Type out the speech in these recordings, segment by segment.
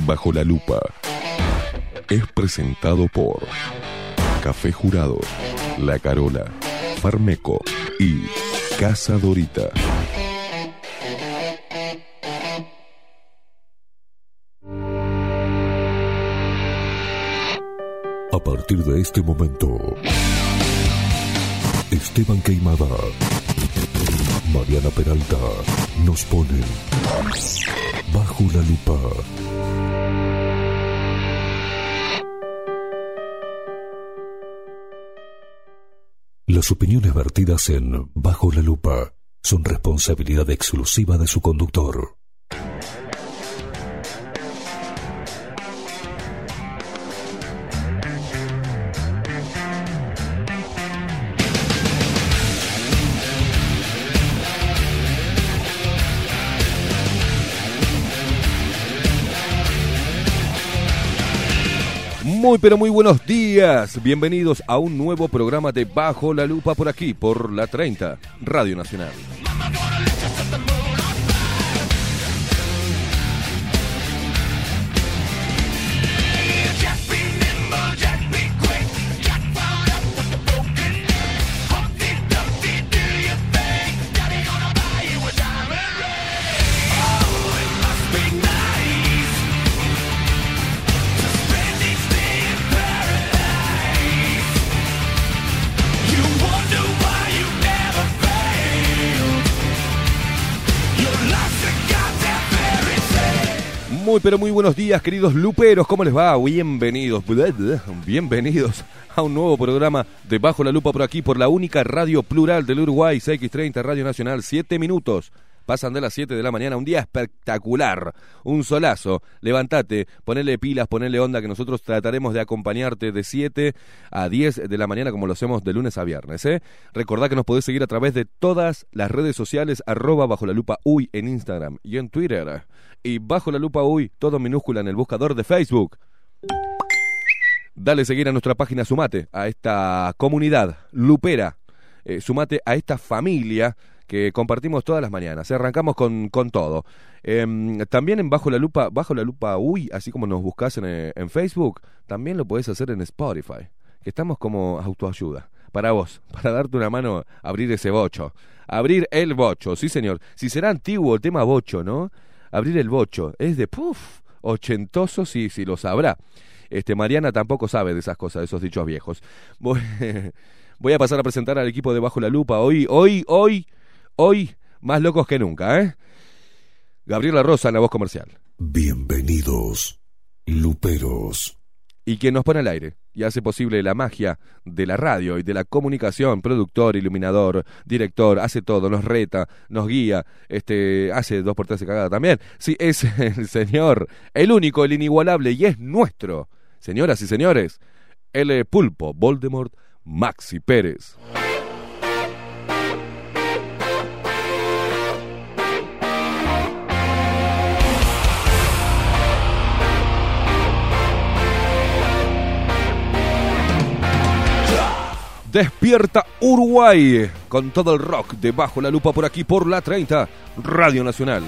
Bajo la lupa es presentado por Café Jurado, La Carola, Farmeco y Casa Dorita. A partir de este momento, Esteban Queimada, Mariana Peralta nos ponen bajo la lupa. Las opiniones vertidas en Bajo la lupa son responsabilidad exclusiva de su conductor. Pero muy buenos días, bienvenidos a un nuevo programa de Bajo la Lupa por aquí, por la 30, Radio Nacional. Muy pero muy buenos días queridos luperos, ¿cómo les va? Bienvenidos, bienvenidos a un nuevo programa de Bajo la Lupa por aquí, por la única radio plural del Uruguay, CX30 Radio Nacional, siete minutos. Pasan de las 7 de la mañana, un día espectacular, un solazo. Levantate, ponele pilas, ponele onda, que nosotros trataremos de acompañarte de 7 a 10 de la mañana, como lo hacemos de lunes a viernes. ¿eh? Recordá que nos podés seguir a través de todas las redes sociales, arroba bajo la lupa uy en Instagram y en Twitter. Y bajo la lupa uy, todo minúscula en el buscador de Facebook. Dale seguir a nuestra página, sumate a esta comunidad lupera, eh, sumate a esta familia que compartimos todas las mañanas. Arrancamos con, con todo. Em, también en Bajo la Lupa, Bajo la Lupa Uy, así como nos buscas en, eh, en Facebook, también lo podés hacer en Spotify, que estamos como autoayuda. Para vos, para darte una mano, abrir ese bocho. Abrir el bocho, sí señor. Si será antiguo el tema bocho, ¿no? Abrir el bocho. Es de, puff, ochentoso, sí, sí lo sabrá. Este, Mariana tampoco sabe de esas cosas, de esos dichos viejos. Voy, voy a pasar a presentar al equipo de Bajo la Lupa. Hoy, hoy, hoy Hoy, más locos que nunca, ¿eh? Gabriela Rosa en la voz comercial. Bienvenidos, Luperos. Y quien nos pone al aire y hace posible la magia de la radio y de la comunicación, productor, iluminador, director, hace todo, nos reta, nos guía, este, hace dos por tres de cagada también. Sí, es el señor, el único, el inigualable y es nuestro. Señoras y señores, el pulpo Voldemort Maxi Pérez. Despierta Uruguay con todo el rock debajo la lupa por aquí por la 30 Radio Nacional.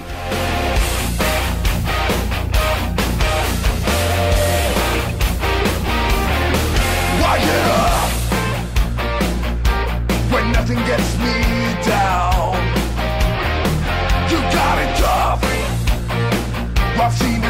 The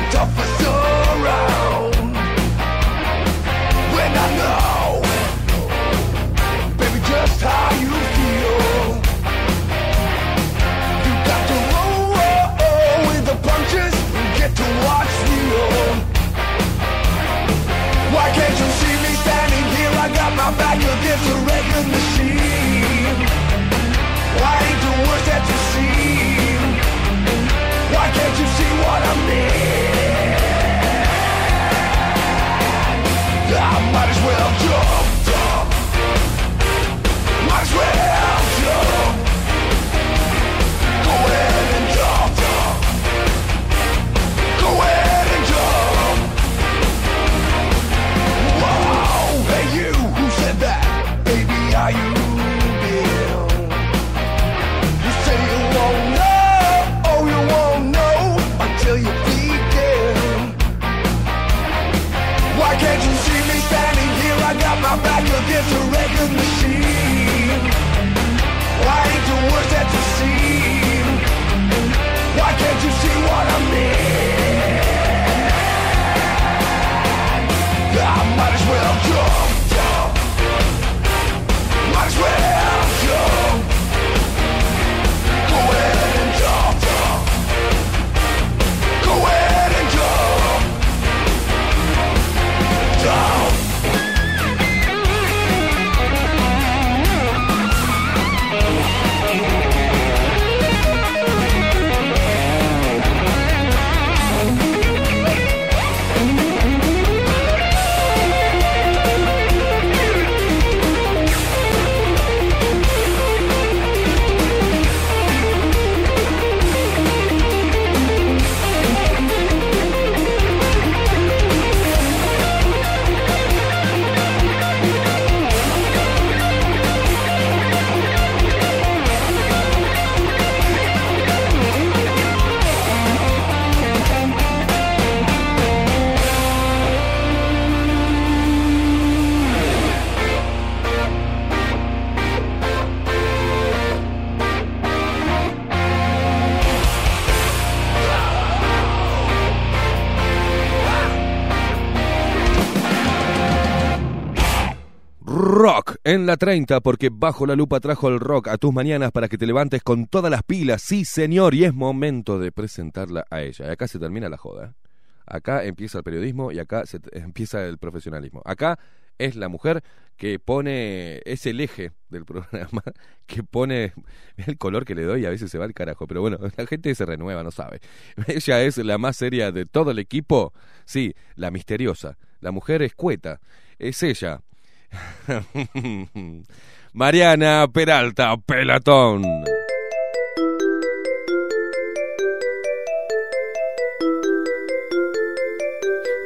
a en la 30, porque bajo la lupa trajo el rock a tus mañanas para que te levantes con todas las pilas. Sí, señor, y es momento de presentarla a ella. Y acá se termina la joda. Acá empieza el periodismo y acá se empieza el profesionalismo. Acá es la mujer que pone, es el eje del programa, que pone el color que le doy y a veces se va al carajo. Pero bueno, la gente se renueva, no sabe. Ella es la más seria de todo el equipo. Sí, la misteriosa, la mujer escueta. Es ella. Mariana Peralta, Pelatón.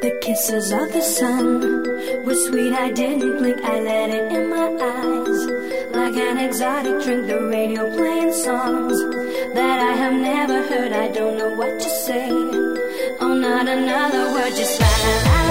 The kisses of the sun were sweet. I didn't blink. I let it in my eyes. Like an exotic drink, the radio playing songs that I have never heard. I don't know what to say. Oh, not another word, just la la la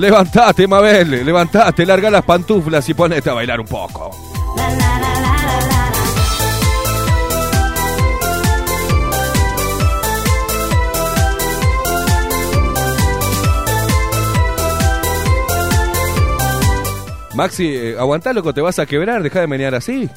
Levantate, Mabel, levantate, larga las pantuflas y ponete a bailar un poco. Maxi, eh, aguantá, loco, te vas a quebrar, deja de menear así.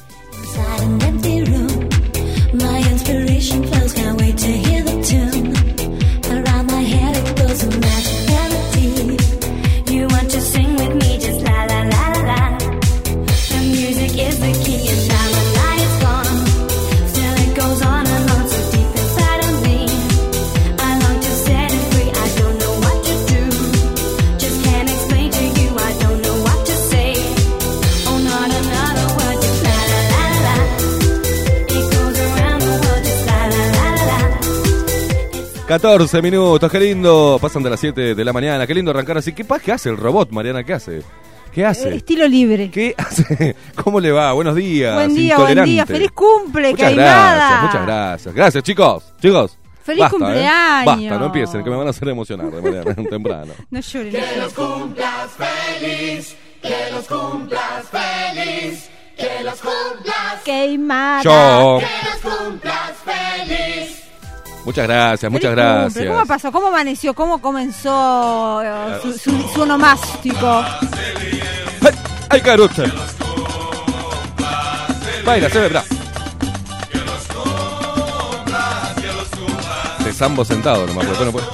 14 minutos, qué lindo. Pasan de las 7 de la mañana, qué lindo arrancar así. ¿Qué, qué hace el robot, Mariana? ¿Qué hace? ¿Qué hace? Eh, Estilo libre. ¿Qué hace? ¿Cómo le va? Buenos días. Buen día, buen día. Feliz cumple, Muchas gracias, muchas gracias. Gracias, chicos. Chicos. Feliz basta, ¿eh? cumpleaños. Basta, no empiecen, que me van a hacer emocionar de manera temprano. No llores. no llores. Queimada. Yo. Muchas gracias, muchas Feliz cumple. gracias. ¿Cómo pasó? ¿Cómo amaneció? ¿Cómo comenzó eh, su, su, su onomástico? ¡Ay, ay carucha! Baila, se ve, bra. De sambo sentado nomás, porque no puede.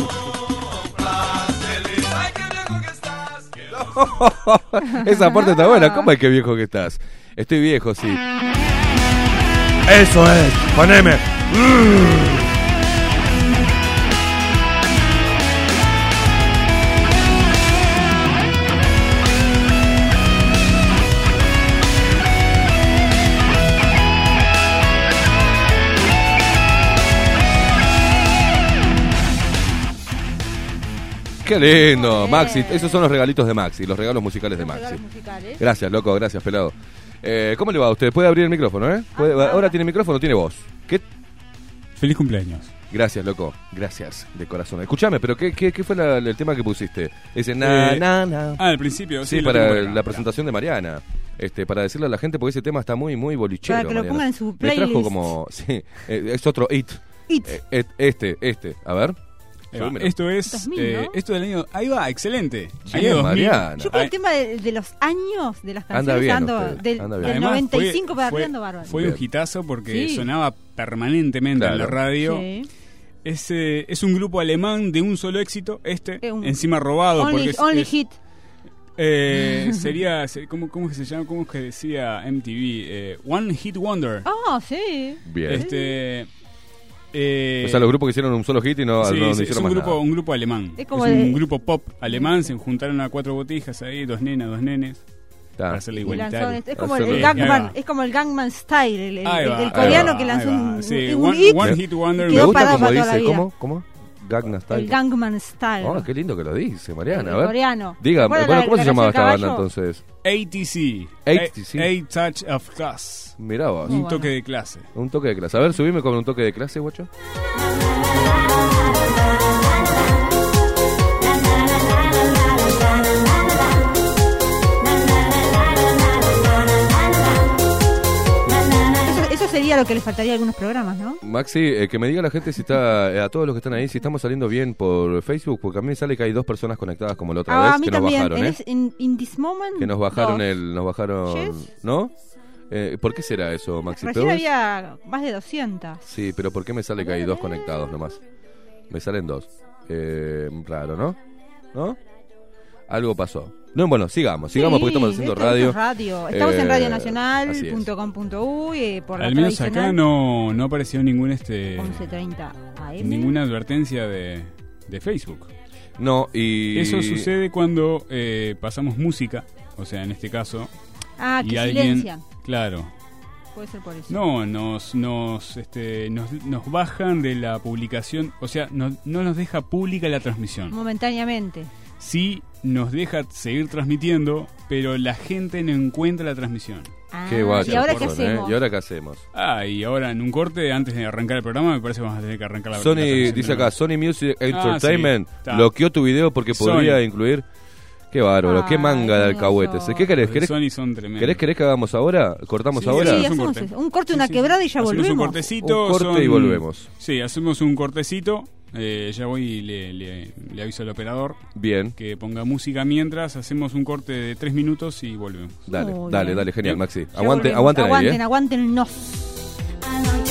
Esa parte está buena. ¿Cómo es que viejo que estás? Estoy viejo, sí. Eso es, poneme. Qué lindo, Maxi. Esos son los regalitos de Maxi, los regalos musicales de Maxi. regalos musicales. Gracias, loco, gracias, pelado. Eh, ¿Cómo le va a usted? ¿Puede abrir el micrófono, eh? ¿Puede- Ah, ahora tiene micrófono, tiene voz. ¿Qué? Feliz cumpleaños. Gracias, loco. Gracias, de corazón. Escuchame, pero ¿qué, qué, qué fue la- el tema que pusiste? Ese na, Eh, na, na. Ah, al principio, sí. Para acá. la presentación de Mariana. Este, para decirle a la gente, porque ese tema está muy, muy bolichero. Para que lo pongan en su Me trajo playlist. como. Sí, eh, es otro hit. It. Eh, et- este, este. A ver. Va. Esto es. 2000, eh, ¿no? esto del año. Ahí va, excelente. Bien, año 2000. Mariana. Yo con el tema de, de los años de las Anda canciones bien ando usted, del, anda bien. del además, 95 fue- para fue- arriba ando bárbaro. Fue Bien. un hitazo porque Sí. sonaba permanentemente en la radio. Sí. Es, eh, es un grupo alemán de un solo éxito, este, Eh, un- encima robado. porque Only, es- only es- hit. eh, sería, se- ¿cómo, ¿cómo es que se llama? ¿Cómo es que decía MTV? Eh, One Hit Wonder. Ah, sí. Bien. Este. Eh, o sea, los grupos que hicieron un solo hit y no, Sí, no sí, es hicieron un más grupo, nada. un grupo alemán. Es Es, como un de- grupo pop alemán, se juntaron a cuatro botijas ahí, dos nenas, dos nenes, para hacerle igualitario. es como el, Gangman, es como el Gangman Style, el, el- el- va, el ahí coreano va, que lanzó un. Sí, un one, hit one Hit Wonder. Me gusta como la dice. ¿cómo? ¿Cómo? Gagna Style. el Gangman Style. Oh, qué lindo que lo dice, Mariana. El A ver. coreano. Diga, ¿Recuerda bueno, la- ¿cómo la se llamaba esta banda entonces? ATC. ATC. A, A Touch of Class. Mirá vos. Un bueno. toque de clase. Un toque de clase. A ver, subime con un toque de clase, guacho. Eso, sería lo que le faltaría a algunos programas, ¿no? Maxi, eh, que me diga la gente si está, eh, a todos los que están ahí, si estamos saliendo bien por Facebook, porque a mí me sale que hay dos personas conectadas como la otra Ah, vez a mí que nos bajaron, ¿eh? es- en- in this moment. Que nos bajaron dos. el, nos bajaron, Yes. ¿no? Eh, ¿Por qué será eso, Maxi? Recién ¿Pero había más de 200. Sí, pero ¿por qué me sale que hay dos conectados nomás? Me salen dos. Eh, raro, ¿no? ¿No? Algo pasó. No, bueno, sigamos, sigamos Sí, porque estamos haciendo radio. es radio. Estamos en Eh, es. radionacional.com.uy eh, por la Al menos acá no, no apareció ningún este 1130 AM. ninguna advertencia de, de Facebook. No, y... Eso sucede cuando eh, pasamos música, o sea, en este caso, Ah, y que alguien, silencian. claro, Puede ser por eso. no, nos, nos, este, nos, nos bajan de la publicación, o sea, no, no nos deja pública la transmisión. Momentáneamente. Sí nos deja seguir transmitiendo, pero la gente no encuentra la transmisión. Ah, Qué guacho, ¿Y ahora qué ¿eh? hacemos? ¿Y ahora qué hacemos? Ah, y ahora en un corte, antes de arrancar el programa, me parece que vamos a tener que arrancar la Sony, dice acá. Sony Music Ah, Entertainment sí, bloqueó tu video porque Sony. podría incluir... Qué bárbaro, qué manga de alcahuetes. ¿Qué querés? ¿Querés, Sony son tremendos. ¿Querés, querés que hagamos ahora? ¿Cortamos Sí, ahora? Sí, un hacemos. Un corte, una sí, quebrada y ya Hacemos volvemos. un cortecito. Un corte son- y volvemos. Sí, hacemos un cortecito. Eh, ya voy y le, le- le aviso al operador Bien, que ponga música mientras hacemos un corte de tres minutos y volvemos. dale, Muy dale, bien. dale, genial, Maxi. Ya Aguanten, volvemos. aguanten ahí, aguanten, ¿eh? aguántennos. I long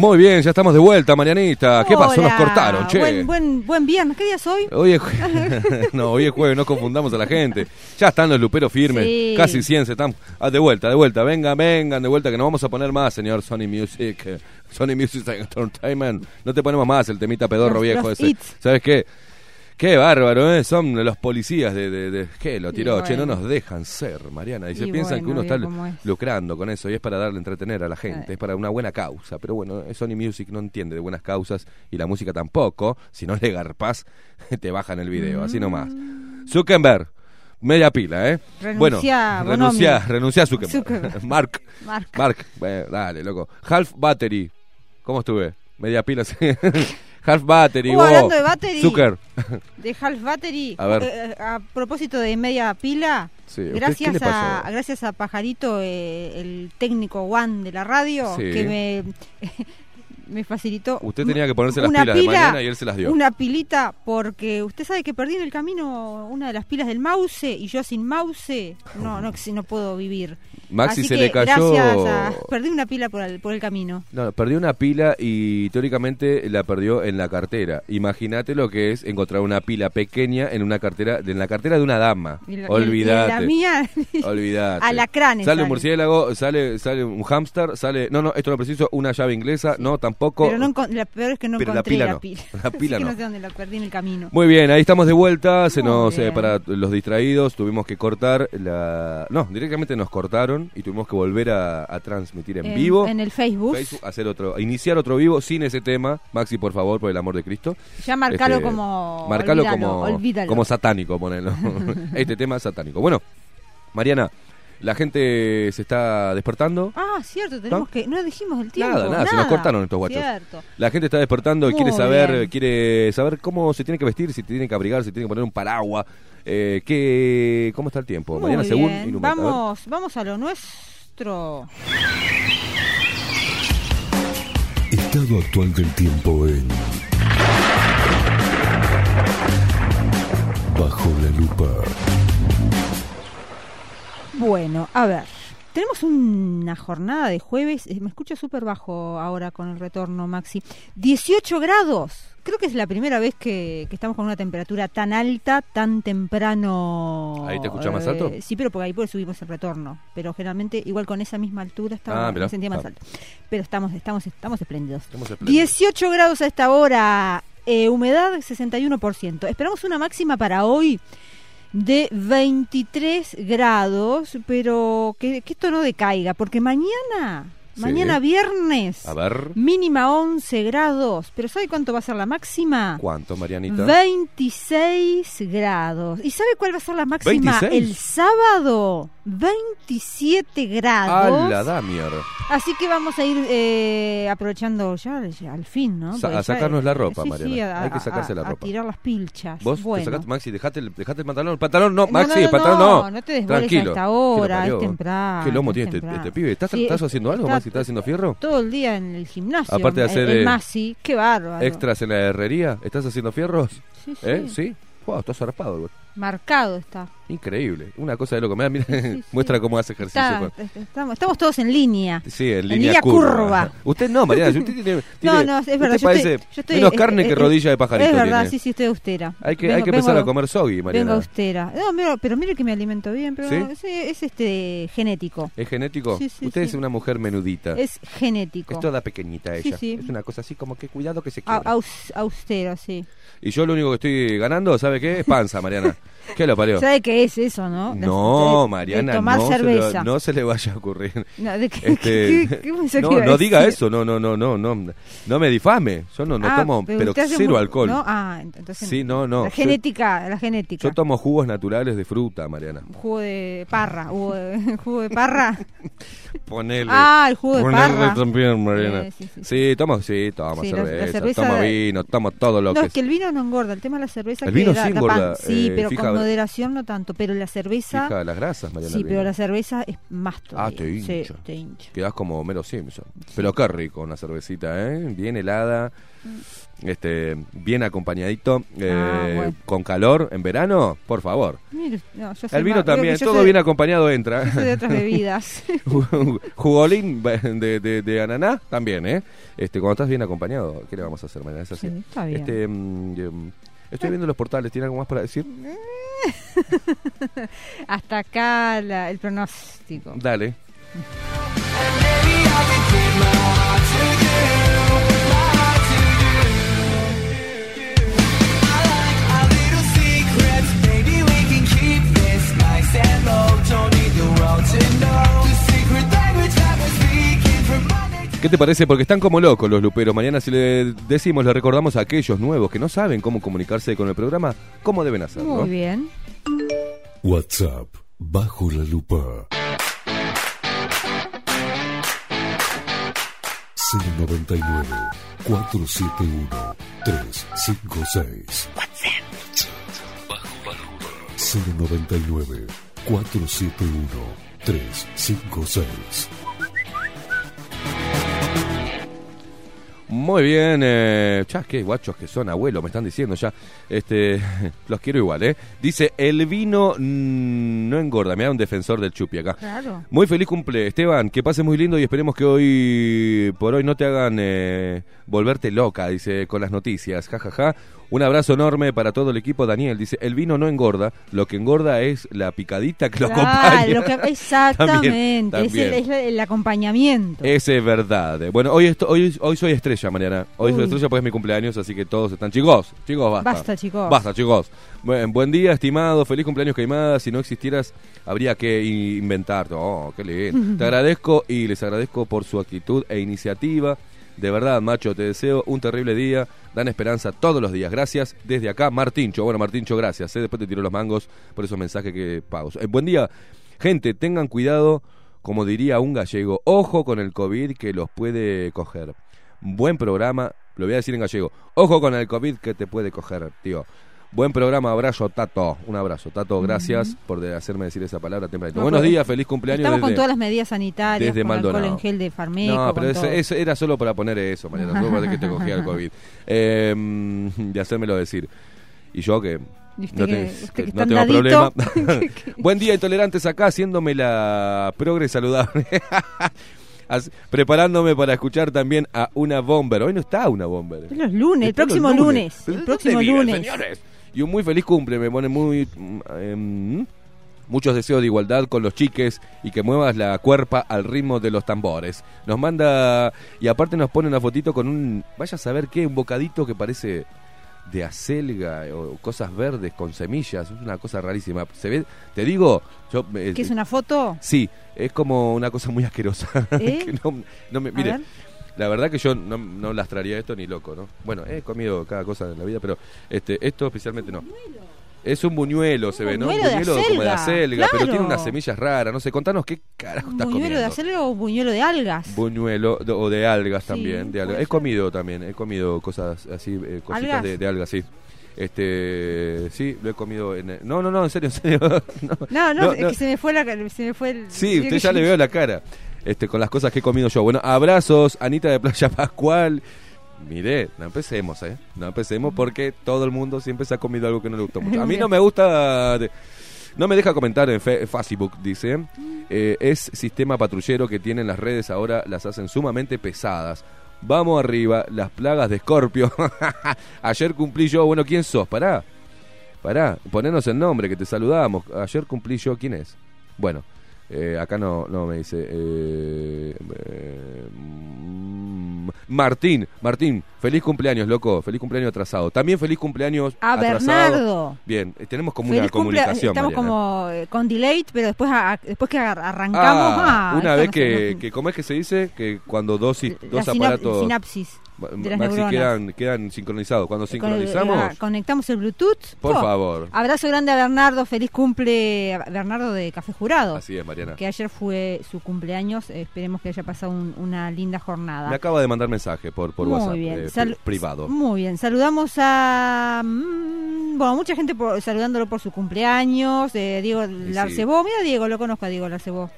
Muy bien, ya estamos de vuelta, Marianita. ¿Qué pasó? Nos cortaron, che. Buen, buen, buen viernes. ¿Qué día es hoy? Hoy es, jue- no, hoy es jueves, no confundamos a la gente. Ya están los luperos firmes, Sí. casi 100 se están. Ah, de vuelta, de vuelta, vengan, vengan, de vuelta, que no vamos a poner más, señor Sony Music. eh, Sony Music Entertainment. No te ponemos más el temita pedorro Los- viejo los ese. ¿Sabes qué? Qué bárbaro, ¿eh? Son los policías de... de, de- ¿Qué? Lo tiró, che, no bueno. nos dejan ser, Mariana. Y se Y piensan que bueno, uno está lucrando con eso y es para darle entretener a la gente, Eh. es para una buena causa. Pero bueno, Sony Music no entiende de buenas causas y la música tampoco. Si no le garpas, te bajan el video, así nomás. Zuckerberg, media pila, ¿eh? Mm. Renuncia, bueno, renuncia, renuncia a Zuckerberg. Zuckerberg. Mark, Mark. Mark, bueno, dale, loco. Half Battery, ¿cómo estuve? Media pila, sí. Half Battery, Uh, hablando de battery. Zucker. De Half Battery. A ver. Eh, a propósito de media pila. Sí, ¿usted qué Gracias a, gracias a Pajarito, eh, el técnico One de la radio, Sí. que me, me facilitó. Usted tenía que ponerse las pilas de mañana y él se las dio. Una pilita, porque usted sabe que perdí en el camino una de las pilas del mouse y yo sin mouse no, no, si no puedo vivir. Maxi Así se que le cayó. Gracias a- Perdí una pila por el, por el camino. No, perdió una pila y teóricamente la perdió en la cartera. Imagínate lo que es encontrar una pila pequeña en una cartera, en la cartera de una dama. Y la- mía. Olvídate. Alacranes Sale un murciélago, sale, sale un hámster, sale. No, no, esto no preciso, una llave inglesa, no, tampoco. Pero no la peor es que no Pero la encontré pila la no. pila. La pila no. no sé dónde la perdí en el camino. Muy bien, ahí estamos de vuelta. Se Muy nos, eh, para los distraídos, tuvimos que cortar la. No, directamente nos cortaron y tuvimos que volver a, a transmitir en, vivo. En el Facebook. Facebook, hacer otro, iniciar otro vivo sin ese tema. Maxi, por favor, por el amor de Cristo. Ya marcalo Este, como. Marcalo como, como satánico, ponelo. este tema es satánico. Bueno, Mariana, la gente se está despertando. Ah, cierto, tenemos ¿No? que. No dijimos el tiempo. Nada, nada, se nos cortaron estos guachos. Cierto. La gente está despertando y Muy quiere saber, bien. quiere saber cómo se tiene que vestir, si tiene que abrigar, si tiene que poner un paraguas. Eh, ¿qué, ¿Cómo está el tiempo? Muy Mariana, según a. Vamos, vamos a lo nuestro. Estado actual del tiempo en Bajo la lupa. Bueno, a ver. Tenemos una jornada de jueves. eh, Me escucho súper bajo ahora con el retorno, Maxi. 18 grados. Creo que es la primera vez que, que estamos con una temperatura tan alta, tan temprano. ¿Ahí te escuchas más alto? Sí, pero porque ahí pues subimos el retorno. Pero generalmente, igual con esa misma altura, estaba, Ah, me sentía más Ah. alto. Pero estamos, estamos, estamos espléndidos. Estamos espléndidos. 18 grados a esta hora, eh, humedad 61%. Esperamos una máxima para hoy de 23 grados, pero que, esto no decaiga, porque mañana. Mañana viernes, A ver, mínima 11 grados, pero ¿sabe cuánto va a ser la máxima? ¿cuánto, Marianita? 26 grados. ¿Y sabe cuál va a ser la máxima 26? el sábado? 27 grados. ¡A la Damier! Así que vamos a ir eh, aprovechando ya, ya al fin, ¿no? Sa- a ya, sacarnos la ropa, sí, Mariana. sí, a- Hay que sacarse a- la a ropa. tirar las pilchas. Vos bueno. te sacaste, Maxi, dejate el, dejate el pantalón. El pantalón no, Maxi, no, el pantalón no, no. no te desboles a Tranquilo. esta ¿Qué lo hora, parió? es temprano, ¿Qué lomo tiene este, este pibe? ¿Estás, Sí, estás haciendo algo, está- Maxi? ¿Estás haciendo fierro? Todo el día en el gimnasio. Aparte de el- hacer, el, eh, Masi, qué bárbaro. ¿Extras en la herrería? ¿Estás haciendo fierros? Sí, sí. ¿Eh? ¿Sí? Wow, estás zarpado, güey. Marcado está. Increíble. Una cosa de loco. Mira, mira, Sí, sí, muestra sí. cómo hace ejercicio. Está- con- est- estamos, estamos todos en línea. Sí, en En línea, línea curva. curva. Usted no, Mariana. Usted tiene, No, tiene- no, es verdad. yo parece estoy, yo estoy, menos eh, carne que eh, rodilla de pajarito. Es verdad, tiene. sí, sí, estoy austera. Hay que, Vengo- hay que empezar vengo- a comer soggy, Mariana. Vengo austera. No, mira, pero mire que me alimento bien, pero es, es, este genético. ¿Es genético? Usted es una mujer menudita. Es genético. Es toda pequeñita ella. Es una cosa así como que cuidado que se quiebra. aus- austero, sí. Y yo lo único que estoy ganando, ¿sabe qué? Es panza, Mariana. ¿Qué lo parió? ¿Sabe qué es eso, no? No, de- Mariana, de tomar no, se cerveza. le, no se le vaya a ocurrir. No, ¿de qué, Este, qué- qué que no, no diga eso, no, no, no, no, no, no me difame. Yo no, no Ah, tomo, pero cero alcohol. ¿no? Ah, entonces. Sí, no, no. La Yo- genética, la genética. Yo tomo jugos naturales de fruta, Mariana. Jugo de parra, jugo de, jugo de parra. Ponele. Ah, el jugo de Ponele parra. también, Mariana. Eh, sí, sí, sí. Tomo, sí, tomo Sí, la- la cerveza, tomo vino, tomo todo lo No, que es que el vino no engorda, el tema de la cerveza El vino sí da engorda. Sí, eh, pero con moderación no tanto, pero la cerveza fija las grasas, Mariana. Sí, pero la cerveza es más todavía. Ah, te Sí, hincha. te hincha. Quedás como Homero Simpson. Pero qué rico una cervecita, ¿eh? Bien helada, este, bien acompañadito, eh, Ah, bueno. con calor en verano, por favor. Mire, no, yo soy El vino más- también, todo soy- bien acompañado entra. yo soy de otras bebidas. Jugolín de, de, de ananá también, ¿eh? Este, cuando estás bien acompañado, ¿qué le vamos a hacer, Mariana? Es así. Sí, está bien. Este, mm, em, estoy viendo los portales, ¿tiene algo más para decir? Hasta acá la- el pronóstico. Dale. ¿Qué te parece? Porque están como locos los luperos. Mañana si le decimos, le recordamos a aquellos nuevos que no saben cómo comunicarse con el programa, cómo deben hacerlo. Muy bien. WhatsApp Bajo la lupa. 099 471 356 099 471 356 Muy bien, eh, chas, qué guachos que son, abuelos, me están diciendo ya. Este, los quiero igual, ¿eh? Dice, el vino mm, no engorda. Me da un defensor del chupi acá. Claro. Muy feliz cumple, Esteban. Que pases muy lindo y esperemos que hoy, por hoy, no te hagan eh, volverte loca, dice, con las noticias. Ja, ja, ja. Un abrazo enorme para todo el equipo. Daniel dice: El vino no engorda, lo que engorda es la picadita que lo acompaña. lo que- exactamente. También, Es, el, es el acompañamiento. Ese es verdad. Bueno, hoy, esto- hoy, hoy soy estrella, Mariana. Hoy soy estrella porque es mi cumpleaños, así que todos están. Chicos, chicos, basta. Basta, chicos. Basta, chicos. Buen, buen día, estimado. Feliz cumpleaños, Caimada. Si no existieras, habría que inventarte. Oh, qué lindo. Te agradezco y les agradezco por su actitud e iniciativa. De verdad, macho, te deseo un terrible día. Dan esperanza todos los días. Gracias. Desde acá, Martincho. Bueno, Martincho, gracias. ¿eh? Después te tiro los mangos por esos mensajes que pago. Eh, buen día. Gente, tengan cuidado, como diría un gallego. Ojo con el COVID que los puede coger. Buen programa. Lo voy a decir en gallego. Ojo con el COVID que te puede coger, tío. Buen programa, abrazo, Tato. Un abrazo, Tato. Gracias por hacerme decir esa palabra tempranito. No, Buenos días, feliz cumpleaños. Estamos con todas las medidas sanitarias, desde con alcohol Maldonado. en gel de no, pero todo. ese era solo para poner eso, Mariana, para que te cogía el COVID. Eh, de hacérmelo decir. Y yo que no, que que no tengo problema. Buen día, intolerantes, acá haciéndome la progre saludable. As- Preparándome para escuchar también a una bomber. Hoy no está una bomber. Es los lunes, el próximo lunes. ¿Pero El próximo lunes. señores? Y un muy feliz cumple, me pone muy... em, muchos deseos de igualdad con los chiques y que muevas la cuerpa al ritmo de los tambores. Nos manda... Y aparte nos pone una fotito con un... Vaya a saber qué, un bocadito que parece de acelga o cosas verdes con semillas. Es una cosa rarísima. Se ve... Te digo... Yo, eh, ¿Qué es una foto? Sí, es como una cosa muy asquerosa. ¿Eh? Que no, no me, mire. La verdad que yo no, no lastraría esto ni loco, ¿no? Bueno, he comido cada cosa en la vida, pero este esto especialmente no. Es un buñuelo, se ve, ¿no? Un buñuelo de como de acelga, acelga, pero tiene unas semillas raras. No sé, contanos qué carajo ¿Un estás buñuelo comiendo. de acelga o buñuelo de algas? Buñuelo de- o de algas Sí, también. De algas. He comido también, he comido cosas así, eh, cositas de, de algas, sí. Este, sí, lo he comido en... No, no, no, en serio, en serio. no, No, no, no, es que se me fue la se me fue el Sí, usted ya le veo la cara. Este, con las cosas que he comido yo. Bueno, abrazos, Anita de Playa Pascual. Mire, no empecemos, ¿eh? No empecemos porque todo el mundo siempre se ha comido algo que no le gustó mucho. A mí no me gusta... No me deja comentar en Facebook, dice. Eh, es sistema patrullero que tienen las redes ahora, las hacen sumamente pesadas. Vamos arriba, las plagas de Escorpio. Ayer cumplí yo, bueno, ¿quién sos? Pará. Pará, ponernos el nombre que te saludamos. Ayer cumplí yo, ¿quién es? Bueno, eh, acá no, no me dice. eh, eh, mm, Martín, Martín, feliz cumpleaños, loco. Feliz cumpleaños atrasado. También feliz cumpleaños A atrasado. Bernardo. Bien, eh, tenemos como Feliz una comunicación. Estamos Mariana. como eh, con delay, pero después a- después que ar- arrancamos Ah, ah, una vez no que, sé, no- que, ¿cómo es que se dice? Que cuando dos, la dos aparatos sinapsis de las Maxi neuronas. quedan, quedan sincronizados. Cuando sincronizamos, ah, conectamos el Bluetooth. por ¡po! favor. Abrazo grande a Bernardo, feliz cumple a Bernardo de Café Jurado. Así es, Mariana. Que ayer fue su cumpleaños, eh, esperemos que haya pasado un- una linda jornada. Me acaba de mandar mensaje por, por Muy WhatsApp, bien. eh, privado. Muy bien. Saludamos a. mm, bueno, mucha gente por- saludándolo por su cumpleaños. eh, Diego sí. Larcebó. Mira, Diego, lo conozco a Diego Larcebó.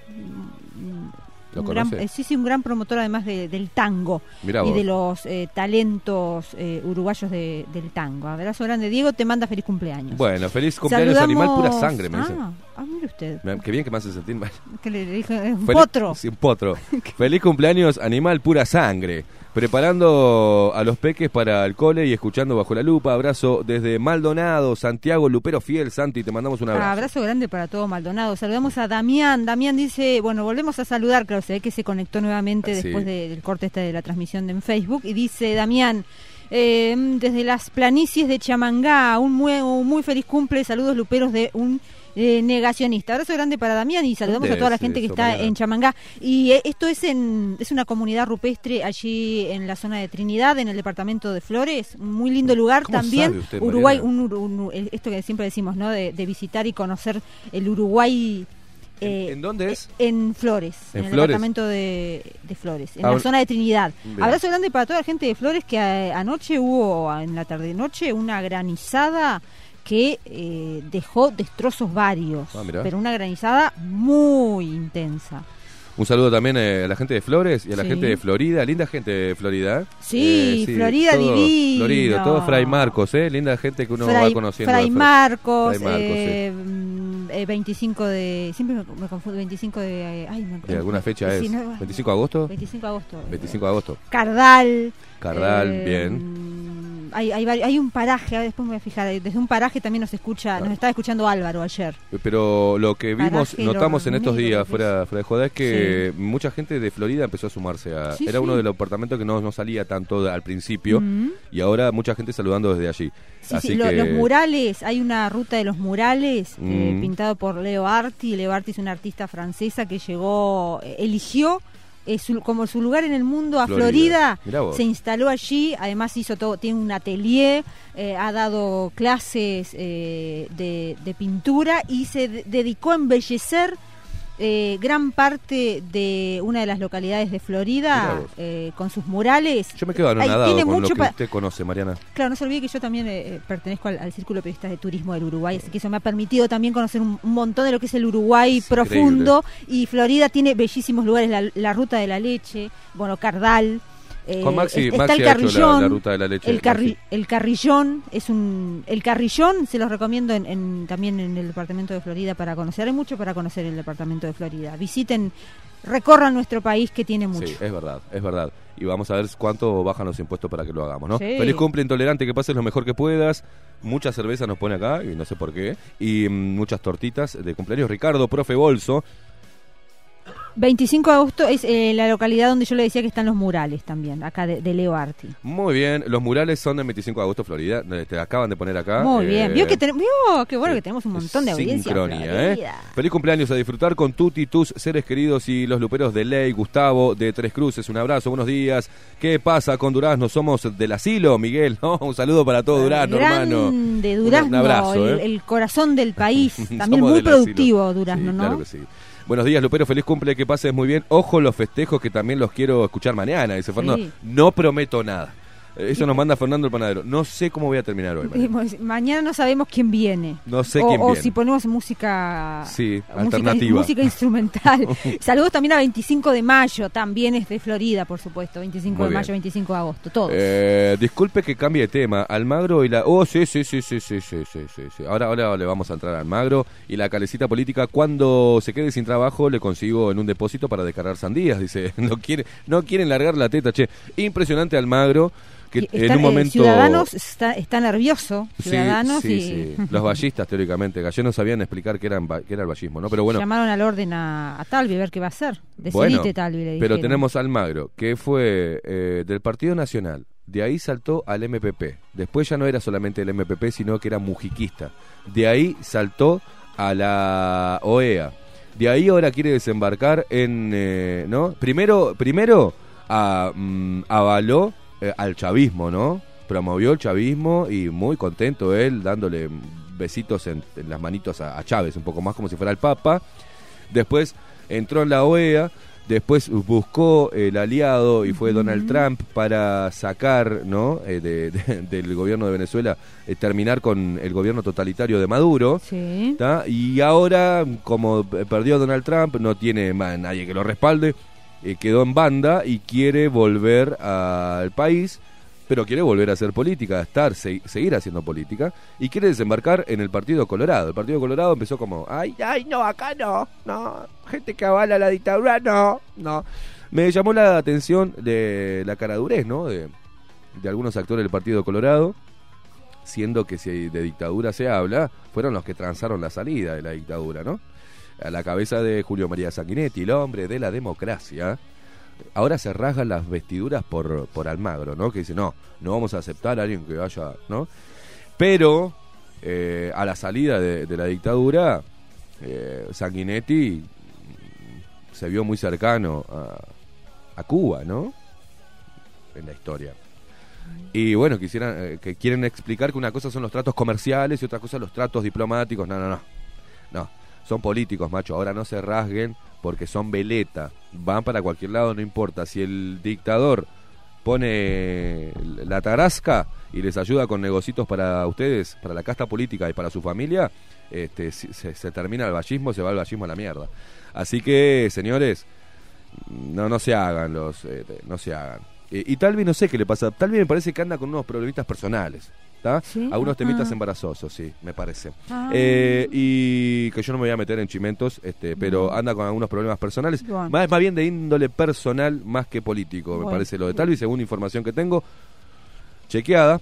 ¿Lo gran, eh, sí, sí, un gran promotor además de- del tango y de los eh, talentos eh, uruguayos de- del tango. Abrazo grande, Diego, te manda feliz cumpleaños. Bueno, feliz cumpleaños Saludamos- animal pura sangre, me dicen. Ah, ah, mire usted. Qué bien que me hace sentir mal. Que le, dije, un potro. Sí, un potro. Feliz cumpleaños, animal pura sangre. Preparando a los peques para el cole y escuchando bajo la lupa. Abrazo desde Maldonado, Santiago, Lupero Fiel. Santi, te mandamos un abrazo. Ah, abrazo grande para todo Maldonado. Saludamos a Damián. Damián dice, bueno, volvemos a saludar, claro, se ve que se conectó nuevamente Ah, sí. después de- del corte este de la transmisión de en Facebook. Y dice, Damián, eh, desde las planicies de Chamangá, un muy, un muy feliz cumple, saludos luperos de un eh, negacionista. Abrazo grande para Damián y saludamos ¿Dónde a toda la gente que está en Chamangá. Y eh, esto es en es una comunidad rupestre allí en la zona de Trinidad, en el departamento de Flores. Muy lindo lugar ¿Cómo también. usted, Uruguay, un, un- el- esto que siempre decimos, ¿no? De, de visitar y conocer el Uruguay. ¿En- eh, ¿En dónde es? En Flores, en, ¿En el Flores? departamento de, de Flores, en la zona de Trinidad. Bien. Abrazo grande para toda la gente de Flores que eh, anoche hubo, en la tarde-noche, una granizada que eh, dejó destrozos varios, Ah, pero una granizada muy intensa. Un saludo también eh, a la gente de Flores y a la Sí. gente de Florida. Linda gente de Florida. ¿eh? Sí, Florida todo divino. Florido, todo Fray Marcos, ¿eh? Linda gente que uno Fray, va conociendo. Fray Marcos, Fray Marcos, eh, mm, eh, 25 de... Siempre me, me confundo, 25 de... eh, Ay, me- ¿De alguna fecha Sí, es? no, ¿25 de agosto? 25 de agosto. 25 de agosto. Cardal. Cardal, eh, bien. Hay, hay, hay un paraje, después me voy a fijar, desde un paraje también nos escucha, nos estaba escuchando Álvaro ayer. Pero lo que vimos, Paraje notamos en estos días, fuera, fuera de joda, es que mucha gente de Florida empezó a sumarse a... Sí, Era sí. uno de los departamentos que no, no salía tanto al principio y ahora mucha gente saludando desde allí. Sí, Así que... los murales, hay una ruta de los murales eh, pintado por Leo Arti. Leo Arti es una artista francesa que llegó, eh, eligió eh, su- como su lugar en el mundo a Florida. Se instaló allí, además hizo todo, tiene un atelier, eh, ha dado clases eh, de, de pintura y se de- dedicó a embellecer eh, gran parte de una de las localidades de Florida eh, con sus murales. Yo me quedo Ay, anonadado tiene con lo mucho que usted conoce, Mariana. Claro, no se olvide que yo también eh, pertenezco al, al Círculo de Periodistas de Turismo del Uruguay, así que eso me ha permitido también conocer un, un montón de lo que es el Uruguay Es profundo. Y Florida tiene bellísimos lugares, la, la Ruta de la Leche, bueno, Cardal. Eh, Con Maxi, está Maxi el la- Carrillón. la, ruta de la leche. el, carri- el Carrillón es un el Carrillón se los recomiendo en, en- también en el departamento de Florida para conocer hay mucho para conocer el departamento de Florida visiten recorran nuestro país que tiene mucho Sí, es verdad, es verdad. Y vamos a ver cuánto bajan los impuestos para que lo hagamos, ¿no? Sí. Feliz cumple intolerante, que pases lo mejor que puedas. Mucha cerveza nos pone acá, y no sé por qué. Y mm, muchas tortitas de cumpleaños. Ricardo, profe Bolso. 25 de agosto es eh, la localidad donde yo le decía que están los murales también, acá de, de Leo Arti. Muy bien, los murales son del 25 de agosto, Florida. Eh, Te acaban de poner acá. Muy bien. Eh, Vio que tenemos, vio qué bueno sí. que tenemos un montón de audiencia. en Sincronía, ¿eh? Feliz cumpleaños a disfrutar con Tuti, tus seres queridos y los luperos de Ley, Gustavo de Tres Cruces. Un abrazo, buenos días. ¿Qué pasa con Durazno? Somos del asilo, Miguel. ¿no? Un saludo para todo Durazno, hermano. de Durazno, Un abrazo, el, ¿eh? el corazón del país. También muy productivo Durazno, Sí, ¿no? Claro que sí. Buenos días, Lupero, feliz cumple, que pases muy bien. Ojo los festejos que también los quiero escuchar mañana, dice Fernando. No prometo nada. Eh, Eso nos manda Fernando el panadero. No sé cómo voy a terminar hoy. Mañana no sabemos quién viene. No sé o, quién o viene. si ponemos música, Sí, música alternativa. música instrumental. Saludos también a 25 de mayo, también es de Florida, por supuesto. 25 Muy de bien. mayo, 25 de agosto, todos. Eh, disculpe que cambie de tema. Almagro y la. Oh, sí, sí, sí, sí, sí, sí, sí, sí, sí. Ahora, ahora le vamos a entrar a Almagro y la calecita política. Cuando se quede sin trabajo, le consigo en un depósito para descargar sandías. Dice, no quiere, no quieren largar la teta, che. Impresionante Almagro que Y en un momento. Ciudadanos está, está nervioso. Sí, Ciudadanos sí, y sí. Los ballistas, teóricamente. Gallegos no sabían explicar qué, eran, qué era el ballismo, ¿no? Pero bueno. llamaron al orden a, a Talvi a ver qué va a hacer. Decidite, Bueno, Talvi, le pero tenemos Almagro, que fue eh, del Partido Nacional. De ahí saltó al MPP. Después ya no era solamente el MPP, sino que era mujiquista. De ahí saltó a la OEA. De ahí ahora quiere desembarcar en, eh, ¿no? Primero, primero a, mm, avaló eh, al chavismo, ¿no? Promovió el chavismo y muy contento él, dándole besitos en, en las manitos a, a Chávez, un poco más como si fuera el Papa. Después entró en la OEA, después buscó el aliado y fue Donald Trump para sacar ¿no? Eh, de- de- del gobierno de Venezuela, eh, terminar con el gobierno totalitario de Maduro. Sí. Y ahora, como perdió Donald Trump, no tiene más nadie que lo respalde, eh, quedó en banda y quiere volver al país, pero quiere volver a hacer política, a estar, se- seguir haciendo política, y quiere desembarcar en el Partido Colorado. El Partido Colorado empezó como, ay, ay, no, acá no, no, gente que avala la dictadura, no, no. Me llamó la atención de la caradurez, ¿no? De, de algunos actores del Partido Colorado, siendo que si de dictadura se habla, fueron los que transaron la salida de la dictadura, ¿no? A la cabeza de Julio María Sanguinetti, el hombre de la democracia. Ahora se rasgan las vestiduras por, por Almagro, ¿no? Que dice, no, no vamos a aceptar a alguien que vaya, ¿no? Pero eh, a la salida de, de la dictadura, eh, Sanguinetti se vio muy cercano a, a Cuba, ¿no? En la historia. Y bueno, quisieran, eh, que quieren explicar que una cosa son los tratos comerciales y otra cosa los tratos diplomáticos. No, no, no. No, son políticos, macho. Ahora no se rasguen porque son veleta. Van para cualquier lado, no importa. Si el dictador pone la tarasca y les ayuda con negocios para ustedes, para la casta política y para su familia, este, se, se termina el vallismo, se va el vallismo a la mierda. Así que, señores, no, no se hagan los, eh, no se hagan. Eh, y Talvi no sé qué le pasa. Talvi me parece que anda con unos problemitas personales. ¿Tá? ¿Sí? Algunos temitas Ah. embarazosos, sí, me parece. Ah. Eh, y que yo no me voy a meter en chimentos, este, pero anda con algunos problemas personales, Bueno. más, más bien de índole personal más que político, me parece lo de Talvi, según información que tengo, chequeada,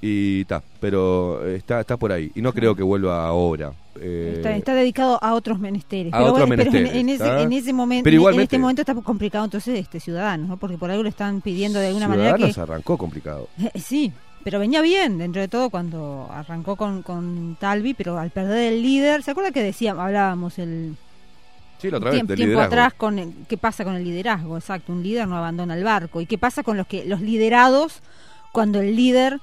y está, pero está, está por ahí, y no creo que vuelva ahora. Eh, Está, está dedicado a otros menesteres. a pero otros bueno, pero en- menesteres, en, ese, en ese momento, Pero en- este momento está complicado entonces este ciudadano, ¿no? porque por algo le están pidiendo de alguna manera que Ciudadanos arrancó complicado. Eh, Sí, pero venía bien dentro de todo cuando arrancó con, con Talvi, pero al perder el líder, ¿se acuerda que decíamos, hablábamos el Sí, la otra vez, tiempo, del tiempo liderazgo. atrás con el- qué pasa con el liderazgo? Exacto, un líder no abandona el barco. ¿Y qué pasa con los que los liderados cuando el líder,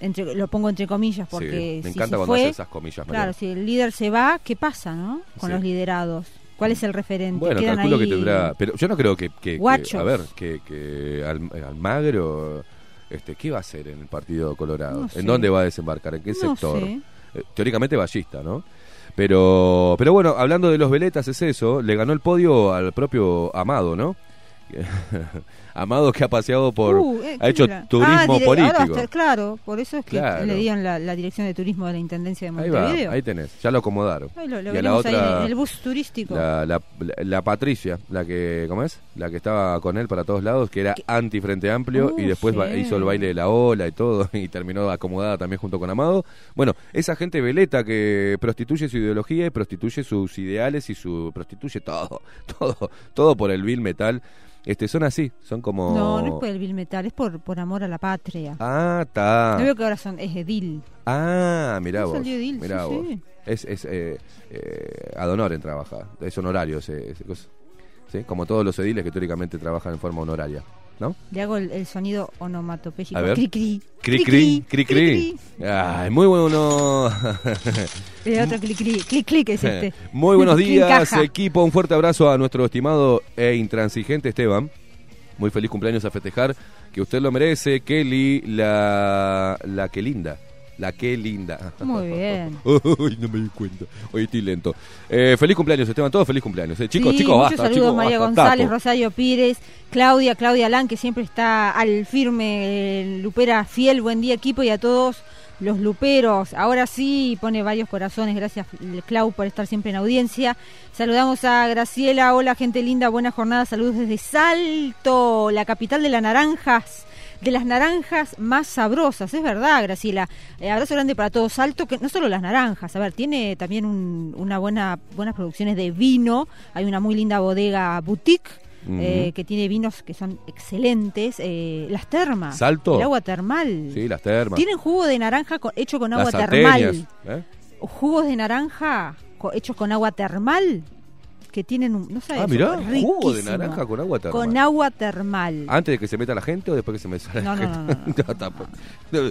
entre, lo pongo entre comillas porque sí, me si encanta se cuando fue, hace esas comillas. claro, si el líder se va, ¿qué pasa, no? Con Sí. los liderados. ¿Cuál es el referente? Bueno, Quedan calculo ahí que tendrá. Pero yo no creo que. que- que- a ver, que, que Al- Almagro. Este, ¿Qué va a hacer en el Partido Colorado? No sé. ¿En dónde va a desembarcar? ¿En qué No sector? sé. Eh, teóricamente ballista, ¿no? Pero, pero bueno, hablando de los veletas, es eso. Le ganó el podio al propio Amado, ¿no? Amado que ha paseado por. Uh, eh, ha hecho claro. turismo Ah, ahora político. estar- claro, por eso es que Claro. le dieron la, la dirección de turismo de la Intendencia de Ahí va, Montevideo. ahí tenés. Ya lo acomodaron. Ahí lo, lo y a la ahí otra. el bus turístico. La, la, la- la Patricia, la que, ¿cómo es? La que estaba con él para todos lados, que era anti Frente Amplio Uh, y después ba- sí. hizo el baile de la ola y todo y terminó acomodada también junto con Amado. Bueno, esa gente veleta que prostituye su ideología y prostituye sus ideales y su prostituye todo, todo, todo por el vil metal. Este, son así, son como... No, no es por el Bill Metal, es por, por amor a la patria. Ah, está. No veo que ahora son, es edil. Ah, mirá No vos. salió Edil, mirá sí, vos. sí. Es, es eh, eh, ad honorem trabaja, es honorario ese, ese cosa. ¿Sí? Como todos los ediles que teóricamente trabajan en forma honoraria, ¿no? Le hago el, el sonido onomatopéyico. Cri cri. Cri cri, cri cri. Ay, muy bueno. El otro cri cri. Clic clic es este. Muy buenos días, equipo. Un fuerte abrazo a nuestro estimado e intransigente Esteban. Muy feliz cumpleaños a festejar, que usted lo merece. Kelly, la, la que linda. La que linda. Muy bien. Uy, no me di cuenta. Hoy estoy lento. Eh, feliz cumpleaños, Esteban. Todos feliz cumpleaños. eh. Chicos, Sí, chicos, muchos basta. saludos chicos, María basta, González, tapo. Rosario Pires, Claudia, Claudia Alán, que siempre está al firme, eh, Lupera fiel, buen día equipo y a todos los luperos. Ahora sí pone varios corazones, gracias Clau por estar siempre en audiencia. Saludamos a Graciela, hola gente linda, buena jornada, saludos desde Salto, la capital de las naranjas. De las naranjas más sabrosas, es verdad, Graciela. Eh, abrazo grande para todos. Salto, que no solo las naranjas, a ver, tiene también un- una buena, buenas producciones de vino. Hay una muy linda bodega boutique Eh, que tiene vinos que son excelentes. eh, las termas. ¿Salto? El agua termal. Sí, las termas. Tienen jugo de naranja con- hecho con agua las termal. ¿eh? Jugos de naranja co- hechos con agua termal. Que tienen un. No sabes, Ah, mirá, jugo de naranja con agua termal. Con agua termal. ¿Antes de que se meta la gente o después que se meta la No, gente? no, no, no. tampoco.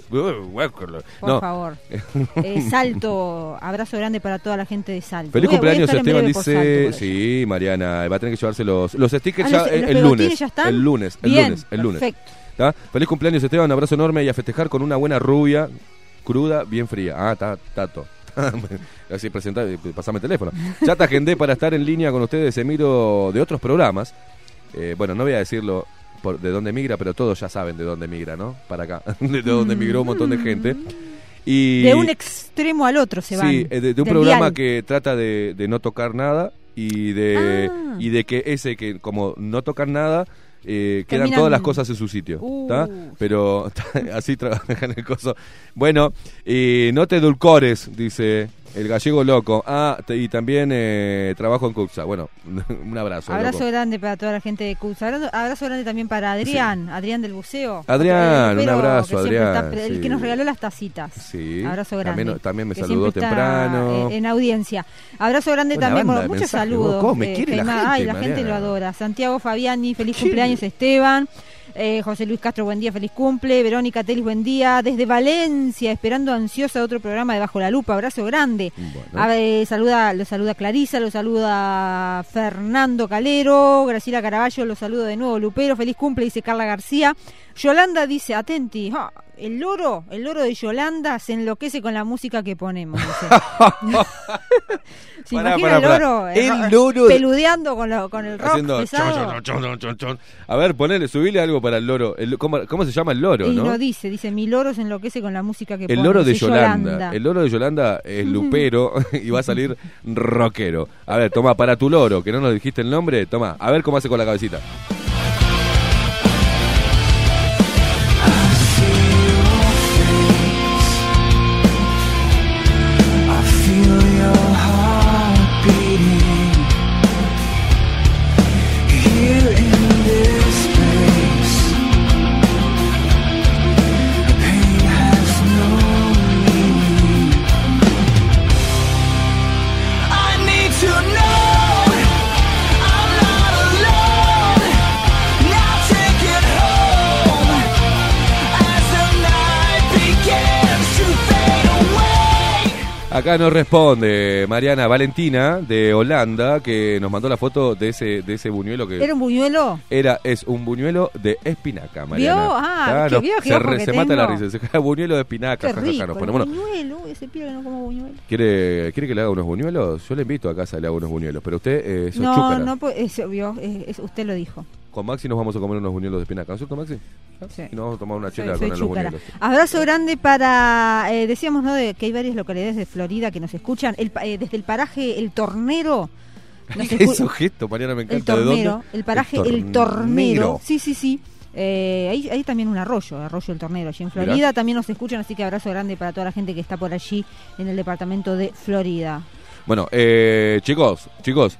Por Por favor. Eh, Salto, abrazo grande para toda la gente de Salto. Feliz Voy voy cumpleaños, Esteban Salto, dice. Sí, Mariana, va a tener que llevarse los, los stickers Ah, ya los- el, los el pegotines lunes. ya están. El lunes, el Bien, lunes, el lunes. perfecto. ¿Tá? Feliz cumpleaños, Esteban, un abrazo enorme y a festejar con una buena rubia, cruda, bien fría. Ah, está, tato. Así presentar, pasame el teléfono. Ya te agendé para estar en línea con ustedes, Emiro, de otros programas. Eh, bueno, no voy a decirlo por, de dónde migra, pero todos ya saben de dónde migra, ¿no? Para acá, de dónde migró un montón de gente. Y, De un extremo al otro se van. Sí, eh, de, de un programa dial. que trata de, de no tocar nada y de Ah. y de que ese que como no tocan nada eh, quedan todas las cosas en su sitio, Uh. Pero así trabajan el coso. Bueno, y no te edulcores, dice el gallego loco. Ah, y también eh, trabajo en Cuxa. Bueno, un abrazo. Abrazo loco. grande para toda la gente de CUS. Abrazo, abrazo grande también para Adrián, Adrián del Buceo. Adrián, un abrazo, Adrián, está el sí. que nos regaló las tacitas. Sí, Abrazo grande. También, también me que saludó temprano. eh, en audiencia. Abrazo grande Buena también. banda Bueno, muchos saludos. vos, cómo me eh, la gente, Ay, la gente lo adora. Santiago Fabiani, feliz cumpleaños Esteban. Eh, José Luis Castro, buen día, feliz cumple. Verónica Telis, buen día. Desde Valencia, esperando ansiosa otro programa de Bajo la Lupa. Abrazo grande. Bueno. A ver, saluda, lo saluda Clarisa, lo saluda Fernando Calero, Graciela Caraballo, lo saludo de nuevo, Lupero, feliz cumple, dice Carla García. Yolanda dice, atenti, ah, el loro, el loro de Yolanda se enloquece con la música que ponemos. ¿Se Pará, imagina pará, el pará. loro? El ro- loro de- Peludeando con, lo- con el rock Haciendo pesado. chon, chon, chon, chon, chon, chon. A ver, ponele, subile algo para el loro. El- ¿cómo, cómo se llama el loro, y no? no dice, dice, mi loro se enloquece con la música que El pone. loro de dice Yolanda. El loro de Yolanda es lupero y va a salir rockero. A ver, toma, para tu loro, que no nos dijiste el nombre, toma, a ver cómo hace con la cabecita. Acá nos responde Mariana Valentina de Holanda, que nos mandó la foto de ese, de ese buñuelo que ¿Era un buñuelo? era, es un buñuelo de espinaca, Mariana. ¿Vio? Ah, Claro, que se, se mata la risa. Se cae buñuelo de espinaca. Qué rico, nos el pone. Bueno, buñuelo, ese pibe que no como buñuelo. ¿quiere, ¿quiere que le haga unos buñuelos? Yo le invito a casa le haga unos buñuelos, pero usted eh, No, chúcara. no, puede- es, obvio, es- es- usted lo dijo. Con Maxi nos vamos a comer unos buñuelos de espinaca, ¿no es cierto, Maxi? Sí. Y nos vamos a tomar una Soy, chela soy con los chúcara. buñuelos. Abrazo grande para, eh, decíamos, ¿no? De que hay varias localidades de Florida que nos escuchan. El, eh, desde el paraje El Tornero. nos Esos gestos, Mariana, me el encanta. ¿De Tornero. dónde? El paraje El, Tornero. Sí, sí, sí. Eh, hay, hay también un arroyo, arroyo El Tornero, allí en Mirá. Florida. También nos escuchan, así que abrazo grande para toda la gente que está por allí en el departamento de Florida. Bueno, eh, chicos, chicos,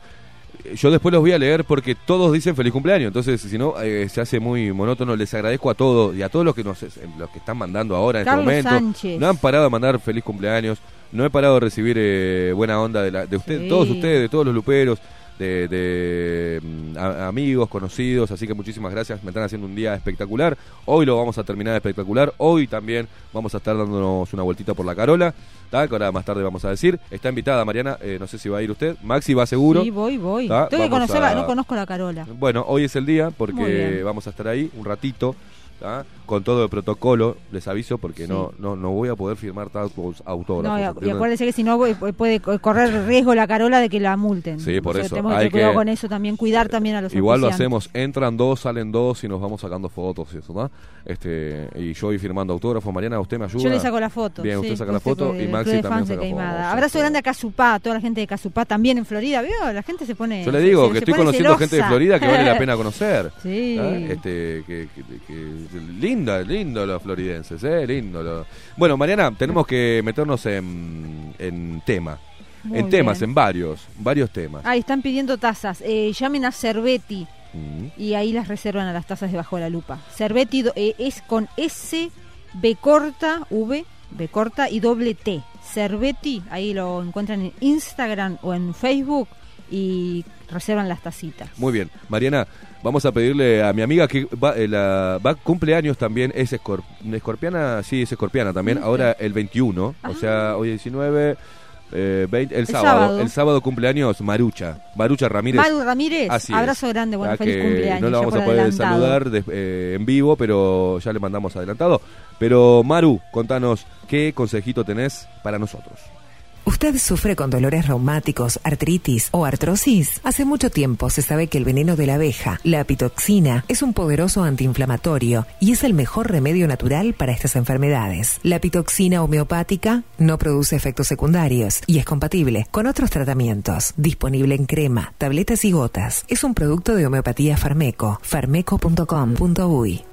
yo después los voy a leer porque todos dicen feliz cumpleaños, entonces si no eh, se hace muy monótono. Les agradezco a todos y a todos los que nos los que están mandando ahora en Carlos este momento. Sánchez. No han parado de mandar feliz cumpleaños, no he parado de recibir eh, buena onda de, la, de usted, Sí. todos ustedes, de todos los luperos. De, de, mm, a- amigos, conocidos, así que muchísimas gracias, me están haciendo un día espectacular. Hoy lo vamos a terminar espectacular. Hoy también vamos a estar dándonos una vueltita por la Carola, ¿tá? que ahora más tarde vamos a decir. Está invitada Mariana, eh, no sé si va a ir usted. Maxi va seguro. Sí, voy, voy. Tengo que conocerla, a- no conozco la Carola. Bueno, hoy es el día porque vamos a estar ahí un ratito, ¿tá? con todo el protocolo, les aviso, porque Sí. no, no no voy a poder firmar tantos autógrafos. No, y, acuérdese que si no puede, puede correr riesgo la Carola de que la multen. Sí, por O sea, eso. Tenemos que Hay que- con eso también, cuidar también a los Igual lo hacemos, entran dos, salen dos y nos vamos sacando fotos y eso, ¿no? Este, y yo voy firmando autógrafos, Mariana, ¿usted me ayuda? Yo le saco la foto. Bien, sí, usted saca la foto y Maxi también saca fotos. Abrazo grande a Casupá, toda la gente de Casupá, también en Florida, ¿veo? La gente se pone... Yo le digo se- que se estoy conociendo gente de. Florida que vale la pena conocer. Sí. Este, que, que- que- linda, lindo los floridenses, ¿eh? Lindo. lo- Bueno, Mariana, tenemos que meternos en, en tema. Muy en temas, bien. en varios, varios temas. Ahí están pidiendo tazas. Eh, llamen a Cerveti Mm. y ahí las reservan a las tazas debajo de la lupa. Cerveti eh, es con S, B corta, V, B corta y doble T. Cerveti, ahí lo encuentran en Instagram o en Facebook y reservan las tacitas. Muy bien, Mariana, vamos a pedirle a mi amiga que va, eh, la, va cumpleaños también, es escor- escorpiana, sí, es escorpiana también, ahora el 21, Ah. o sea, hoy 19, eh, 20, el, El sábado, sábado. el sábado cumpleaños Marucha, Marucha Ramírez. Maru Ramírez, Así es. abrazo grande, bueno, Ah, feliz cumpleaños. No la vamos a poder adelantado. saludar de- eh, en vivo, pero ya le mandamos adelantado. Pero Maru, contanos, ¿qué consejito tenés para nosotros? ¿Usted sufre con dolores reumáticos, artritis o artrosis? Hace mucho tiempo se sabe que el veneno de la abeja, la apitoxina, es un poderoso antiinflamatorio y es el mejor remedio natural para estas enfermedades. La apitoxina homeopática no produce efectos secundarios y es compatible con otros tratamientos. Disponible en crema, tabletas y gotas. Es un producto de homeopatía Farmeco. farmeco.com.uy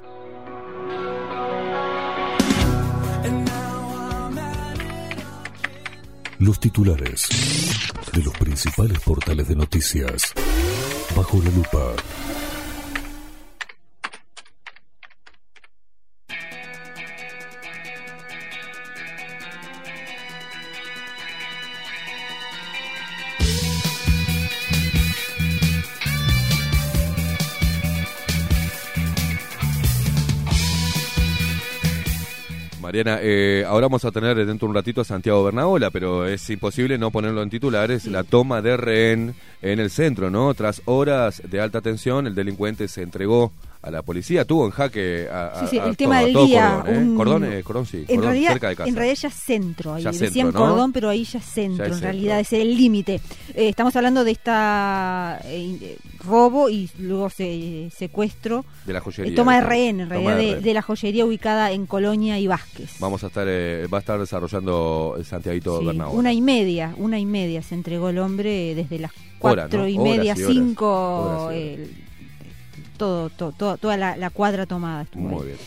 Los titulares de los principales portales de noticias. Bajo la lupa. Mariana, eh, ahora vamos a tener dentro de un ratito a Santiago Bernaola, pero es imposible no ponerlo en titulares. La toma de rehén en el centro, ¿no? Tras horas de alta tensión, el delincuente se entregó a la policía, tuvo en jaque a, Sí, sí, a el tema todo- del todo día. Cordón, ¿eh? un- Cordón, eh, Cordón sí, en Cordón, realidad, cerca de casa. En realidad ya es centro. Ahí Ya decían centro, ¿no? cordón, pero ahí ya es centro. Ya en realidad es el límite. Eh, estamos hablando de esta eh, eh, robo y luego se, secuestro. de la joyería. toma de rehén, en realidad, de, la joyería ubicada en Colonia y Vázquez. Vamos a estar, eh, va a estar desarrollando el Santiaguito Sí, Bernabéu. una y media, una y media se entregó el hombre desde las cuatro ¿no? y Horas media, y horas. cinco, Horas y horas. el- todo, todo, todo- toda la, la cuadra tomada. estuvo ahí. Muy bien.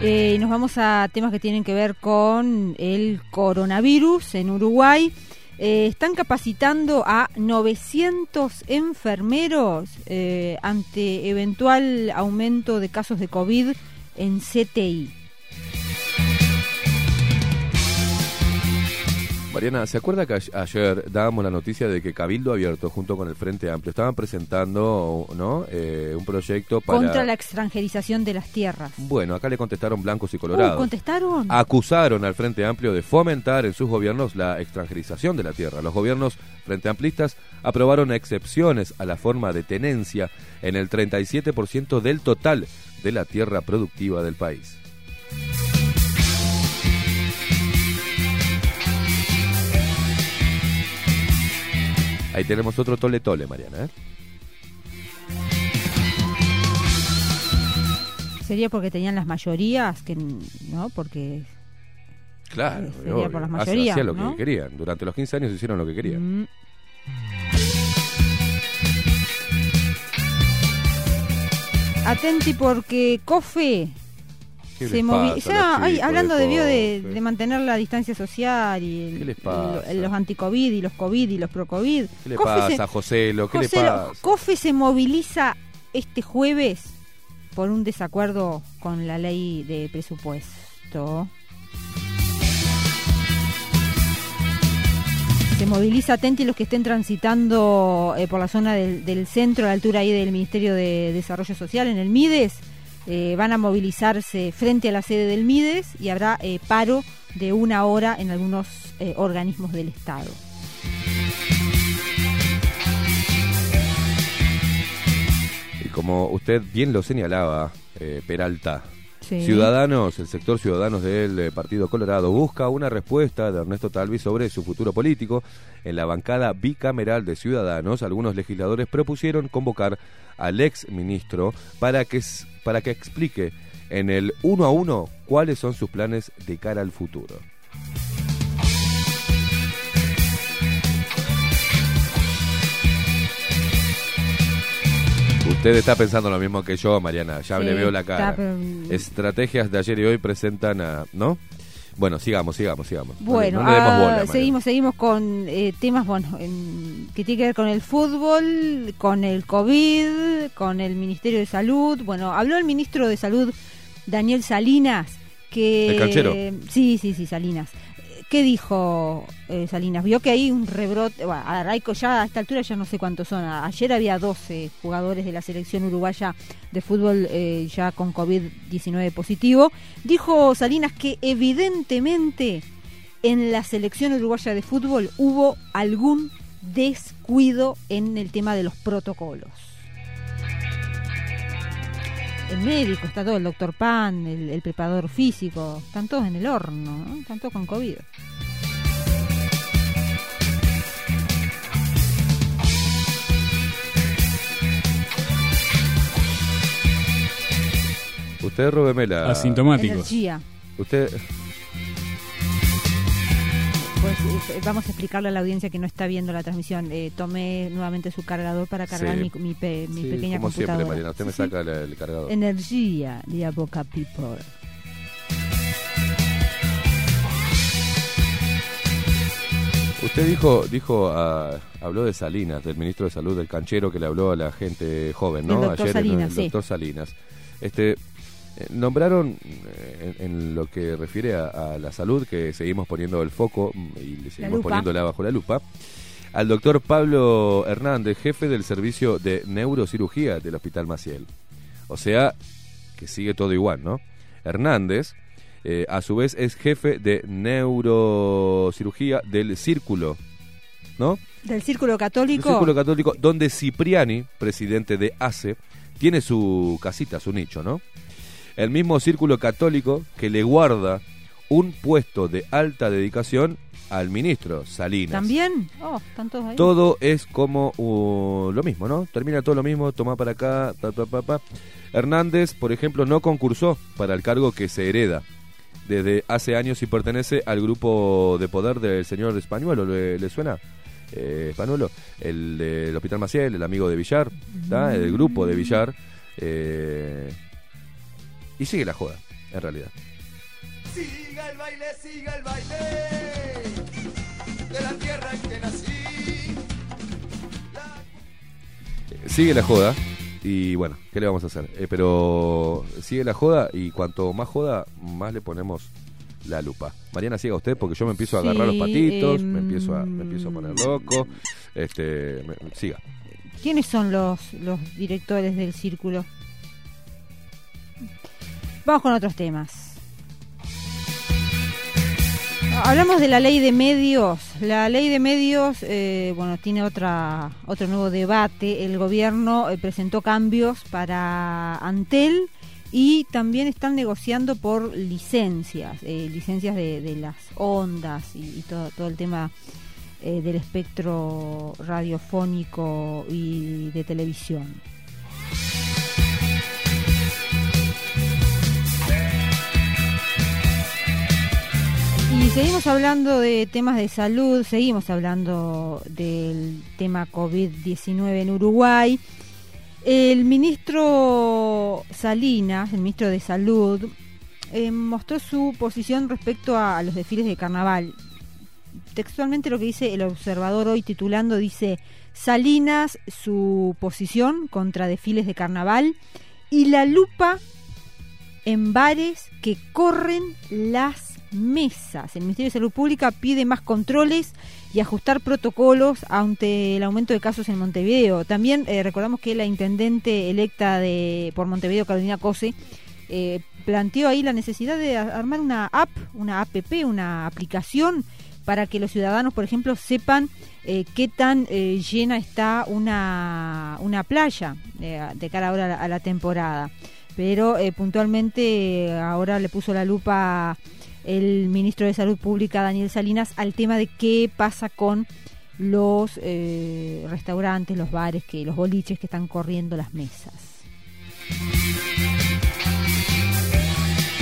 Eh, nos vamos a temas que tienen que ver con el coronavirus en Uruguay. Eh, están capacitando a 900 enfermeros eh, ante eventual aumento de casos de COVID en CTI. Mariana, ¿se acuerda que ayer dábamos la noticia de que Cabildo Abierto junto con el Frente Amplio estaban presentando ¿no? Eh, un proyecto para... Contra la extranjerización de las tierras. Bueno, acá le contestaron blancos y Uh, colorados. ¿Contestaron? acusaron al Frente Amplio de fomentar en sus gobiernos la extranjerización de la tierra. Los gobiernos Frente Amplistas aprobaron excepciones a la forma de tenencia en el 37% del total de la tierra productiva del país. Ahí tenemos otro tole tole, Mariana. ¿eh? Sería porque tenían las mayorías, que no, porque Claro, Eh, sería obvio. por las mayorías, hacían lo ¿no? que querían. Durante los 15 años hicieron lo que querían. Mm. Atenti porque Cofe ¿Qué se les movi- pasa ya, a los ay, chicos hablando de de, de, Cofe? de mantener la distancia social y el- ¿Qué les el- pasa? los anticovid y los covid y los pro-covid. ¿Qué le Cofe se- pasa, José? Lo ¿Qué le pasa? Cofe se moviliza este jueves por un desacuerdo con la ley de presupuesto. Se moviliza atenti los que estén transitando eh, por la zona del, del centro, a la altura ahí del Ministerio de Desarrollo Social, en el MIDES. Eh, van a movilizarse frente a la sede del MIDES y habrá eh, paro de una hora en algunos eh, organismos del Estado. Y como usted bien lo señalaba, Peralta, Sí. Ciudadanos, el sector Ciudadanos del Partido Colorado, busca una respuesta de Ernesto Talvi sobre su futuro político. En la bancada bicameral de Ciudadanos, algunos legisladores propusieron convocar al ex ministro para que, para que explique en el uno a uno cuáles son sus planes de cara al futuro. Usted está pensando lo mismo que yo, Mariana, ya Sí, le veo la cara. pero- Estrategias de ayer y hoy presentan a... ¿No? Bueno, sigamos, sigamos, sigamos. Bueno, no le demos ah, bola, seguimos, seguimos con eh, temas bueno, en- que tiene que ver con el fútbol, con el COVID, con el Ministerio de Salud. Bueno, habló el ministro de Salud, Daniel Salinas, que... ¿El canchero? Sí, sí, sí, Salinas. ¿Qué dijo eh, Salinas? Vio que hay un rebrote, bueno, a Raico ya a esta altura ya no sé cuántos son. Ayer había 12 jugadores de la selección uruguaya de fútbol eh, ya con COVID-19 positivo. Dijo Salinas que evidentemente en la selección uruguaya de fútbol hubo algún descuido en el tema de los protocolos. El médico, está todo, el doctor Pan, el, el preparador físico, están todos en el horno, ¿no? están todos con COVID. Usted, Rubemela. Asintomáticos. Energía. Usted... Pues eh, vamos a explicarle a la audiencia que no está viendo la transmisión. Eh, tomé nuevamente su cargador para cargar Sí. mi, mi pe- mi Sí, pequeña como computadora. siempre, Mariana, usted me Sí, saca el, el cargador. Energía de Boca People. Usted dijo, dijo ah, habló de Salinas, del ministro de Salud, del canchero que le habló a la gente joven, ¿no? Doctor Ayer el- Salinas, el, sí. doctor Salinas. Este, eh, nombraron, eh, en, en lo que refiere a, a la salud, que seguimos poniendo el foco mm, y le seguimos lupa. poniéndola bajo la lupa, al doctor Pablo Hernández, jefe del servicio de neurocirugía del Hospital Maciel. O sea, que sigue todo igual, ¿no? Hernández Eh, a su vez es jefe de neurocirugía del Círculo, ¿no? Del Círculo Católico. Círculo Católico, donde Cipriani, presidente de ACE, tiene su casita, su nicho, ¿no? El mismo Círculo Católico que le guarda un puesto de alta dedicación al ministro Salinas. ¿También? Oh, están todos ahí. Todo es como uh, lo mismo, ¿no? Termina todo lo mismo, toma para acá, pa, pa, pa, pa. Hernández, por ejemplo, no concursó para el cargo que se hereda desde hace años y pertenece al grupo de poder del señor Españuelo. ¿Le, le suena? Eh, Españuelo, el del Hospital Maciel, el amigo de Villar, ¿tá? el grupo de Villar. eh, y sigue la joda, en realidad. Siga el baile, siga el baile de la tierra en que nací. Sigue la joda. Y bueno, ¿qué le vamos a hacer? Eh, pero sigue la joda y cuanto más joda, más le ponemos la lupa. Mariana, siga usted porque yo me empiezo a agarrar los patitos, em, me, empiezo a, me empiezo a poner loco. Este, me- siga. ¿Quiénes son los, los directores del círculo? Vamos con otros temas. Hablamos de la ley de medios. La ley de medios, eh, bueno, tiene otra otro nuevo debate. El gobierno eh, presentó cambios para Antel y también están negociando por licencias, eh, licencias de, las ondas y, y todo, todo el tema del espectro radiofónico y de televisión. Seguimos hablando de temas de salud, seguimos hablando del tema COVID-19 en Uruguay. El ministro Salinas, el ministro de Salud, eh, mostró su posición respecto a los desfiles de carnaval. Textualmente lo que dice el observador hoy titulando dice Salinas, su posición contra desfiles de carnaval y la lupa en bares que corren las mesas. El Ministerio de Salud Pública pide más controles y ajustar protocolos ante el aumento de casos en Montevideo. También eh, recordamos que la intendente electa de por Montevideo, Carolina Cose, eh, planteó ahí la necesidad de armar una app, una app, una aplicación para que los ciudadanos, por ejemplo, sepan eh, qué tan llena está una, una playa de cara ahora a la, a la temporada. Pero puntualmente ahora le puso la lupa el ministro de Salud Pública, Daniel Salinas, al tema de qué pasa con los eh, restaurantes, los bares, que los boliches que están corriendo las mesas.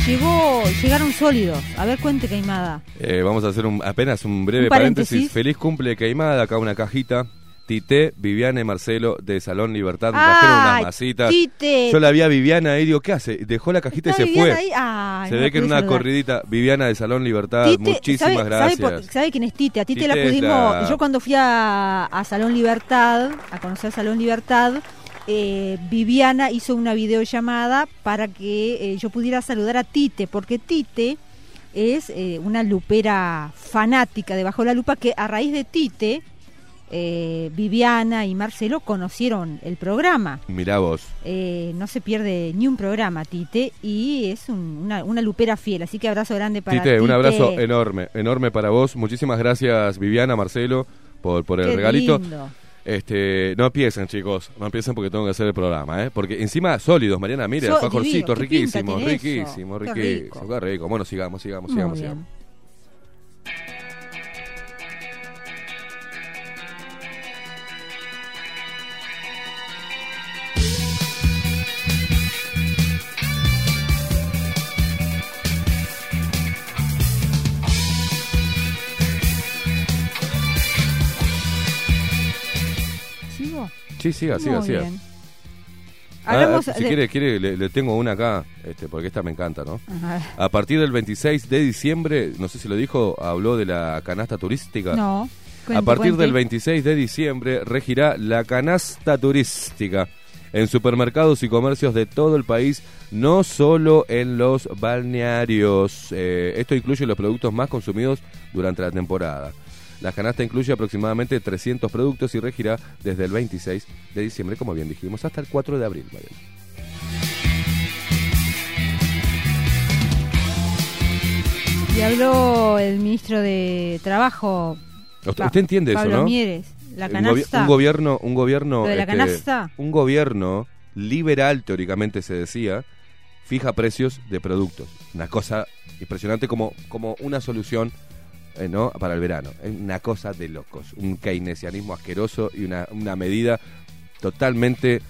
Llegó, llegaron sólidos. A ver, cuente, Caimada. Eh, vamos a hacer un, apenas un breve Un paréntesis. paréntesis. Feliz cumple Caimada, acá una cajita. Tité, Viviana y Marcelo de Salón Libertad me trajeron unas masitas. Tite. Yo la vi a Viviana ahí, digo, ¿qué hace? Dejó la cajita ¿Está y se Viviana fue. Ay, se no ve que en pude una saludar. corridita, Viviana de Salón Libertad, Tite, muchísimas ¿sabe, gracias. Sabe, por- sabe quién es Tite? A Tite, Tite la pudimos. la- Yo cuando fui a, a Salón Libertad, a conocer Salón Libertad, eh, Viviana hizo una videollamada para que eh, yo pudiera saludar a Tite, porque Tite es eh, una lupera fanática de Bajo la Lupa que a raíz de Tite. Eh, Viviana y Marcelo conocieron el programa. Mirá vos. Eh, no se pierde ni un programa, Tite, y es un- una, una lupera fiel. Así que abrazo grande para Tite, un Tite. abrazo enorme, enorme para vos. Muchísimas gracias, Viviana, Marcelo, por, por el Qué regalito. lindo. Este, no empiecen, chicos, no empiecen porque tengo que hacer el programa, ¿eh? Porque encima sólidos, Mariana, mire, So- alfajorcitos, divino, ¿qué pinta riquísimos, riquísimos, Qué riquísimos, rico. rico. Bueno, sigamos, sigamos, Muy sigamos, bien. sigamos. Sí, siga, siga, Muy siga. bien. Ah, Hablamos si de- quiere, quiere le, le tengo una acá, este, porque esta me encanta, ¿no? Ajá. A partir del 26 de diciembre, no sé si lo dijo, habló de la canasta turística. No. A cuente, partir cuente. del 26 de diciembre regirá la canasta turística en supermercados y comercios de todo el país, no solo en los balnearios. Eh, esto incluye los productos más consumidos durante la temporada. La canasta incluye aproximadamente 300 productos y regirá desde el 26 de diciembre, como bien dijimos, hasta el 4 de abril. Y habló el ministro de Trabajo. Usted, usted entiende Pablo eso, ¿no? Mieres. La canasta. Un, gobierno, un gobierno, la este, canasta. un gobierno liberal teóricamente se decía, fija precios de productos. Una cosa impresionante como, como una solución eh, ¿no? para el verano. Es una cosa de locos. Un keynesianismo asqueroso y una, una medida totalmente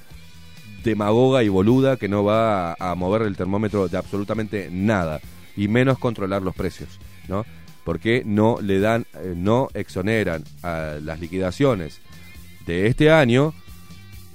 demagoga y boluda que no va a, mover el termómetro de absolutamente nada y menos controlar los precios, ¿no? Porque no le dan, eh, no exoneran a las liquidaciones de este año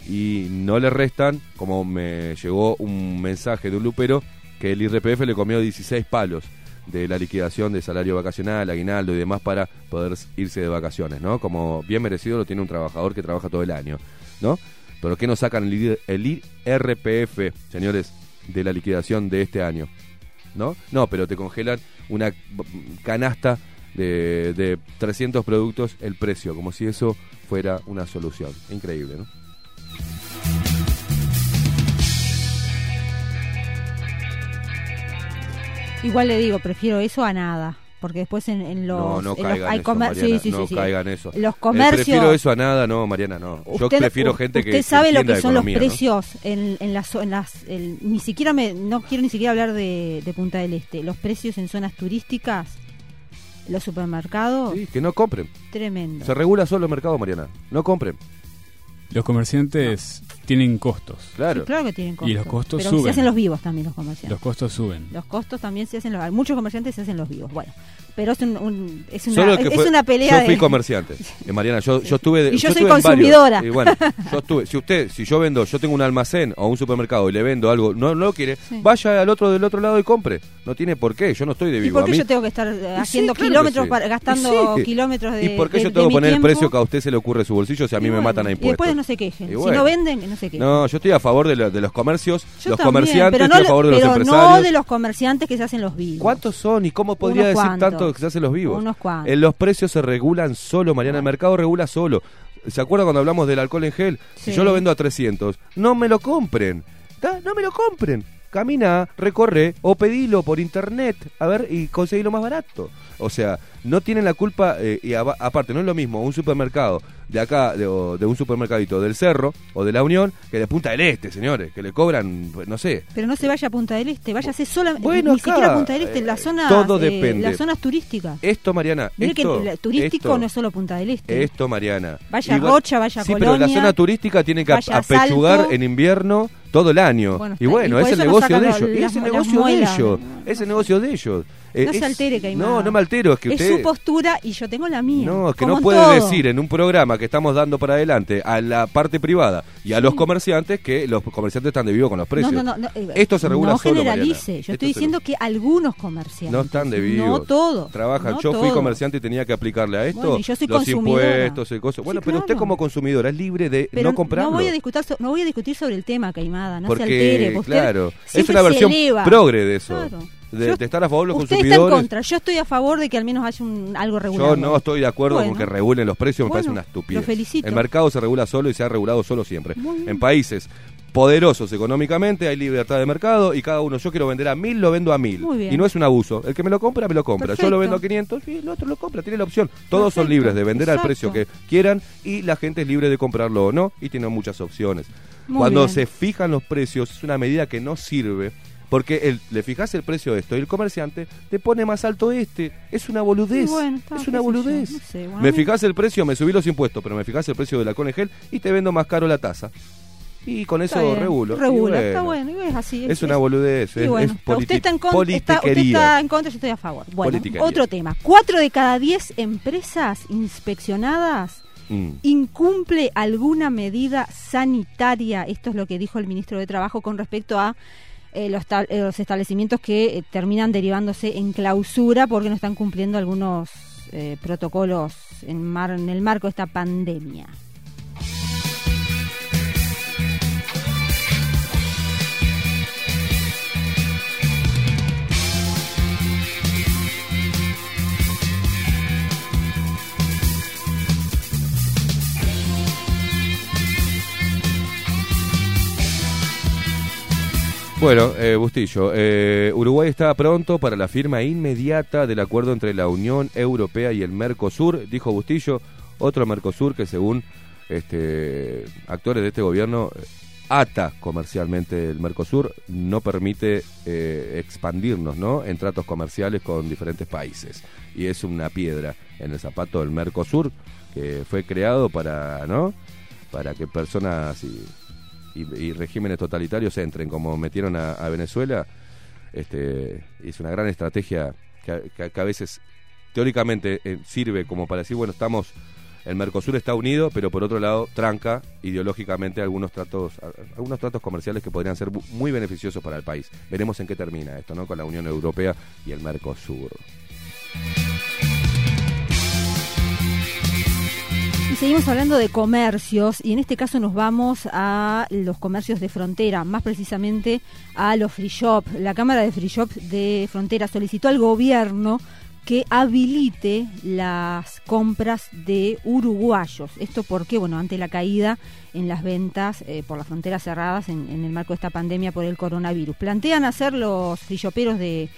y no le restan, como me llegó un mensaje de un lupero, que el IRPF le comió 16 palos de la liquidación de salario vacacional, aguinaldo y demás para poder irse de vacaciones, ¿no? Como bien merecido lo tiene un trabajador que trabaja todo el año, ¿no? Pero ¿qué nos sacan el, el IRPF, señores, de la liquidación de este año? ¿No? No, pero te congelan una canasta de, de 300 productos el precio, como si eso fuera una solución. Increíble, ¿no? Igual le digo, prefiero eso a nada. Porque después en, en los. no, no en los- caigan hay eso, Mariana, sí, sí, no sí, sí. caigan eso. Los Eh, comercios. prefiero eso a nada, no, Mariana, no. Yo Usted- prefiero gente que usted sabe lo que son los precios en, en las en las el- ni siquiera me no quiero ni siquiera hablar de, de Punta del Este los precios en zonas turísticas los supermercados Sí, que no compren. tremendo Se regula solo el mercado, Mariana. No compren. Los comerciantes tienen costos. Claro. Sí, claro que tienen costos Y los costos pero se suben. hacen los vivos también los comerciantes Los costos suben. los costos también se hacen los muchos comerciantes se hacen los vivos bueno pero es un, un- es una Solo que es fue- una pelea Yo fui de comerciante. Eh, Mariana, yo, yo estuve. de- Y yo soy consumidora. Y bueno, yo estuve. Si usted, si yo vendo, yo tengo un almacén o un supermercado y le vendo algo, no, no lo quiere, Sí. vaya al otro del otro lado y compre. No tiene por qué. Yo no estoy de ¿Y vivo. por A qué mí- yo tengo que estar eh, Y haciendo sí, claro kilómetros, sí. para- Y gastando sí. kilómetros de ¿Y por qué de- yo tengo que poner el precio que a usted se le ocurre su bolsillo si a mí Y me matan a Y impuestos? después no se quejen. Y Si no venden, no yo estoy a favor de, lo- de los comercios, Yo los también, comerciantes, pero no, estoy a favor de los empresarios. no de los comerciantes que se hacen los vivos. ¿Cuántos son y cómo podría Unos decir cuantos. tanto que se hacen los vivos? Unos cuantos. En los precios se regulan solo, Mariana, el mercado regula solo. ¿Se acuerda cuando hablamos del alcohol en gel? Si yo lo vendo a 300, no me lo compren. ¿Tá? No me lo compren. Camina, recorre o pedilo por internet, a ver, y conseguilo más barato. O sea, no tienen la culpa, eh, y aparte, no es lo mismo un supermercado de acá, de, de un supermercadito del Cerro o de la Unión, que de Punta del Este, señores, que le cobran, pues, no sé, Pero no se vaya a Punta del Este, váyase solamente, Bueno, ni acá, siquiera a Punta del Este, eh, las zonas, todo eh, depende. las zonas turísticas. Esto, Mariana, esto, que el turístico esto, no es solo Punta del Este. Esto, Mariana. Vaya a Rocha, vaya a Sí, pero la zona turística tiene que apechugar en invierno todo el año. Bueno, y bueno, y es el negocio de los- ellos. Y es el negocio de ellos. Es el negocio de ellos. Eh, No se altere, Caimán. No, no me altero, es que es usted... su postura y yo tengo la mía. No, es que no puede todo. decir en un programa que estamos dando para adelante a la parte privada y a los comerciantes que los comerciantes están de vivo con los precios. No, no, no, no, eh, Esto se regula no solo, generalice. Mariana. Yo Esto estoy se- diciendo que algunos comerciantes. No están de. No todos. Trabajan. no yo fui comerciante y tenía que aplicarle a esto Bueno, y yo soy los impuestos, el coso. Bueno, Sí, pero usted como consumidora es libre de Pero no comprarlo. voy a discutir, no voy a discutir sobre el tema, Caimada. No porque, se altere. porque usted claro, es una versión progre de eso. Claro. De, Yo- de estar a favor de los Usted está en consumidores. contra. Yo estoy a favor de que al menos haya un, algo regulado. Yo no estoy de acuerdo Bueno. con que regulen los precios, me Bueno, parece una estupidez. lo felicito. El mercado se regula solo y se ha regulado solo siempre. En países poderosos económicamente hay libertad de mercado y cada uno, yo quiero vender a mil, lo vendo a mil. Y no es un abuso. El que me lo compra, me lo compra. Yo lo vendo a 500 y el otro lo compra, tiene la opción. Todos son libres de vender al precio que quieran y la gente es libre de comprarlo o no y tiene muchas opciones. Muy Cuando bien. se fijan los precios es una medida que no sirve. Porque el, le fijas el precio de esto y el comerciante te pone más alto este. Es una boludez. Bueno, es una boludez. no sé, bueno, me fijas el precio, me subí los impuestos, pero me fijas el precio del alcohol en gel y te vendo más caro la tasa. Y con eso bien, regulo. Regula, bueno, está bueno. y es así. Es una boludez. Es, bueno, es usted está en contra, está, usted está en contra, yo estoy a favor. Bueno, otro tema. Cuatro de cada diez empresas inspeccionadas Mm. incumple alguna medida sanitaria. Esto es lo que dijo el ministro de Trabajo con respecto a eh, los, eh, establecimientos que eh, terminan derivándose en clausura porque no están cumpliendo algunos eh, protocolos en, mar- en el marco de esta pandemia. Bueno, eh, Bustillo, eh, Uruguay está pronto para la firma inmediata del acuerdo entre la Unión Europea y el Mercosur, dijo Bustillo, otro Mercosur que según este, actores de este gobierno ata comercialmente el Mercosur, no permite eh, expandirnos ¿no? en tratos comerciales con diferentes países. Y es una piedra en el zapato del Mercosur que fue creado para, ¿no? para que personas y- regímenes totalitarios entren, como metieron a, Venezuela. Este, es una gran estrategia que, a- veces teóricamente eh, sirve como para decir, bueno, estamos, el Mercosur está unido, pero por otro lado tranca ideológicamente algunos tratos, algunos tratos comerciales que podrían ser muy beneficiosos para el país. Veremos en qué termina esto, ¿no? Con la Unión Europea y el Mercosur. Y seguimos hablando de comercios y en este caso nos vamos a los comercios de frontera, más precisamente a los free shop. La Cámara de Free Shop de Frontera solicitó al gobierno que habilite las compras de uruguayos. Esto porque, bueno, ante la caída en las ventas eh, por las fronteras cerradas en, en el marco de esta pandemia por el coronavirus. Plantean hacer los free shoperos de,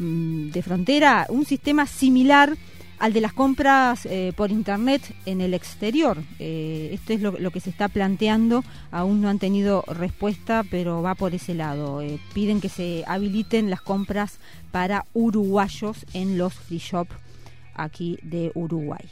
mm, de frontera un sistema similar al de las compras eh, por internet en el exterior. Eh, esto es lo, que se está planteando. Aún no han tenido respuesta, pero va por ese lado. Eh, piden que se habiliten las compras para uruguayos en los free shop aquí de Uruguay.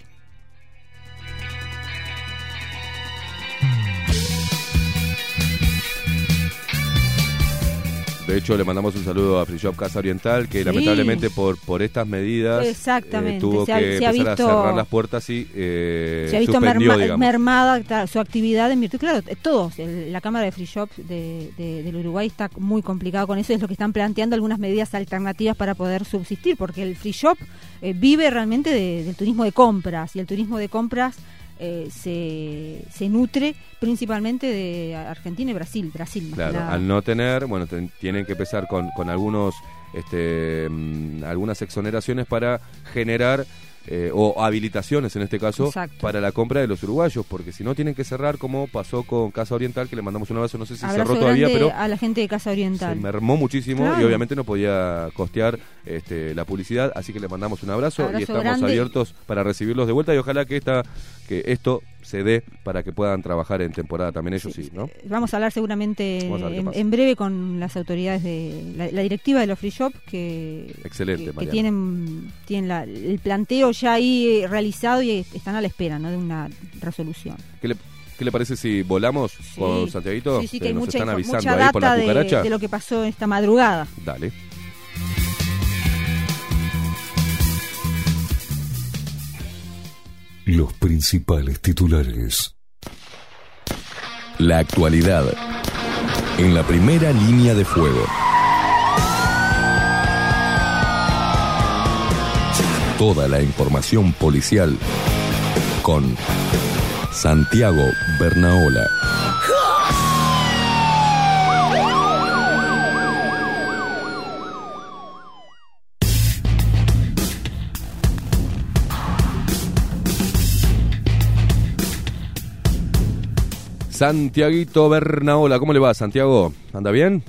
De hecho, le mandamos un saludo a Free Shop Casa Oriental, que Sí. lamentablemente por, por estas medidas Exactamente, eh, tuvo se ha- que se ha empezar visto- a cerrar las puertas y eh, se ha visto merma- mermada su actividad en virtud. Claro, todos, el- la Cámara de Free Shop de, de- del Uruguay está muy complicado con eso. Es lo que están planteando algunas medidas alternativas para poder subsistir, porque el Free Shop eh, vive realmente de- del turismo de compras y el turismo de compras eh, se, se nutre principalmente de Argentina y Brasil. Brasil más Claro, nada. al no tener, bueno, ten- tienen que empezar con, con algunos, este, mm, algunas exoneraciones para generar eh, o habilitaciones en este caso Exacto. para la compra de los uruguayos, porque si no tienen que cerrar como pasó con Casa Oriental, que le mandamos un abrazo, no sé si Abrazo cerró todavía, pero a la gente de Casa se Oriental. mermó muchísimo y obviamente no podía costear este, la publicidad, así que le mandamos un abrazo, Abrazo y estamos grande. abiertos para recibirlos de vuelta y ojalá que esta que esto se dé para que puedan trabajar en temporada también ellos sí, ¿no? Vamos a hablar seguramente a en, breve con las autoridades de la, la directiva de los free shop que, Excelente, que, que tienen, tienen la- el planteo ya ahí eh, realizado y están a la espera ¿no? de una resolución. ¿Qué le, qué le parece si volamos Sí. con Santiaguito? Sí, sí, que hay nos mucha, están avisando mucha ahí por la de, cucaracha. de lo que pasó esta madrugada. Dale. Los principales titulares. La actualidad. En la primera línea de fuego. Toda la información policial con Santiago Bernaola. Santiaguito Bernaola, ¿cómo le va, Santiago? ¿Anda bien?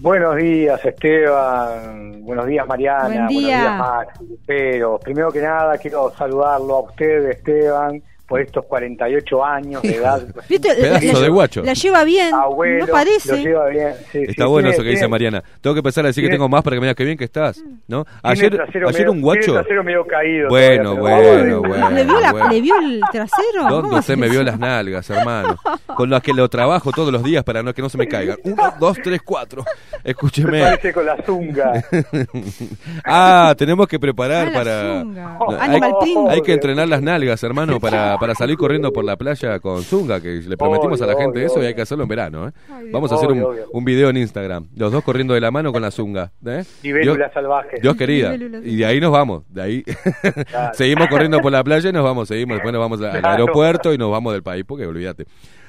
Buenos días, Esteban. Buenos días, Mariana. Buen Buenos día. días, Max. Pero primero que nada, quiero saludarlo a usted, Esteban, por estos 48 años de edad. Pedazo la, de guacho. la lleva bien, Abuelo, no parece. lo lleva bien. Sí, Está sí, bueno tiene- eso que dice Mariana. Tengo que empezar a decir que tengo más para que me digas que bien que estás, ¿no? Ayer, medio- un guacho... Medio caído. Bueno, bueno, ver. bueno. ¿Le, vio la- bueno. ¿Le vio el trasero? ¿Dónde ¿Cómo usted me vio las nalgas, hermano? Con las que lo trabajo todos los días para no, que no se me caigan. Uno, dos, tres, cuatro. Me Escúcheme. parece con la zunga. Ah, tenemos que preparar Ah, la para... zunga. No, hay, hay que entrenar las nalgas, hermano, para, para salir corriendo por la playa con Zunga, que le prometimos a la gente obvio, eso y hay que hacerlo en verano, ¿eh? Ay, Vamos a hacer un, Obvio, obvio. un video en Instagram, los dos corriendo de la mano con la Zunga. ¿eh? Libélula Dios- salvaje. Dios querida. Y de ahí nos vamos, de ahí. Claro. seguimos corriendo por la playa y nos vamos, seguimos. Después nos vamos al Claro. aeropuerto y nos vamos del país, porque olvídate.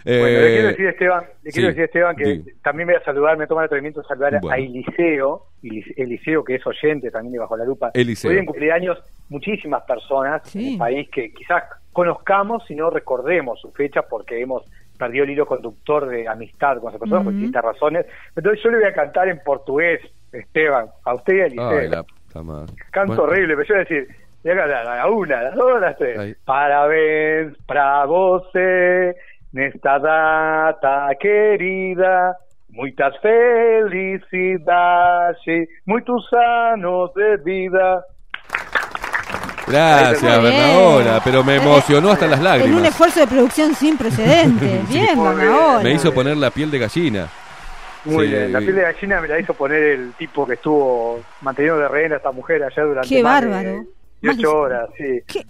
Bueno, Eh, le quiero decir, Esteban, le quiero sí, decir, Esteban, que también voy a saludar, me toma el atrevimiento de saludar Bueno. a Eliseo, Elis- Eliseo, que es oyente también de Bajo la Lupa. Eliseo. Hoy en cumpleaños muchísimas personas Sí. en el país que quizás conozcamos y no recordemos su fecha porque hemos perdió el hilo conductor de amistad con esa persona por Ujú. distintas razones. Entonces yo le voy a cantar en portugués, Esteban, a usted y a madre. Canto Bueno, horrible, pero yo voy a decir, a una, a dos, a las tres. Ahí. Parabéns pra você nesta data querida. Muitas felicidades, muitos anos de vida. Gracias. Bernadona, pero me emocionó hasta las En un lágrimas. esfuerzo de producción sin precedentes. Bien. Bernadona. Me hizo poner la piel de gallina. Muy Sí. bien, la piel de gallina me la hizo poner el tipo que estuvo manteniendo de rehén a esta mujer ayer durante Qué más bárbaro. 18 Más de- horas, sí. ¿Qué?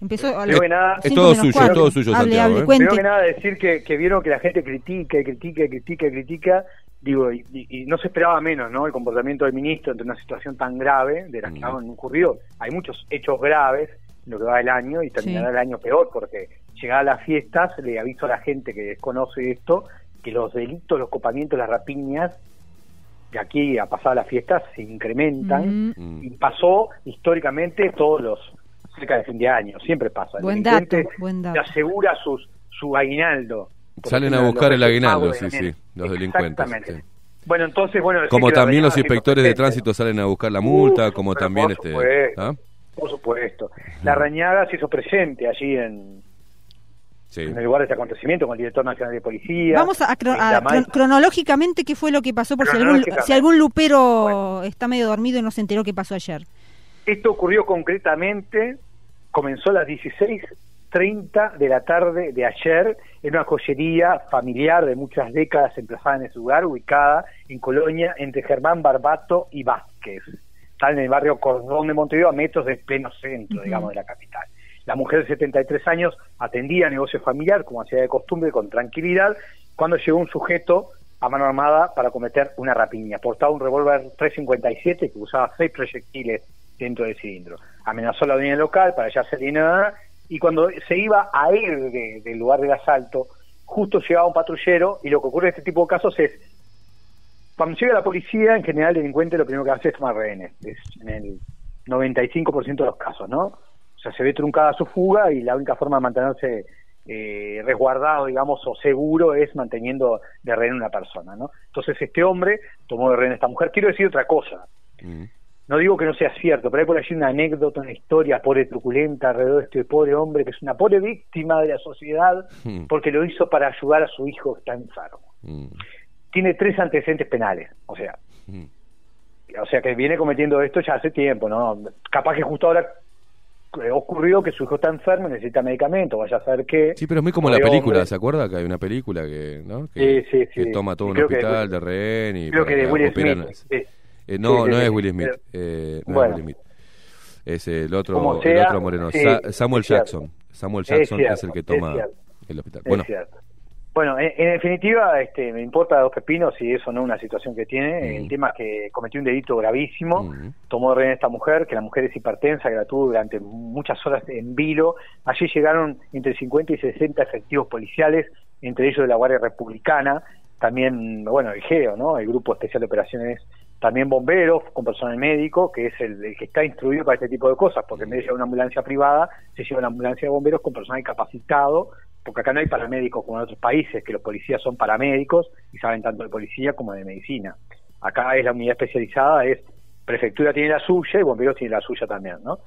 Empezó a Primero que nada, Es cinco todo suyo, es todo suyo, Hable, Santiago, hable, ¿eh? Primero que nada decir que, que vieron que la gente critica, y critica, y critica, y critica, digo, y, y- y no se esperaba menos, ¿no? El comportamiento del ministro ante una situación tan grave de la que Mm. han ocurrido. Hay muchos hechos graves en lo que va del año y terminará Sí. el año peor porque llegada a las fiestas le aviso a la gente que desconoce esto que los delitos, los copamientos, las rapiñas de aquí a pasar las fiestas se incrementan Mm. Mm. y pasó históricamente todos los cerca de fin de año, siempre pasa. Buen dato, buen dato. se asegura sus, su aguinaldo. Salen a buscar el aguinaldo, sí, sí, los delincuentes. Exactamente. sí. Bueno, entonces, bueno, Como también los inspectores de tránsito salen a buscar la multa, Uf, como también por este. supuesto. ¿ah? Por supuesto. La Rañaga se hizo presente allí en, Sí. en el lugar de este acontecimiento con el director nacional de policía. Vamos a, cron- cronológicamente qué fue lo que pasó, por si algún, si algún lupero está medio dormido y no se enteró qué pasó ayer. Esto ocurrió concretamente, comenzó a las 16.30 de la tarde de ayer en una joyería familiar de muchas décadas emplazada en ese lugar, ubicada en Colonia entre Germán Barbato y Vázquez. Está en el barrio Cordón de Montevideo, a metros del pleno centro, digamos, de la capital. La mujer de 73 años atendía negocio familiar, como hacía de costumbre, con tranquilidad, cuando llegó un sujeto a mano armada para cometer una rapiña. Portaba un revólver 357 que usaba seis proyectiles dentro del cilindro. Amenazó la audiencia local para hallarse dinero y cuando se iba a ir de- del lugar del asalto, justo llegaba un patrullero y lo que ocurre en este tipo de casos es cuando llega la policía, en general el delincuente lo primero que hace es tomar rehenes, es en el 95% de los casos, ¿no? O sea, se ve truncada su fuga y la única forma de mantenerse eh, resguardado, digamos, o seguro es manteniendo de rehén una persona, ¿no? Entonces este hombre tomó de rehén a esta mujer. Quiero decir otra cosa, Mm. No digo que no sea cierto, pero hay por allí una anécdota, una historia pobre truculenta alrededor de este pobre hombre que es una pobre víctima de la sociedad Mm. porque lo hizo para ayudar a su hijo que está enfermo. Mm. Tiene tres antecedentes penales, o sea, Mm. o sea que viene cometiendo esto ya hace tiempo, ¿no? Capaz que justo ahora eh, ocurrió que su hijo está enfermo y necesita medicamento, vaya a saber qué. Sí, pero es muy como la película, hombre. ¿se acuerda? Que hay una película que, ¿no? que, Sí, sí, que sí. toma todo un que hospital de rehén y Creo que de Will Smith. Eh, no, Sí, no es. Will Smith. Eh, no bueno. es Will Smith. Es el otro, el otro moreno. sí, Sa- Samuel. Jackson. Samuel Jackson es, cierto, el que toma el hospital. Bueno. Bueno, en, en definitiva, este, me importa dos pepinos si eso no es una situación que tiene. Mm. El tema es que cometió un delito gravísimo, Mm. tomó de rehén a esta mujer, que la mujer es hipertensa, que la tuvo durante muchas horas en vilo. Allí llegaron entre 50 y 60 efectivos policiales, entre ellos de la Guardia Republicana, también, bueno, el GEO, ¿no? El Grupo Especial de Operaciones, también bomberos con personal médico, que es el, que está instruido para este tipo de cosas, porque en vez de llevar una ambulancia privada, se lleva una ambulancia de bomberos con personal capacitado, porque acá no hay paramédicos como en otros países, que los policías son paramédicos y saben tanto de policía como de medicina. Acá es la unidad especializada, es prefectura tiene la suya y bomberos tiene la suya también, ¿no?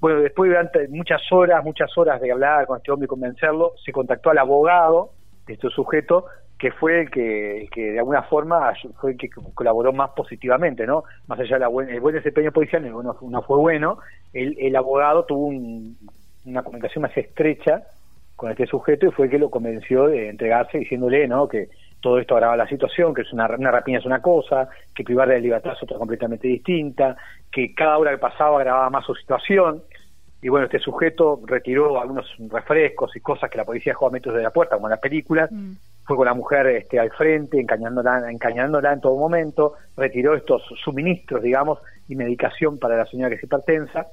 Bueno, después durante muchas horas, muchas horas de hablar con este hombre y convencerlo, se contactó al abogado de este sujeto, que fue el que, que de alguna forma fue el que colaboró más positivamente, ¿no? Más allá del buen, el buen desempeño policial, no fue bueno, el, el abogado tuvo un- una comunicación más estrecha con este sujeto y fue el que lo convenció de entregarse diciéndole, ¿no? Que todo esto agrava la situación, que es una, una rapiña es una cosa, que privar de libertad es otra completamente distinta, que cada hora que pasaba agravaba más su situación. Y bueno, este sujeto retiró algunos refrescos y cosas que la policía dejó a metros de la puerta, como en las películas, Mm. Fue con la mujer este, al frente, encañándola, encañándola en todo momento, retiró estos suministros, digamos, y medicación para la señora que es hipertensa,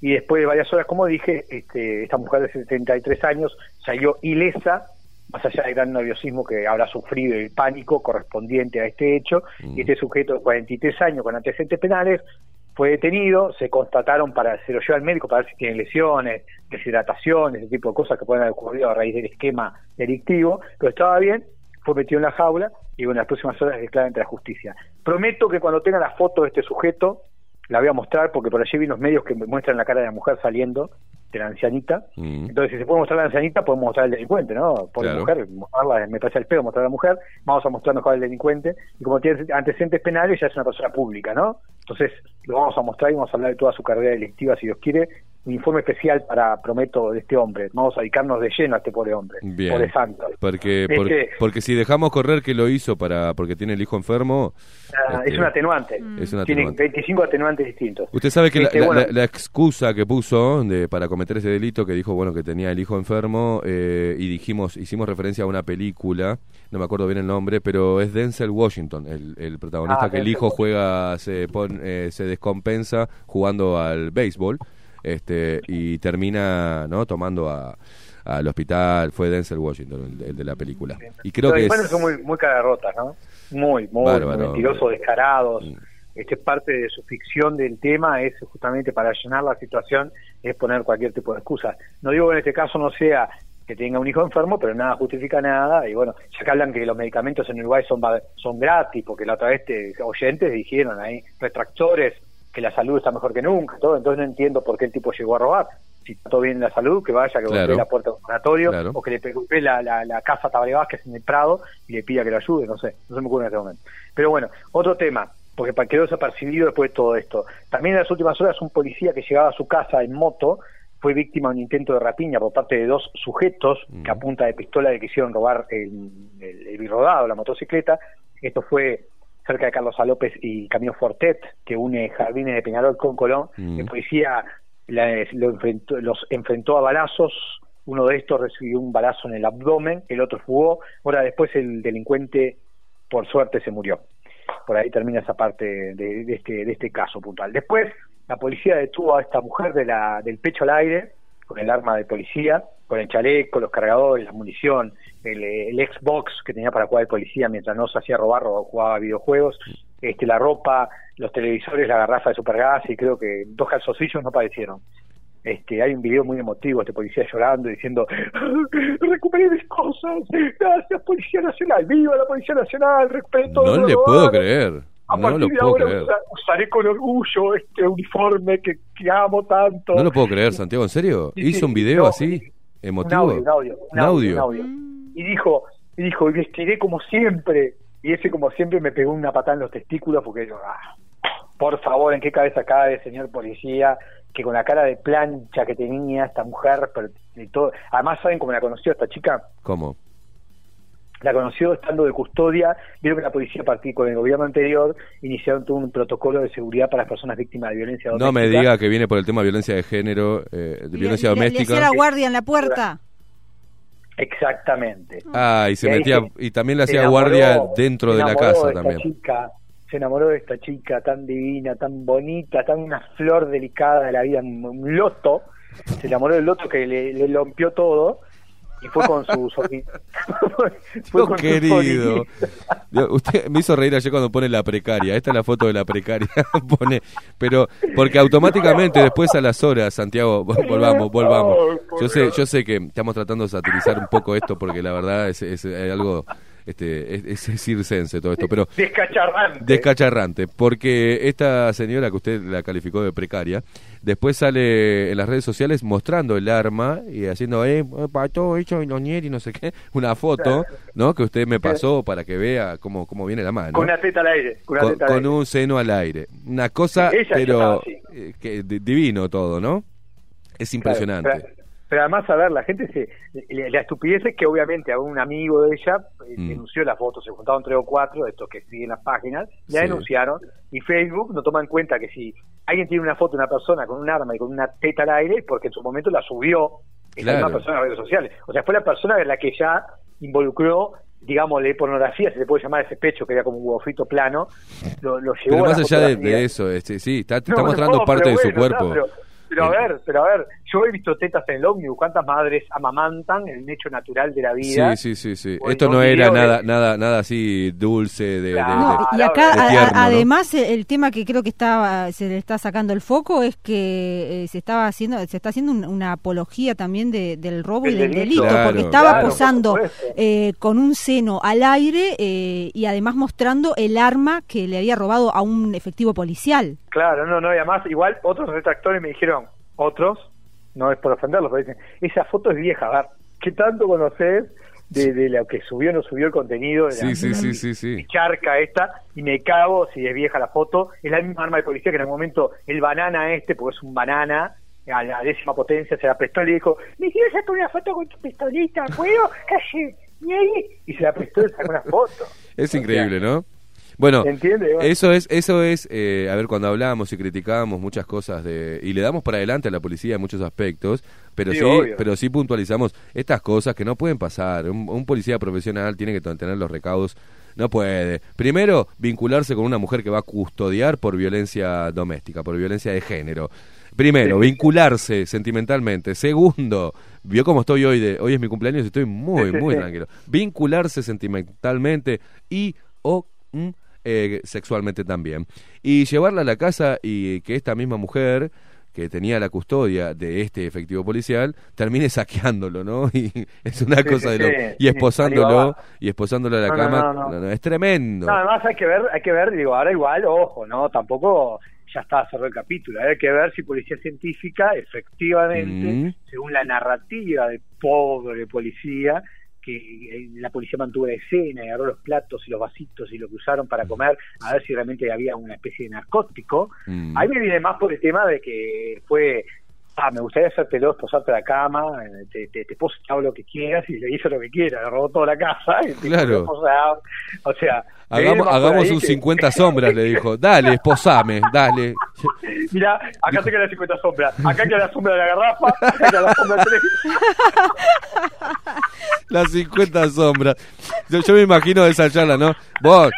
y después de varias horas, como dije, este, esta mujer de 73 años salió ilesa, más allá del gran nerviosismo que habrá sufrido el pánico correspondiente a este hecho, Mm. y este sujeto de 43 años con antecedentes penales fue detenido, se constataron para, se lo lleva al médico para ver si tiene lesiones, deshidratación, ese tipo de cosas que pueden haber ocurrido a raíz del esquema delictivo, pero estaba bien, fue metido en la jaula y en las próximas horas declara ante la justicia. Prometo que cuando tenga la foto de este sujeto, la voy a mostrar porque por allí vi unos medios que me muestran la cara de la mujer saliendo de la ancianita. Mm. Entonces, si se puede mostrar la ancianita, podemos mostrar al delincuente, ¿no? Por Claro. mujer, mostrarla, me parece al pedo mostrar a la mujer, vamos a mostrar mejor al delincuente. Y como tiene antecedentes penales, ya es una persona pública, ¿no? Entonces, lo vamos a mostrar y vamos a hablar de toda su carrera delictiva, si Dios quiere. Un informe especial para, prometo, de este hombre. Vamos a dedicarnos de lleno a este pobre hombre. Bien. Pobre santo. Porque, por- Este- porque si dejamos correr que lo hizo para porque tiene el hijo enfermo, Ah, este, es un atenuante. es un Tiene atenuante. 25 atenuantes distintos. Usted sabe que la, Este, la- bueno, la- la excusa que puso de, para cometer ese delito, que dijo bueno que tenía el hijo enfermo eh, y dijimos hicimos referencia a una película, no me acuerdo bien el nombre, pero es Denzel Washington, el, el protagonista Ah, que el hijo juega se pon- eh, se descompensa jugando al béisbol, este y termina no tomando a al hospital fue Denzel Washington el, el de la película y creo Los que es, son muy, muy rotas, ¿no? Muy, muy, Bárbaro. muy mentirosos, descarados. Mm. Este es parte de su ficción del tema, es justamente para llenar la situación, es poner cualquier tipo de excusa. No digo que en este caso no sea que tenga un hijo enfermo, pero nada justifica nada. Y bueno, ya que hablan que los medicamentos en Uruguay son, son gratis, porque la otra vez te- oyentes dijeron ahí, retractores, que la salud está mejor que nunca, todo. Entonces no entiendo por qué el tipo llegó a robar. Si está todo bien en la salud, que vaya, que Claro. golpee la puerta del oratorio, Claro. o que le golpee la, la, la casa Tabaré Vázquez en el Prado y le pida que lo ayude, no sé, no se me ocurre en este momento. Pero bueno, otro tema, porque quedó desapercibido después de todo esto. También en las últimas horas un policía que llegaba a su casa en moto fue víctima de un intento de rapiña por parte de dos sujetos que a punta de pistola le quisieron robar el, el, el birrodado, la motocicleta. Esto fue cerca de Carlos. López y Camino Fortet, que une Jardines de Peñarol con Colón. Mm. El policía la- lo enfrentó- los enfrentó a balazos, uno de estos recibió un balazo en el abdomen, el otro fugó, ahora después el delincuente por suerte se murió. Por ahí termina esa parte de, de este, de este caso puntual. Después la policía detuvo a esta mujer de la, del pecho al aire con el arma de policía, con el chaleco, los cargadores, la munición, el, el Xbox que tenía para jugar el policía mientras no se hacía robar o jugaba videojuegos, este, la ropa, los televisores, la garrafa de supergas y creo que dos calzoncillos no padecieron. Este, hay un video muy emotivo, este policía llorando diciendo recuperé mis cosas, gracias Policía Nacional, viva la Policía Nacional, recuperé todo no le puedo creer, A no partir lo de puedo ahora creer. usa- usaré con orgullo este uniforme que, que amo tanto. No lo puedo creer, Santiago, ¿en serio? ¿Hizo un video no, así? Un ¿Emotivo? audio, un audio, un ¿Un audio, un audio? Y dijo, y dijo, y vestiré como siempre. Y ese como siempre me pegó una patada en los testículos porque yo, ah, por favor, ¿en qué cabeza cabe, señor policía? Que con la cara de plancha que tenía esta mujer, pero y todo. Además, ¿saben cómo la conoció esta chica? ¿Cómo? La conoció estando de custodia. Vieron que la policía, a partir con el gobierno anterior, iniciaron todo un protocolo de seguridad para las personas víctimas de violencia No doméstica. me diga que viene por el tema de violencia de género, eh, de Le- violencia le- Le, doméstica. hacía la guardia en la puerta. Exactamente. Ah, y se Y metía se- y también le hacía enamoró- guardia dentro de la casa de también. chica, se enamoró de esta chica tan divina, tan bonita, tan una flor delicada de la vida, un, loto. Se enamoró del loto que le, le rompió todo y fue con su sobrin- fue con querido. Usted me hizo reír ayer cuando pone la precaria. Esta es la foto de la precaria. pone, pero porque automáticamente después a las horas, Santiago, vol- volvamos, volvamos. Yo sé, yo sé que estamos tratando de satirizar un poco esto porque la verdad es, es, algo este es, es, circense todo esto, pero Descacharrante. descacharrante, porque esta señora que usted la calificó de precaria, después sale en las redes sociales mostrando el arma y haciendo, eh, pato, hecho y no sé qué, una foto, ¿no? Que usted me pasó para que vea cómo, cómo viene la mano. Con una teta al aire. Con, una Con, teta al con aire. un seno al aire. Una cosa, Ella pero eh, que, di- divino todo, ¿no? Es impresionante. Claro, pero, pero además, a ver, la gente se. La, la estupidez es que, obviamente, a un amigo de ella eh, Mm. denunció la foto, se juntaron tres o cuatro de estos que siguen las páginas, la Sí. denunciaron, y Facebook no toma en cuenta que si alguien tiene una foto de una persona con un arma y con una teta al aire, porque en su momento la subió esa Claro. misma persona las redes sociales. O sea, fue la persona en la que ya involucró digámosle pornografía, se le puede llamar ese pecho que era como un huevito plano, lo, lo llevó Pero más la allá de, eso, este, sí, está, No, está mostrando parte de su cuerpo. pero- Pero a Eh, ver, pero a ver, yo he visto tetas en el ómnibus, cuántas madres amamantan el hecho natural de la vida. Sí, sí, sí, Esto no era de- nada, nada, nada así dulce de, Claro. de- No, y acá de a- a- tierno, ¿no? además el, tema que creo que está se le está sacando el foco es que eh, se estaba haciendo se está haciendo un- una apología también de- del robo y Del del delito. delito Claro, porque estaba claro, posando eh, con un seno al aire eh, y además mostrando el arma que le había robado a un efectivo policial. Claro, no, no, y además, igual otros retractores me dijeron, otros, no es por ofenderlos, pero dicen, esa foto es vieja, a ver, ¿qué tanto conoces de, de lo que subió o no subió el contenido? De la, Sí, sí, la sí, sí, sí. charca esta, y me cago si es vieja la foto, es la misma arma de policía que en el momento el banana este, porque es un banana, a la décima potencia se la prestó y le dijo, me quiero sacar una foto con tu pistolita, ¿puedo? Calle, y ahí, y se la prestó y sacó una foto. Es O sea, increíble, ¿no? Bueno, eso es, eso es, eh, a ver, cuando hablamos y criticamos muchas cosas de, y le damos para adelante a la policía en muchos aspectos, pero sí, pero sí puntualizamos estas cosas que no pueden pasar. Un, un policía profesional tiene que tener los recaudos, no puede. Primero, vincularse con una mujer que va a custodiar por violencia doméstica, por violencia de género. Primero, Sí. vincularse sentimentalmente. Segundo, vio cómo estoy hoy de, hoy es mi cumpleaños y estoy muy, Sí, muy tranquilo. Vincularse sentimentalmente y o mm, eh, sexualmente también. Y llevarla a la casa y que esta misma mujer que tenía la custodia de este efectivo policial termine saqueándolo, ¿no? Y es una Sí, cosa sí, de lo, sí, y esposándolo y esposándolo a la No, cama, no, no. es tremendo. No, además hay que ver, hay que ver, digo, ahora igual, ojo, ¿no? Tampoco ya está cerrado el capítulo. Hay que ver si policía científica, efectivamente, Mm. según la narrativa del pobre policía, que eh, la policía mantuvo la escena y agarró los platos y los vasitos y lo que usaron para comer, a ver si realmente había una especie de narcótico. Mm. Ahí me viene más por el tema de que fue, ah, me gustaría hacértelo, esposarte a la cama, eh, te, te, te te hago lo que quieras y le hizo lo que quiera, le robó toda la casa. y te- Claro. O sea, o Hagamos, un que- 50 sombras, le dijo. Dale, esposame, dale. Mira, acá te queda la 50 sombras, acá queda la sombra de la garrafa, acá queda la sombra teléfono. Las 50 sombras. Yo, yo me imagino esa charla, ¿no? Vos,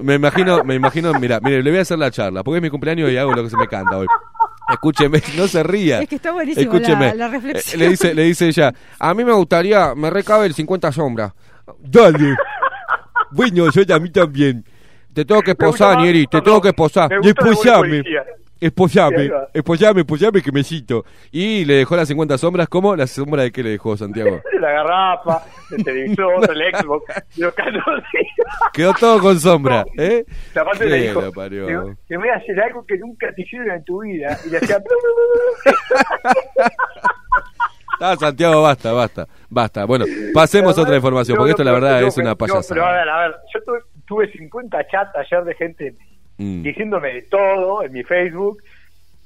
me imagino, me imagino, mira, mire, le voy a hacer la charla, porque es mi cumpleaños y hago lo que se me canta hoy. Escúcheme, no se ría. Es que está buenísimo Escúcheme. la- la reflexión. Eh, Le dice, le dice ella, a mí me gustaría, me recabe el 50 sombras. Dale. Bueno, yo a mí también. Te tengo que esposar, Nieri, te tengo que esposar. me Va. esposame, esposame que me cito. Y le dejó las 50 sombras, ¿cómo? ¿La sombra de qué le dejó Santiago? La garrafa, del televisor, del Xbox, los. Quedó todo con sombra, ¿eh? La parte le dijo, te, voy a hacer algo que nunca te hicieron en tu vida. Y le hacía... Ah, Santiago, basta, basta, basta. Bueno, pasemos a otra información, porque esto la verdad es una no, pero a payasada. ver, a ver, yo tuve, tuve 50 chats ayer de gente Mm. diciéndome de todo en mi Facebook.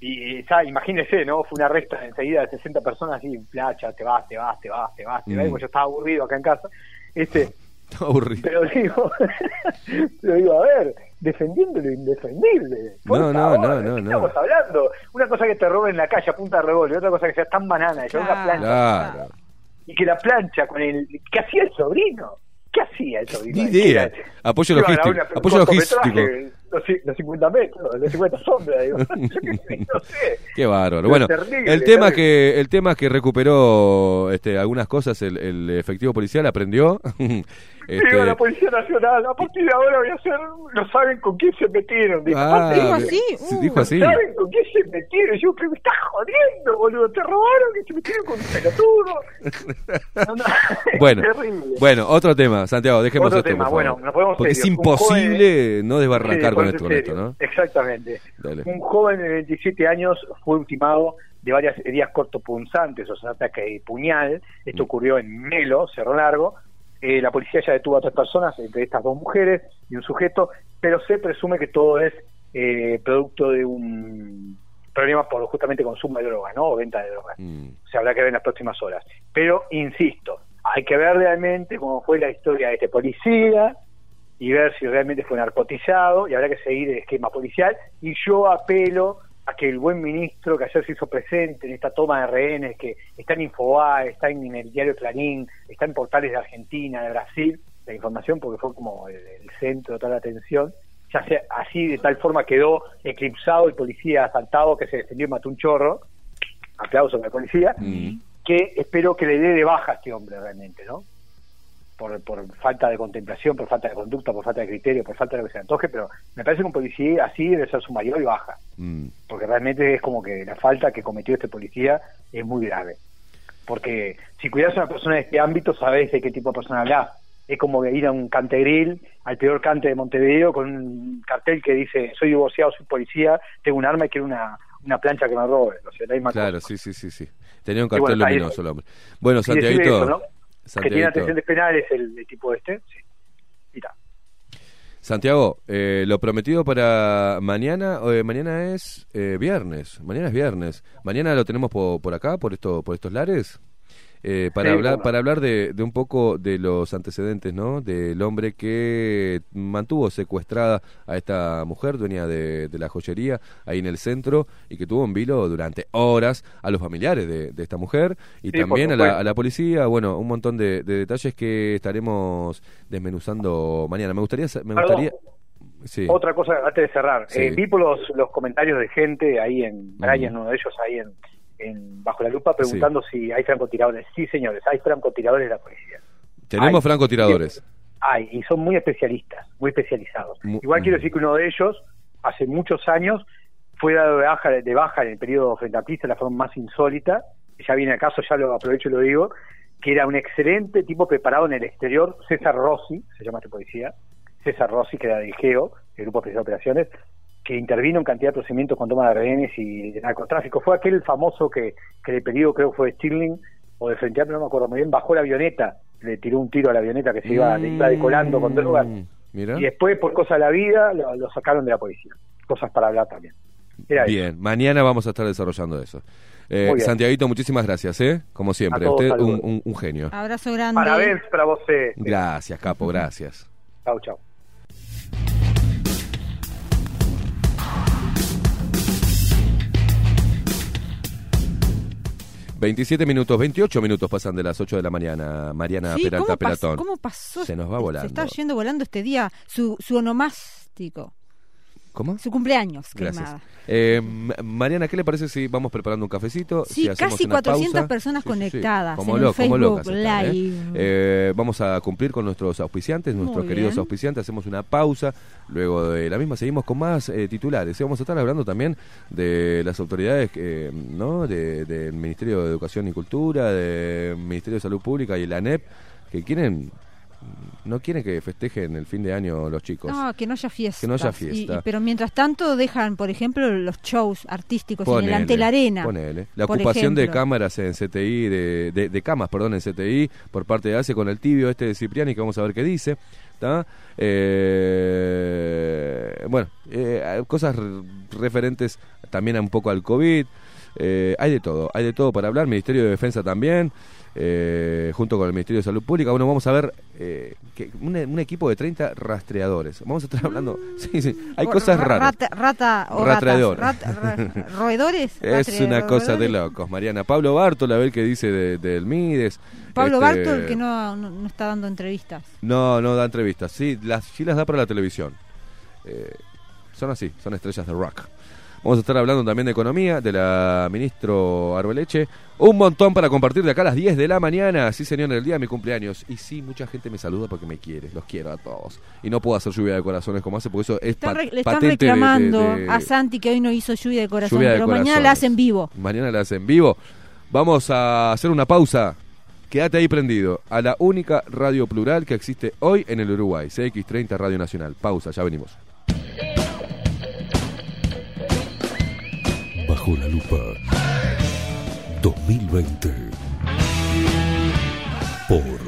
Y, y, ya, imagínese, ¿no? Fue una resta enseguida de 60 personas así, placha, te vas, te vas, te vas, te vas, te vas. Mm. Y pues yo estaba aburrido acá en casa. Este, Aburrido. pero digo, pero digo, a ver, defendiendo lo indefendible. Por No, no, favor, no, ¿de no, qué no. Estamos hablando. Una cosa que te roben en la calle a punta de revólver, otra cosa que seas tan banana, una Claro. plancha Claro. y que la plancha con el ¿qué hacía el sobrino? ¿Qué hacía el sobrino? Ni idea. Apoyo logístico, una- apoyo logístico. Los, los 50 metros, los 50 sombras, digo. No sé. Qué bárbaro. Bueno, terrible, el tema terrible. que el tema que recuperó este, algunas cosas el, el efectivo policial aprendió. este, Digo, la Policía Nacional, a partir de ahora voy a hacer, no saben con quién se metieron. Dijo, ah, dijo así, sí, uh, dijo no así. saben con quién se metieron. Yo, pero me estás jodiendo, boludo. Te robaron que se metieron con un pelotudo. No, no, Bueno, terrible. bueno, otro tema, Santiago, dejemos Otro esto, tema, por favor. bueno, nos ponemos Porque es imposible no desbarrancar Sí, con esto, con esto, ¿no? Exactamente. Dale. Un joven de 27 años fue ultimado de varias heridas cortopunzantes, o sea, ataque de puñal. Mm. Esto ocurrió en Melo, Cerro Largo. Eh, la policía ya detuvo a tres personas, entre estas dos mujeres y un sujeto, pero se presume que todo es eh, producto de un problema por justamente consumo de drogas, ¿no? O venta de drogas. Mm. Se habrá que ver en las próximas horas. Pero, insisto, hay que ver realmente cómo fue la historia de este policía y ver si realmente fue narcotizado y habrá que seguir el esquema policial. Y yo apelo a que el buen ministro que ayer se hizo presente en esta toma de rehenes, que está en Infobae, está en el diario Clarín, está en portales de Argentina, de Brasil, la información porque fue como el, el centro de toda la atención, ya sea así de tal forma quedó eclipsado el policía asaltado que se defendió y mató un chorro, aplauso a la policía, Mm. que espero que le dé de baja a este hombre realmente, ¿no? Por, por falta de contemplación, por falta de conducta, por falta de criterio, por falta de lo que se antoje, pero me parece que un policía así debe ser su mayor y baja, Mm. porque realmente es como que la falta que cometió este policía es muy grave. Porque si cuidas a una persona de este ámbito, sabes de qué tipo de persona hablas. Es como ir a un cantegril, al peor cante de Montevideo, con un cartel que dice, soy divorciado, soy policía, tengo un arma y quiero una, una plancha que me robe. O sea, la misma Claro, cosa. sí, sí, sí, sí. Tenía un cartel bueno, luminoso el hombre. Bueno, Santiaguito. ¿No? Que tiene antecedentes penales el, el tipo este. Sí. Y ta. Santiago, eh, lo prometido para mañana, eh, mañana es eh, viernes, mañana es viernes. Mañana lo tenemos po- por, acá, por esto, por estos lares, eh, para Sí, hablar, para hablar de, de un poco de los antecedentes, ¿no? Del hombre que mantuvo secuestrada a esta mujer, dueña de, de la joyería, ahí en el centro, y que tuvo en vilo durante horas a los familiares de, de esta mujer y Sí, también a la, supuesto. a la policía. Bueno, un montón de, de detalles que estaremos desmenuzando mañana. Me gustaría, me Perdón. gustaría, sí. Otra cosa antes de cerrar. Sí. Eh, vi por los, los comentarios de gente ahí en Brian, uno de ellos ahí en, en Bajo la Lupa, preguntando si hay francotiradores. Sí, señores, hay francotiradores de la policía. Tenemos francotiradores. Hay, y son muy especialistas, muy especializados. Mu- Igual quiero Ujú. decir que uno de ellos, hace muchos años, fue dado de baja, de baja en el periodo frente a pista de la forma más insólita. Ya viene acaso, ya lo aprovecho y lo digo, que era un excelente tipo preparado en el exterior, César Rossi, se llama este policía, César Rossi, que era del GEO, el Grupo Especial de Operaciones, que intervino en cantidad de procedimientos con toma de rehenes y de narcotráfico. Fue aquel famoso que, que el pedido creo que fue de Stirling o de Frente Amplio, no me acuerdo muy bien, bajó la avioneta, le tiró un tiro a la avioneta que se iba, le iba decolando con drogas. Mm, Mira. Y después, por cosa de la vida, lo, lo sacaron de la policía. Cosas para hablar también. Era eso. Bien, mañana vamos a estar desarrollando eso. Eh. Santiaguito, muchísimas gracias, ¿eh? Como siempre, A todos, usted un, un- un genio. Abrazo grande. Parabéns para vos. Eh. Gracias, capo, gracias. Chau, chau. 27 minutos, 28 minutos pasan de las 8 de la mañana, Mariana Sí, Peralta ¿cómo, Pelatón. ¿Cómo pasó? Se nos va Se volando. está yendo volando este día su, su onomástico. ¿Cómo? Su cumpleaños, Gracias. Eh, Mariana, ¿qué le parece si vamos preparando un cafecito? Sí, si casi una 400 pausa? personas conectadas Como, en lo- el Facebook locas están, ¿eh? Live. Eh, vamos a cumplir con nuestros auspiciantes, nuestros Muy queridos bien. auspiciantes. Hacemos una pausa. Luego de la misma seguimos con más eh, titulares. Y vamos a estar hablando también de las autoridades eh, ¿no? De- del Ministerio de Educación y Cultura, del Ministerio de Salud Pública y el ANEP, que quieren no quieren que festejen el fin de año los chicos. No, que no haya fiesta. Que no haya fiesta. pero mientras tanto dejan, por ejemplo, los shows artísticos en el Ponele, ante la arena. ponele. La ocupación de cámaras en CTI, de, de, de camas, perdón, en CTI, por parte de ACE con el tibio este de Cipriani, que vamos a ver qué dice. Eh, bueno, eh, cosas re- referentes también a un poco al COVID. Eh, hay de todo, hay de todo para hablar. Ministerio de Defensa también, eh, junto con el Ministerio de Salud Pública. Bueno, vamos a ver eh, que un, un equipo de 30 rastreadores. Vamos a estar hablando. Sí, sí, hay cosas ra- raras. Rata, rata o Rastreador. ratas. Rat- ra- roedores. Es Ratre- una cosa de locos, Mariana. Pablo Bartol, a ver qué dice de- del Mides. Pablo Este, Bartol que no, no, no está dando entrevistas. No, no da entrevistas. Sí, las, sí las da para la televisión. Eh, son así, son estrellas de rock. Vamos a estar hablando también de economía, de la ministro Arbeleche. Un montón para compartir de acá a las 10 de la mañana. Sí, señor, en el día de mi cumpleaños. Y sí, mucha gente me saluda porque me quiere. Los quiero a todos. Y no puedo hacer lluvia de corazones como hace, porque eso es Están le están patente reclamando de- de- a Santi que hoy no hizo lluvia de Lluvia de pero mañana corazones. la hacen vivo. Mañana la hacen vivo. Vamos a hacer una pausa. Quédate ahí prendido a la única radio plural que existe hoy en el Uruguay, CX30 Radio Nacional. Pausa, ya venimos. Bajo la lupa 2020 por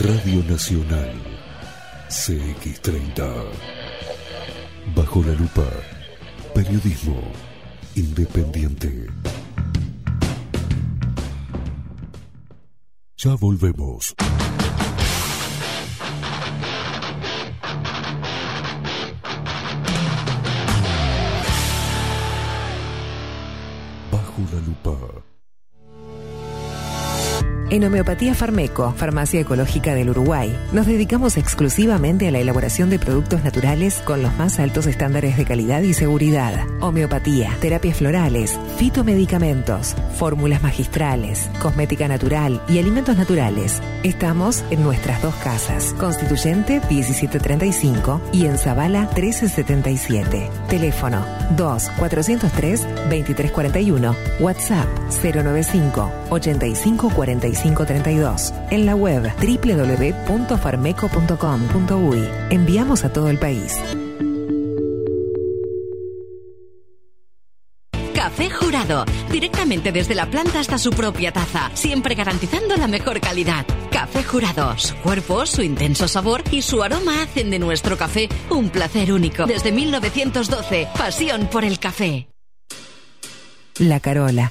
Radio Nacional CX30 Bajo la lupa Periodismo Independiente. Ya volvemos. Bajo la lupa. En Homeopatía Farmeco, Farmacia Ecológica del Uruguay, nos dedicamos exclusivamente a la elaboración de productos naturales con los más altos estándares de calidad y seguridad. Homeopatía, terapias florales, fitomedicamentos, fórmulas magistrales, cosmética natural y alimentos naturales. Estamos en nuestras dos casas, Constituyente 1735 y en Zavala 1377. Teléfono 2 403 2341, WhatsApp 095 85 45 32. En la web www.farmeco.com.uy. Enviamos a todo el país. Café Jurado, directamente desde la planta hasta su propia taza, siempre garantizando la mejor calidad. Café Jurado, su cuerpo, su intenso sabor y su aroma hacen de nuestro café un placer único. Desde 1912, pasión por el café. La Carola.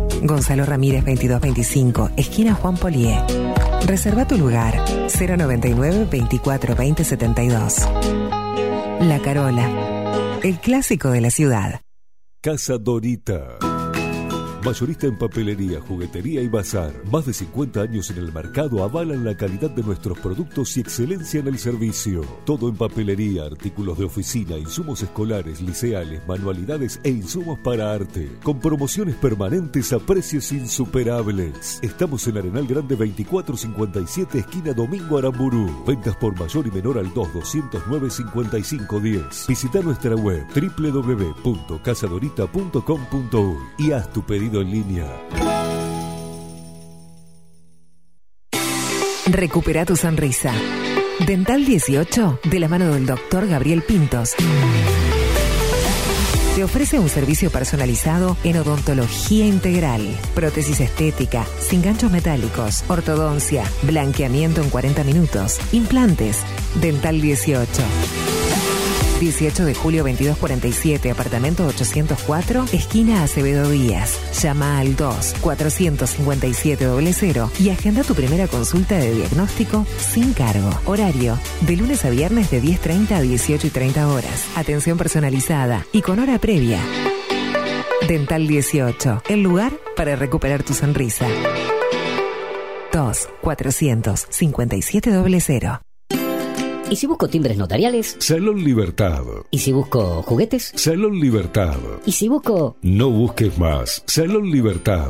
Gonzalo Ramírez 2225, esquina Juan Polié. Reserva tu lugar 099 24 20 72. La Carola, el clásico de la ciudad. Casa Dorita. Mayorista en papelería, juguetería y bazar. Más de 50 años en el mercado avalan la calidad de nuestros productos y excelencia en el servicio. Todo en papelería, artículos de oficina, insumos escolares, liceales, manualidades e insumos para arte. Con promociones permanentes a precios insuperables. Estamos en Arenal Grande 2457, esquina Domingo Aramburú. Ventas por mayor y menor al 2-209-5510. Visita nuestra web www.casadorita.com.uy y haz tu pedido en línea. Recupera tu sonrisa. Dental 18, de la mano del doctor Gabriel Pintos. Te ofrece un servicio personalizado en odontología integral, prótesis estética, sin ganchos metálicos, ortodoncia, blanqueamiento en 40 minutos, implantes. Dental 18. 18 de julio 2247, apartamento 804, esquina Acevedo Díaz. Llama al 2 457 00 y agenda tu primera consulta de diagnóstico sin cargo. Horario de lunes a viernes de 10.30 a 18 y 30 horas. Atención personalizada y con hora previa. Dental 18, el lugar para recuperar tu sonrisa. 2 457 00. ¿Y si busco timbres notariales? Salón Libertad. ¿Y si busco juguetes? Salón Libertad. ¿Y si busco...? No busques más. Salón Libertad.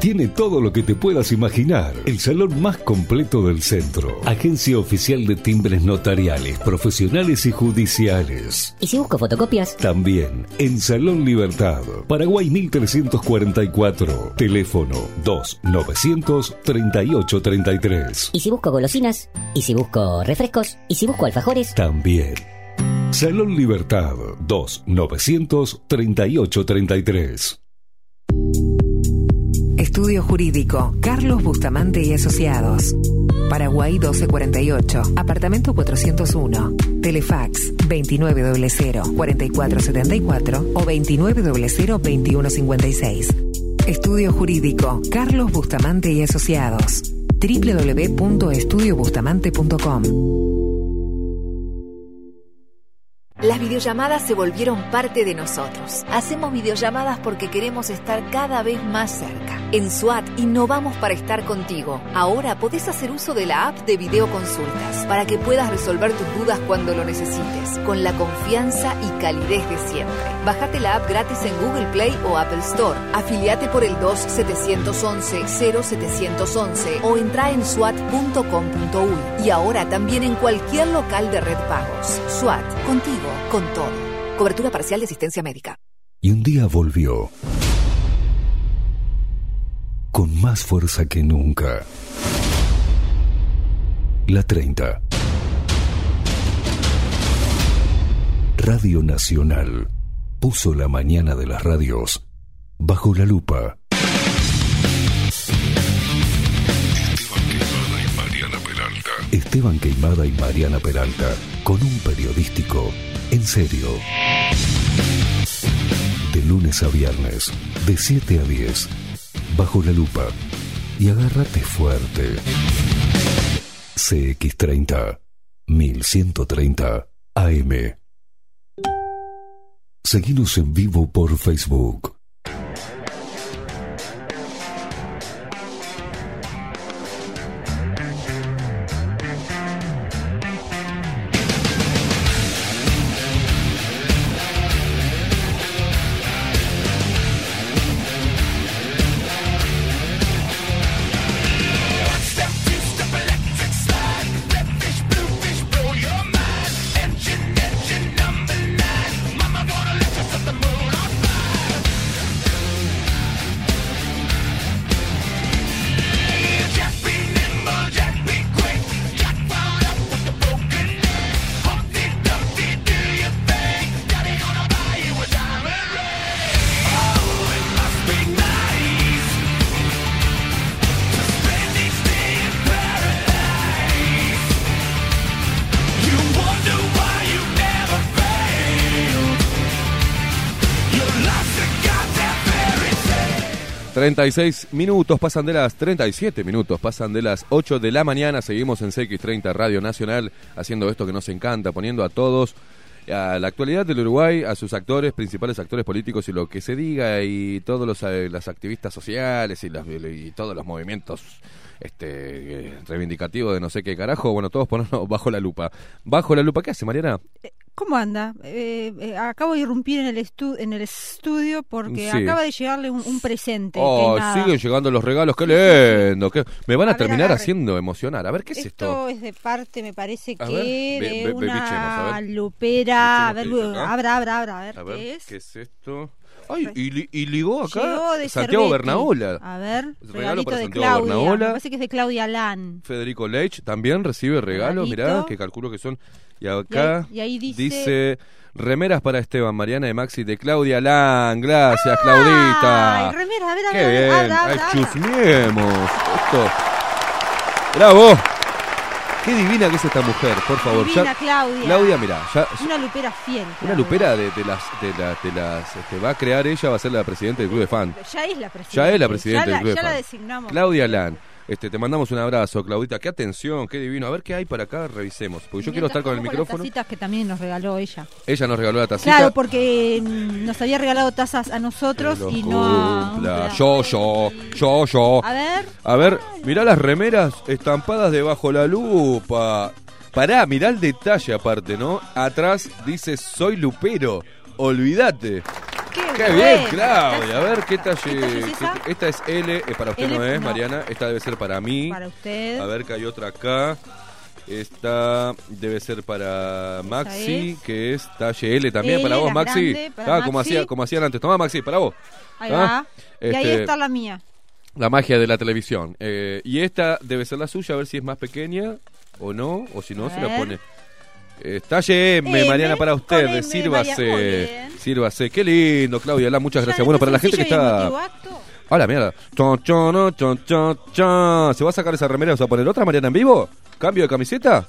Tiene todo lo que te puedas imaginar. El salón más completo del centro. Agencia oficial de timbres notariales, profesionales y judiciales. ¿Y si busco fotocopias? También en Salón Libertad. Paraguay 1344. Teléfono 2 900 3833. ¿Y si busco golosinas? ¿Y si busco refrescos? ¿Y si busco alfajores? También. Salón Libertad 2 900 3833. Estudio Jurídico, Carlos Bustamante y Asociados. Paraguay 1248, apartamento 401. Telefax 2900-4474 o 2900-2156. Estudio Jurídico, Carlos Bustamante y Asociados. www.estudiobustamante.com Las videollamadas se volvieron parte de nosotros. Hacemos videollamadas porque queremos estar cada vez más cerca. En SWAT innovamos para estar contigo. Ahora podés hacer uso de la app de videoconsultas para que puedas resolver tus dudas cuando lo necesites, con la confianza y calidez de siempre. Bájate la app gratis en Google Play o Apple Store. Afiliate por el 2-711-0711 o entra en swat.com.uy. Y ahora también en cualquier local de red pagos. SWAT, contigo con todo. Cobertura parcial de asistencia médica. Y un día volvió. Con más fuerza que nunca. La 30. Radio Nacional puso la mañana de las radios bajo la lupa. Esteban Queimada y Mariana Peralta, con un periodístico en serio. De lunes a viernes, de 7 a 10, bajo la lupa. Y agárrate fuerte. CX30, 1130 AM. Seguimos en vivo por Facebook. 36 minutos pasan de las 37 minutos, pasan de las 8 de la mañana. Seguimos en CX30 Radio Nacional haciendo esto que nos encanta, poniendo a todos a la actualidad del Uruguay, a sus actores, principales actores políticos y lo que se diga y todos los eh, las activistas sociales y, las- y todos los movimientos este eh, reivindicativos de no sé qué carajo, bueno, todos ponernos bajo la lupa. Bajo la lupa, ¿qué hace Mariana? ¿Cómo anda? Eh, eh, acabo de irrumpir en el, estu- en el estudio porque Sí. acaba de llegarle un, un presente. Oh, siguen llegando los regalos, qué lindo. qué- Me van a, terminar haciendo emocionar. A ver, ¿qué es esto esto? es de parte, me parece A que ver, de una bichemos, a ver. lupera. A ver, abra, abra, abra, a ver, A ver, ¿qué es? ¿qué es esto? Ay, y, y ligó acá de Santiago Cervetti. Bernaola. A ver, Regalo para de Santiago Claudia. Bernaola. Me parece que es de Claudia Lan. Federico Leitch también recibe regalo, Regalito. mirá, que calculo que son. Y acá Y ahí- y ahí dice- remeras para Esteban, Mariana y Maxi de Claudia Lan. Gracias, Claudita. Ay, remera, a ver, a Qué ver, bien. abra, Ay, abra, abra. chusmiemos. Esto. Bravo. Qué divina que es esta mujer, por favor. Divina, Ya- Claudia. Claudia, mira, ya, Una lupera fiel. Una lupera de, de las, de, la- de las, este, va a crear ella, va a ser la presidenta del club de fan. Ya es la presidenta. Ya es la presidenta Ya del la- club de Ya la fan. designamos. Claudia Lan. Este, te mandamos un abrazo, Claudita. Qué atención, qué divino. A ver qué hay para acá, revisemos. Porque yo quiero estar con el micrófono. Las tacitas que también nos regaló ella. Ella nos regaló la tacita. Claro, porque mm, nos había regalado tazas a nosotros y no a... Yo, yo, yo, yo. A ver. A ver, mirá las remeras estampadas debajo la lupa. Pará, mirá el detalle aparte, ¿no? Atrás dice soy lupero. Olvídate. Qué bueno. bien, Claudia. A ver qué talle. ¿Qué es qué- esta es L, eh, para usted L, no es, no. Mariana. Esta debe ser para mí. Para usted. A ver que hay otra acá. Esta debe ser para Maxi, es. que es talle L también L, para vos, Maxi. grande, para Ah, como, hacía, como hacían antes. Toma, Maxi, para vos. Ahí Ah, va. Y ahí este, está la mía. La magia de la televisión. Eh, y esta debe ser la suya, a ver si es más pequeña o no, o si no, se la pone. Eh, talle M, M, Mariana, para usted. M, Sírvase. Sírvase. Qué lindo, Claudia. La, muchas gracias. en Bueno, para la gente que está. emotivo acto, A la mierda. Chon, chon, chon, chon, chon. ¿Se va a sacar esa remera se va a poner otra, Mariana, en vivo? ¿Cambio de camiseta?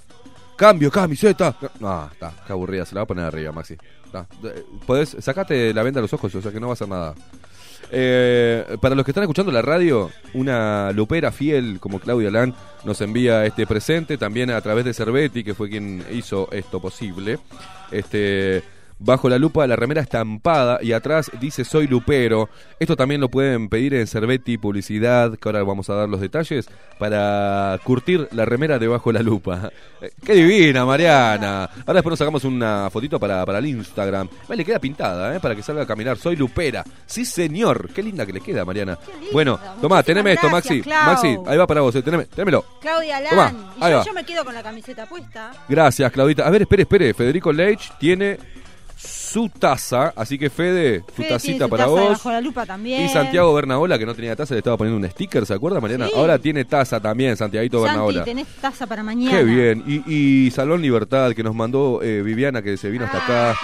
Cambio, camiseta. No, está, qué aburrida. Se la va a poner arriba, Maxi. Eh, Podés, sacate la venda de los ojos, o sea que no va a hacer nada. Eh, para los que están escuchando la radio, una lupera fiel como Claudia Lan nos envía este presente, también a través de Cervetti, que fue quien hizo esto posible. Este, bajo la lupa, la remera estampada y atrás dice soy lupero. Esto también lo pueden pedir en Cervetti Publicidad, que ahora vamos a dar los detalles, para curtir la remera debajo la lupa. Eh, ¡Qué divina, Mariana! Ahora después nos sacamos una fotito para, para el Instagram. Vale, le queda pintada, ¿eh? Para que salga a caminar. Soy lupera. Sí, señor. Qué linda que le queda, Mariana. Bueno, tomá, teneme esto, Maxi. Clau. Maxi, ahí va para vos, eh, teneme, tenémelo. Claudia Lan. Y yo, yo me quedo con la camiseta puesta. Gracias, Claudita. A ver, espere, espere. Federico Leitch tiene su taza, así que Fede, tu Fede tacita tiene su para taza vos. Bajo la lupa también. Y Santiago Bernaola, que no tenía taza, le estaba poniendo un sticker, ¿se acuerda, Mariana? Sí. Ahora tiene taza también, Santiaguito Santi, Bernaola. tenés taza para mañana. Qué bien. Y, y Salón Libertad, que nos mandó eh, Viviana, que se vino hasta Ah, acá.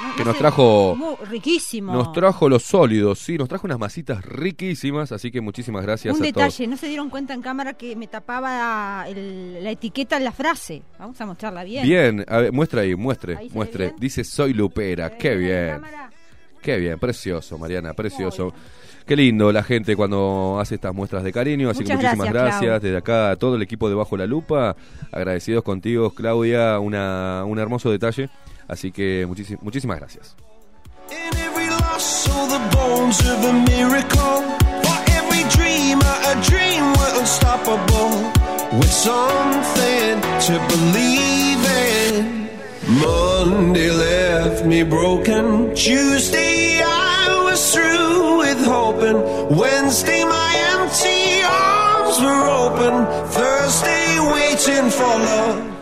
No- que no nos sé, trajo muy riquísimo. nos trajo los sólidos, sí, nos trajo unas masitas riquísimas, así que muchísimas gracias Un a detalle, no se dieron cuenta en cámara que me tapaba el- la etiqueta en la frase. Vamos a mostrarla bien. todos. Bien, a ver, muestra ahí, muestre, Ahí muestre. Dice soy Lupera, qué bien. Qué bien, precioso, Mariana, precioso. Qué lindo la gente cuando hace estas muestras de cariño, así que muchísimas gracias, gracias. Desde acá a todo el equipo de Bajo la Lupa, agradecidos contigo, Claudia, una, un hermoso detalle. Así que muchísimas gracias. Monday left me broken. Tuesday I was through with hoping. Wednesday my empty arms were open. Thursday waiting for love.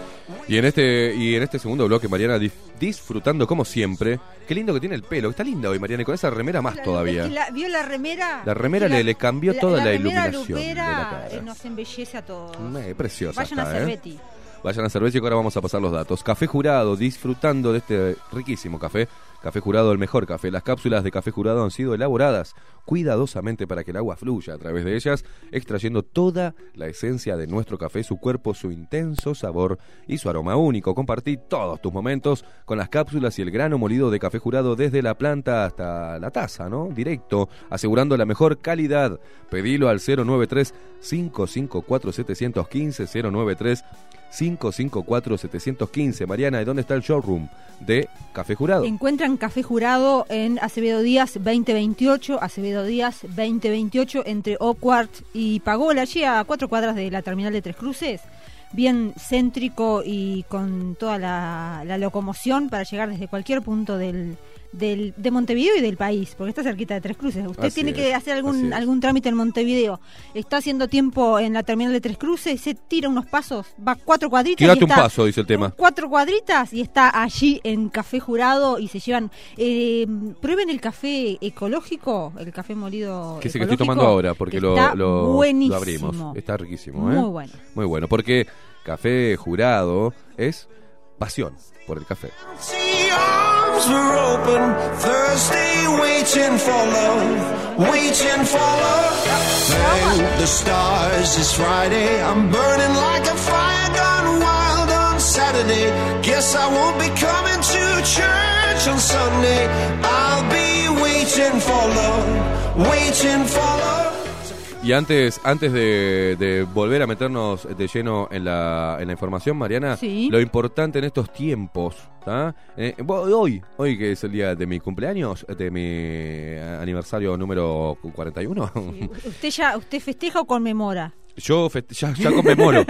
Y en este y en este segundo bloque, Mariana disfrutando como siempre. Qué lindo que tiene el pelo. Está linda hoy, Mariana, y con esa remera más todavía. Que la- ¿Vio la remera? La remera le- le cambió toda la iluminación de lupera, la cara. eh, nos embellece a todos. Eh, preciosa Vayan a ¿eh? Cerveti. Vayan a Cerveza y ahora vamos a pasar los datos. Café Jurado, disfrutando de este riquísimo café. Café Jurado, el mejor café. Las cápsulas de Café Jurado han sido elaboradas cuidadosamente para que el agua fluya a través de ellas, extrayendo toda la esencia de nuestro café, su cuerpo, su intenso sabor y su aroma único. Compartí todos tus momentos con las cápsulas y el grano molido de Café Jurado desde la planta hasta la taza, ¿no? Directo, asegurando la mejor calidad. Pedilo al 093 554 715 093 554-715. Mariana, ¿y dónde está el showroom de Café Jurado? Encuentran Café Jurado en Acevedo Díaz 2028, Acevedo Díaz 2028, entre Oakward y Pagola, allí a cuatro cuadras de la terminal de Tres Cruces. Bien céntrico y con toda la locomoción para llegar desde cualquier punto del, del- de Montevideo y del país, porque está cerquita de Tres Cruces. Usted Así tiene es, que hacer algún, algún trámite en Montevideo. Está haciendo tiempo en la terminal de Tres Cruces, se tira unos pasos, va cuatro cuadritas. y Tírate un está- paso, dice el tema. cuatro cuadritas y está allí en Café Jurado y se llevan. Eh, prueben el café ecológico, el café molido. Que es el que estoy tomando ahora, porque que lo, está lo- abrimos. Está riquísimo, ¿eh? Muy bueno. Muy bueno, porque Café Jurado es pasión por el café. waiting for love, waiting for love. Y antes, antes de, de volver a meternos de lleno en la, en la información, Mariana, Sí. lo importante en estos tiempos. Eh, hoy, hoy que es el día de mi cumpleaños, de mi aniversario número 41, ¿Usted ya usted festeja o conmemora? yo feste- ya, ya conmemoro,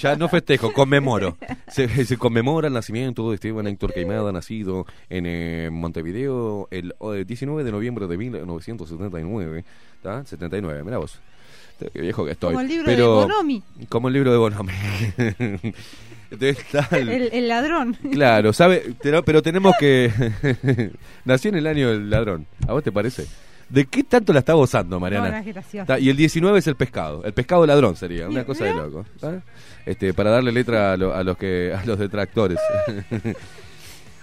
ya no festejo, conmemoro. Se, se conmemora el nacimiento de Esteban Héctor Queimada, nacido en eh, Montevideo el eh, 19 de noviembre de 1979, ¿tá? 79, mira vos. Qué viejo que estoy. Como el libro Pero- de Bonomi, Como el libro de Bonomi. Tal- el, el ladrón. Claro, sabe, pero, pero tenemos que... Nació en el año del ladrón. ¿A vos te parece? ¿De qué tanto la está gozando, Mariana? No, Y el 19 es el pescado. El pescado ladrón sería. Una cosa de loco. ¿sabes? Este, para darle letra a, lo- a los que a los detractores.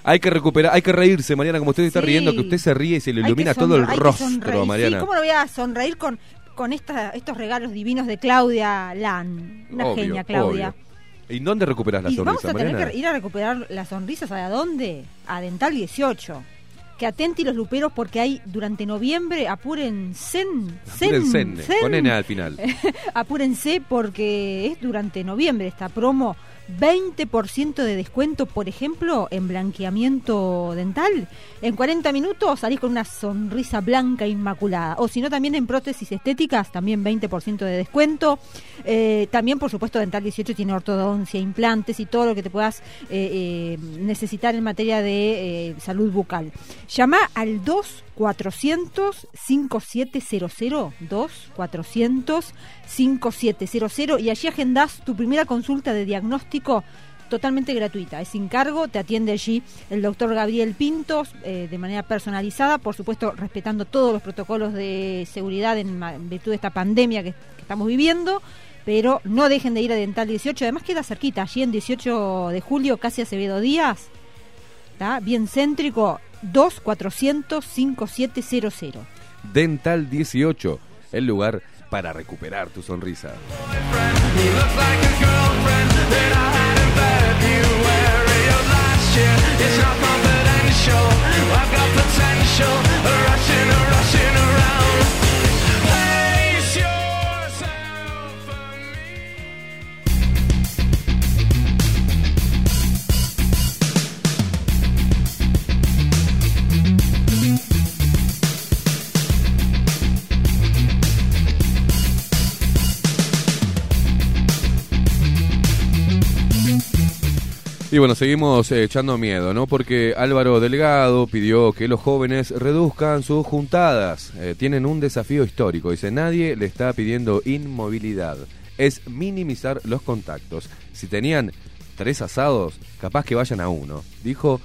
hay que recuperar, hay que reírse, Mariana, como usted está Sí. riendo, que usted se ríe y se le ilumina todo el rostro. Mariana. Sí, ¿cómo no voy a sonreír con, con esta, estos regalos divinos de Claudia Lan? Una Obvio, genia, Claudia. obvio. ¿Y dónde recuperas la y vamos sonrisa, a tener que ir a recuperar las sonrisas. ¿A dónde? A Dental 18. Que atenti los luperos porque hay durante noviembre, apúrense. Apúrense, con N al final. Apúrense porque es durante noviembre esta promo. 20% de descuento, por ejemplo, en blanqueamiento dental. En 40 minutos salís con una sonrisa blanca inmaculada. O si no, también en prótesis estéticas, también 20% de descuento. Eh, también, por supuesto, Dental 18 tiene ortodoncia, implantes y todo lo que te puedas eh, eh, necesitar en materia de salud bucal. Llama al 2 400 5700 2 400 5700 y allí agendás tu primera consulta de diagnóstico totalmente gratuita, es sin cargo, te atiende allí el doctor Gabriel Pintos eh, de manera personalizada, por supuesto respetando todos los protocolos de seguridad en, virtud de esta pandemia que, que estamos viviendo, pero no dejen de ir a Dental 18, además queda cerquita, allí en 18 de julio, casi Acevedo Díaz, ¿tá? bien céntrico, 2-400-5700. Dental 18, el lugar para recuperar tu sonrisa. potential, rushing, rushing around. Y bueno, seguimos eh, echando miedo, ¿no? Porque Álvaro Delgado pidió que los jóvenes reduzcan sus juntadas. Eh, tienen un desafío histórico. Dice, nadie le está pidiendo inmovilidad. Es minimizar los contactos. Si tenían tres asados, capaz que vayan a uno. Dijo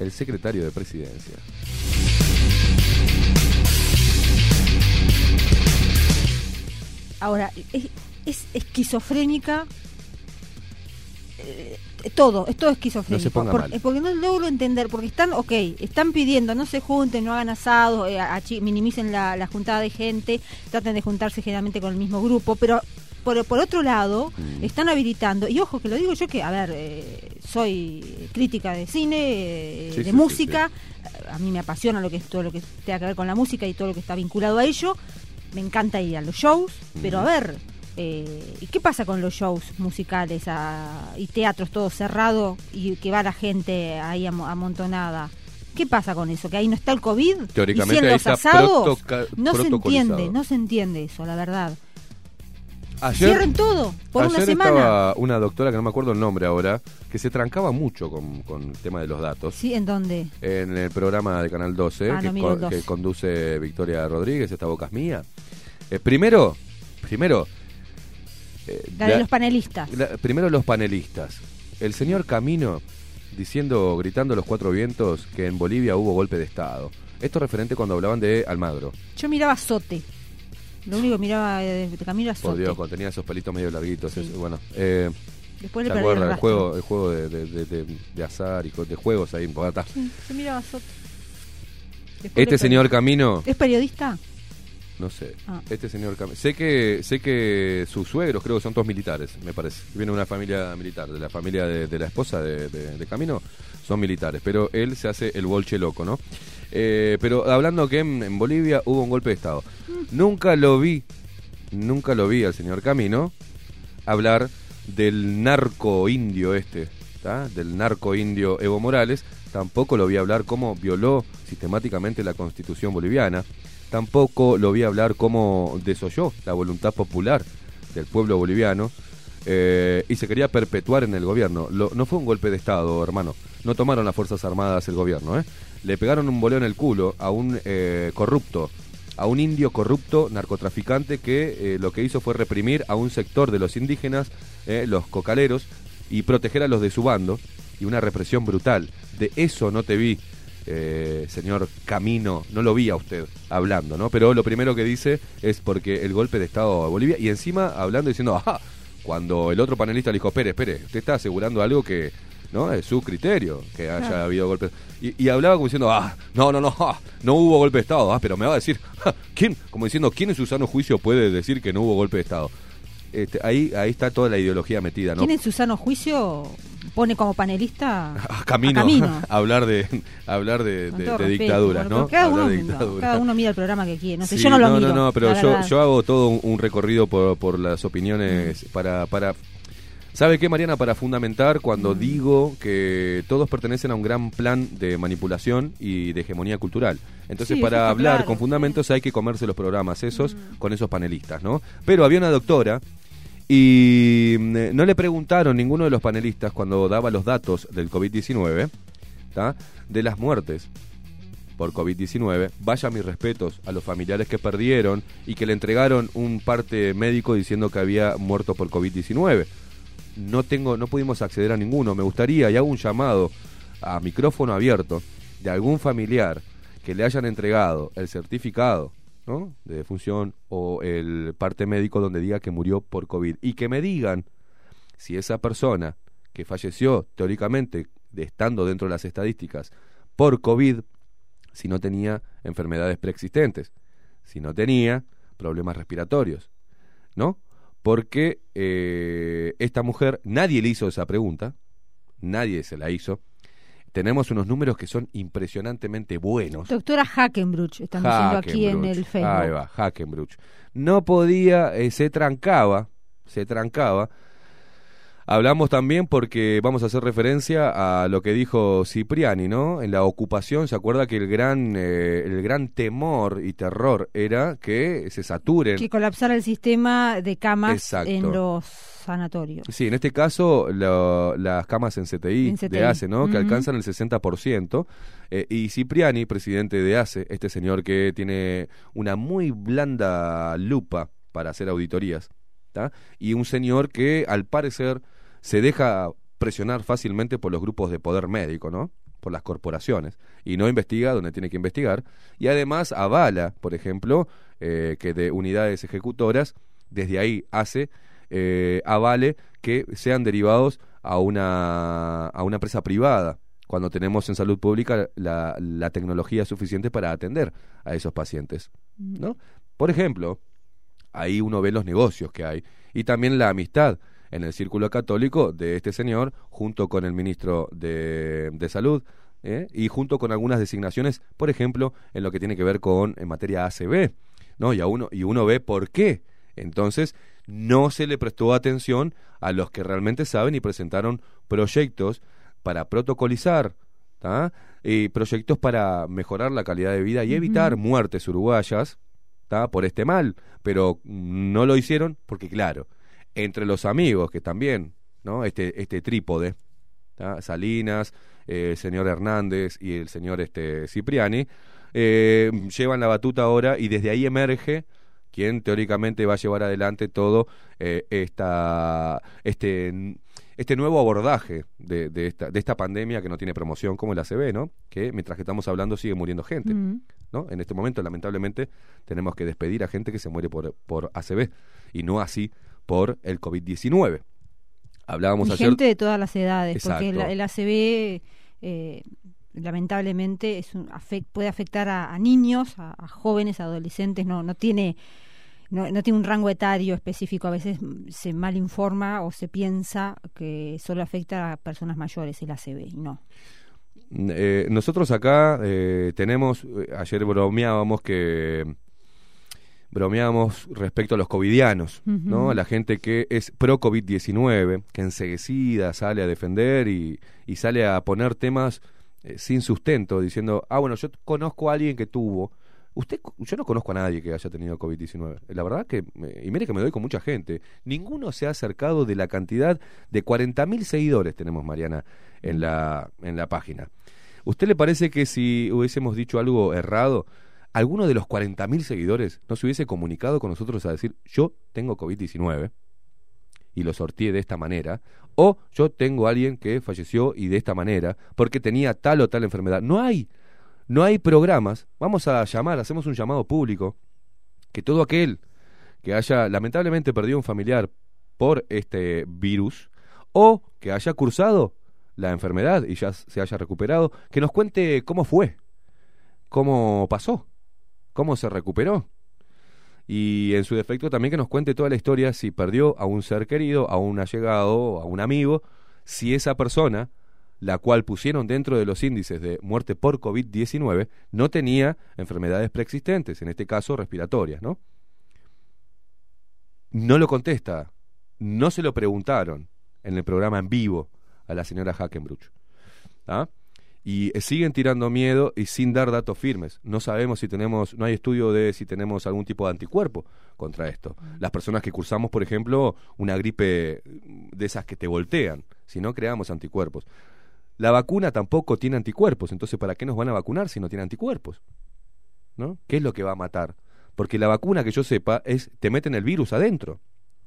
el secretario de presidencia. Ahora, es, es esquizofrénica. eh, todo, es todo esquizofrénico. No se ponga Por- eh, porque no logro entender, porque están, ok, están pidiendo, no se junten, no hagan asados, eh, minimicen la, la juntada de gente, traten de juntarse generalmente con el mismo grupo, pero por, por otro lado, Mm. están habilitando, y ojo que lo digo yo que, a ver, eh, soy crítica de cine, eh, Sí, de sí, sí, música, a mí me apasiona lo que es todo lo que tenga que ver con la música y todo lo que está vinculado a ello, me encanta ir a los shows, pero a ver, eh, ¿y qué pasa con los shows musicales a- y teatros todo cerrado y que va la gente ahí amo- amontonada? ¿Qué pasa con eso? ¿Que ahí no está el COVID? Teóricamente ¿Y si en ahí está asados? no se entiende, no se entiende eso, la verdad. Ayer, Cierren todo por una ayer semana. estaba una doctora, que no me acuerdo el nombre ahora, que se trancaba mucho con, con el tema de los datos. ¿Sí? ¿En dónde? en el programa de Canal 12 Ah, que, no miro co- el 12. que conduce Victoria Rodríguez, esta boca es mía. Eh, primero, primero, eh, La de los panelistas. la- primero los panelistas. El señor Camino diciendo, gritando los cuatro vientos que en Bolivia hubo golpe de Estado. Esto referente cuando hablaban de Almagro. Yo miraba Sote. Lo único que miraba de, de camino era Por Sote. Dios, cuando tenía esos pelitos medio larguitos. eso, bueno, eh, Después le ¿se perdí el? El juego, el juego de, de- azar y de juegos ahí en Bogotá. Sí, yo miraba Sote. Después Este señor. Camino... ¿Es periodista? No sé. Ah. Este señor Cam- sé que sé que sus suegros creo que son todos militares, me parece. Viene de una familia militar, de la familia de, de la esposa de, de- de Camino, son militares, pero él se hace el bolche loco, ¿no? Eh, pero hablando que en, en Bolivia hubo un golpe de estado. Nunca lo vi, nunca lo vi al señor Camino hablar del narco indio este, ¿tá? del narco indio Evo Morales, tampoco lo vi hablar cómo violó sistemáticamente la constitución boliviana, tampoco lo vi hablar cómo desoyó la voluntad popular del pueblo boliviano eh, y se quería perpetuar en el gobierno. Lo- no fue un golpe de Estado, hermano, no tomaron las Fuerzas Armadas el gobierno, ¿eh? le pegaron un boleo en el culo a un eh, corrupto a un indio corrupto narcotraficante que eh, lo que hizo fue reprimir a un sector de los indígenas, los cocaleros, y proteger a los de su bando, y una represión brutal. De eso no te vi, eh, señor Camino, no lo vi a usted hablando, ¿no? Pero lo primero que dice es porque el golpe de Estado a Bolivia, y encima hablando diciendo, ajá, cuando el otro panelista le dijo, espere, espere, usted está asegurando algo que no es su criterio, que haya Claro. habido golpe y, y hablaba como diciendo, ah, no, no, no, ah, no hubo golpe de Estado, ah, pero me va a decir, ¿quién? Como diciendo, ¿quién en su sano juicio puede decir que no hubo golpe de Estado? Este, ahí, ahí está toda la ideología metida, ¿no? ¿Quién en su sano juicio pone como panelista A camino, a Camino? a hablar de, a hablar de, de- dictaduras, ¿no? Cada uno, de no, dictaduras. cada uno mira el programa que quiere. No sé, Sí, yo no lo no, miro. No, no, pero yo, yo hago todo un, un recorrido por, por las opiniones para, para... ¿Sabe qué, Mariana? Para fundamentar cuando digo que todos pertenecen a un gran plan de manipulación y de hegemonía cultural. Entonces, Sí, para hablar claro, con fundamentos hay que comerse los programas esos con esos panelistas, ¿no? Pero había una doctora y mm, no le preguntaron ninguno de los panelistas cuando daba los datos del COVID-19, ¿tá? de las muertes por COVID-19. Vaya mis respetos a los familiares que perdieron y que le entregaron un parte médico diciendo que había muerto por COVID-19. No tengo, no pudimos acceder a ninguno. Me gustaría y hago un llamado a micrófono abierto de algún familiar que le hayan entregado el certificado de defunción o el parte médico donde diga que murió por COVID y que me digan si esa persona que falleció teóricamente estando dentro de las estadísticas por COVID si no tenía enfermedades preexistentes, si no tenía problemas respiratorios, ¿no? Porque eh, esta mujer, nadie le hizo esa pregunta, nadie se la hizo. Tenemos unos números que son impresionantemente buenos. Doctora Hackenbruch, diciendo aquí en el Facebook. Ahí va, Hackenbruch. No podía, eh, se trancaba, se trancaba. Hablamos también porque vamos a hacer referencia a lo que dijo Cipriani, ¿no? En la ocupación, ¿se acuerda que el gran, eh, el gran temor y terror era que se saturen? Que colapsara el sistema de camas Exacto. en los sanatorios. Sí, en este caso lo- las camas en CTI, En CTI. de ACE, ¿no? Que alcanzan el 60%. Eh, y Cipriani, presidente de ACE, este señor que tiene una muy blanda lupa para hacer auditorías, ¿tá? Y un señor que al parecer se deja presionar fácilmente por los grupos de poder médico, ¿no? Por las corporaciones. Y no investiga donde tiene que investigar. Y además avala, por ejemplo, eh, que de unidades ejecutoras, desde ahí hace eh, avale que sean derivados a una, a una empresa privada, cuando tenemos en salud pública la, la tecnología suficiente para atender a esos pacientes. ¿no? Por ejemplo, ahí uno ve los negocios que hay y también la amistad en el círculo católico de este señor junto con el ministro de, de salud ¿eh? y junto con algunas designaciones, por ejemplo, en lo que tiene que ver con en materia ACB, ¿no? Y a uno y uno ve por qué. Entonces, no se le prestó atención a los que realmente saben y presentaron proyectos para protocolizar, ¿tá? y proyectos para mejorar la calidad de vida y evitar muertes uruguayas, ¿tá? por este mal, pero mm, no lo hicieron porque claro, entre los amigos que también, ¿no? Este este trípode, ¿tá? Salinas, eh, el señor Hernández y el señor este Cipriani eh, llevan la batuta ahora y desde ahí emerge quien teóricamente va a llevar adelante todo eh, esta, este, este nuevo abordaje de, de esta, de esta pandemia que no tiene promoción como el ACB, ¿no? Que mientras que estamos hablando sigue muriendo gente, Mm. ¿no? En este momento, lamentablemente, tenemos que despedir a gente que se muere por, por ACB y no así por el COVID-19. Hablábamos Y ayer... gente de todas las edades, porque el, el ACV eh, lamentablemente es un, puede afectar a, a niños, a, a jóvenes, a adolescentes, no, no tiene no, no tiene un rango etario específico, a veces se mal informa o se piensa que solo afecta a personas mayores el ACV y no. Eh, nosotros acá eh, tenemos, ayer bromeábamos que bromeábamos respecto a los covidianos, ¿no? La gente que es pro COVID-19, que enseguecida sale a defender y, y sale a poner temas eh, sin sustento, diciendo, ah, bueno, yo conozco a alguien que tuvo. Usted, yo no conozco a nadie que haya tenido COVID-19. La verdad que, y mire que me doy con mucha gente, ninguno se ha acercado de la cantidad de 40.000 seguidores tenemos, Mariana, en la, en la página. ¿Usted le parece que si hubiésemos dicho algo errado, alguno de los 40.000 seguidores no se hubiese comunicado con nosotros a decir, yo tengo COVID-19 y lo sorteé de esta manera, o yo tengo a alguien que falleció y de esta manera, porque tenía tal o tal enfermedad? No hay, no hay programas. Vamos a llamar, hacemos un llamado público, que todo aquel que haya lamentablemente perdido un familiar por este virus, o que haya cursado la enfermedad y ya se haya recuperado, que nos cuente cómo fue, cómo pasó, cómo se recuperó. Y en su defecto también que nos cuente toda la historia si perdió a un ser querido, a un allegado, a un amigo, si esa persona, la cual pusieron dentro de los índices de muerte por COVID-19, no tenía enfermedades preexistentes, en este caso respiratorias, ¿no? No lo contesta, no se lo preguntaron en el programa en vivo a la señora Hackenbruch. ¿ah? Y eh, siguen tirando miedo y sin dar datos firmes. No sabemos si tenemos, no hay estudio de si tenemos algún tipo de anticuerpo contra esto. Las personas que cursamos, por ejemplo, una gripe de esas que te voltean, si no creamos anticuerpos. La vacuna tampoco tiene anticuerpos, entonces ¿para qué nos van a vacunar si no tiene anticuerpos? ¿No? ¿Qué es lo que va a matar? Porque la vacuna que yo sepa es te meten el virus adentro,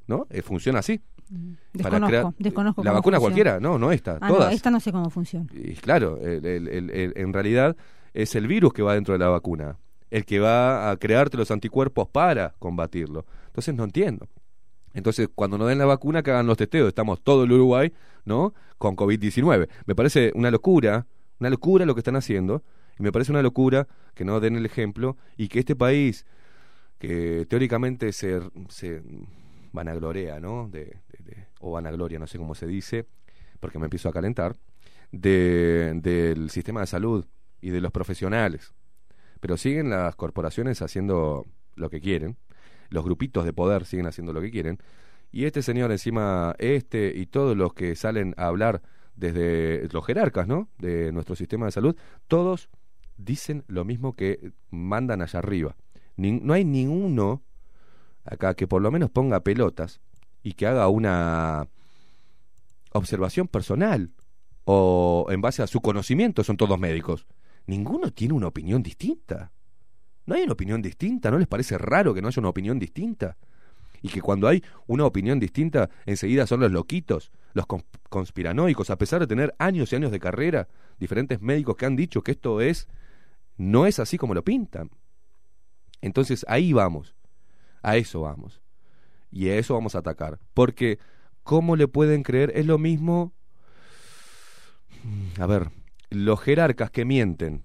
¿no? Eh, funciona así. Para Desconozco, crear- desconozco La vacuna funciona. cualquiera, no, no esta, Ah, todas. no, esta no sé cómo funciona. Y claro, el- el- el- el- en realidad es el virus que va dentro de la vacuna, el que va a crearte los anticuerpos para combatirlo. Entonces no entiendo. Entonces, cuando nos den la vacuna, que hagan los testeos. Estamos todo el Uruguay, ¿no? Con COVID-19. Me parece una locura, Una locura lo que están haciendo. Y me parece una locura que no den el ejemplo y que este país, que teóricamente se, se vanaglorea, ¿no? De, o vanagloria, no sé cómo se dice, porque me empiezo a calentar, de, del sistema de salud y de los profesionales. Pero siguen las corporaciones haciendo lo que quieren, los grupitos de poder siguen haciendo lo que quieren, y este señor encima, este y todos los que salen a hablar desde los jerarcas, ¿no? De nuestro sistema de salud, todos dicen lo mismo que mandan allá arriba. No hay ninguno acá que por lo menos ponga pelotas y que haga una observación personal o en base a su conocimiento, son todos médicos. Ninguno tiene una opinión distinta. ¿No hay una opinión distinta? ¿No les parece raro que no haya una opinión distinta? Y que cuando hay una opinión distinta, enseguida son los loquitos, los cons- conspiranoicos, a pesar de tener años y años de carrera, diferentes médicos que han dicho que esto es, no es así como lo pintan. Entonces ahí vamos, a eso vamos. Y a eso vamos a atacar. Porque, ¿cómo le pueden creer? Es lo mismo a ver, los jerarcas que mienten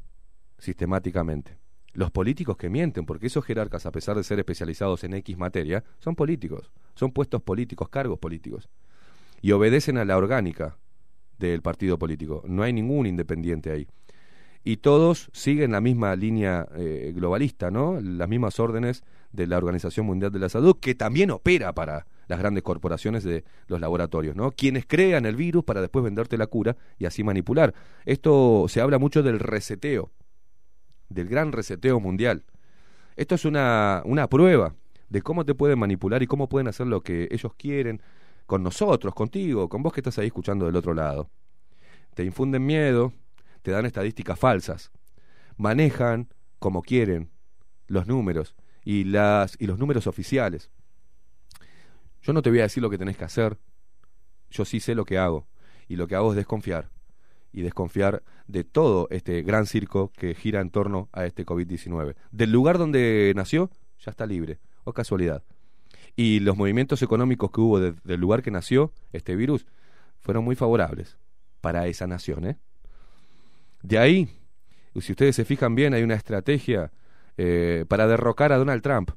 sistemáticamente, los políticos que mienten, porque esos jerarcas, a pesar de ser especializados en X materia, son políticos, son puestos políticos, cargos políticos, y obedecen a la orgánica del partido político. No hay ningún independiente ahí. Y todos siguen la misma línea eh, globalista, ¿no? Las mismas órdenes de la Organización Mundial de la Salud, que también opera para las grandes corporaciones de los laboratorios, ¿no? Quienes crean el virus para después venderte la cura y así manipular. Esto se habla mucho del reseteo, del gran reseteo mundial. Esto es una, una prueba de cómo te pueden manipular y cómo pueden hacer lo que ellos quieren con nosotros, contigo, con vos que estás ahí escuchando del otro lado. Te infunden miedo, te dan estadísticas falsas, manejan como quieren los números y, las, y los números oficiales. Yo no te voy a decir lo que tenés que hacer, yo sí sé lo que hago, y lo que hago es desconfiar, y desconfiar de todo este gran circo que gira en torno a este COVID-19. Del lugar donde nació, ya está libre, o casualidad. Y los movimientos económicos que hubo desde el lugar que nació este virus fueron muy favorables para esa nación. ¿eh? De ahí, si ustedes se fijan bien, hay una estrategia eh, para derrocar a Donald Trump.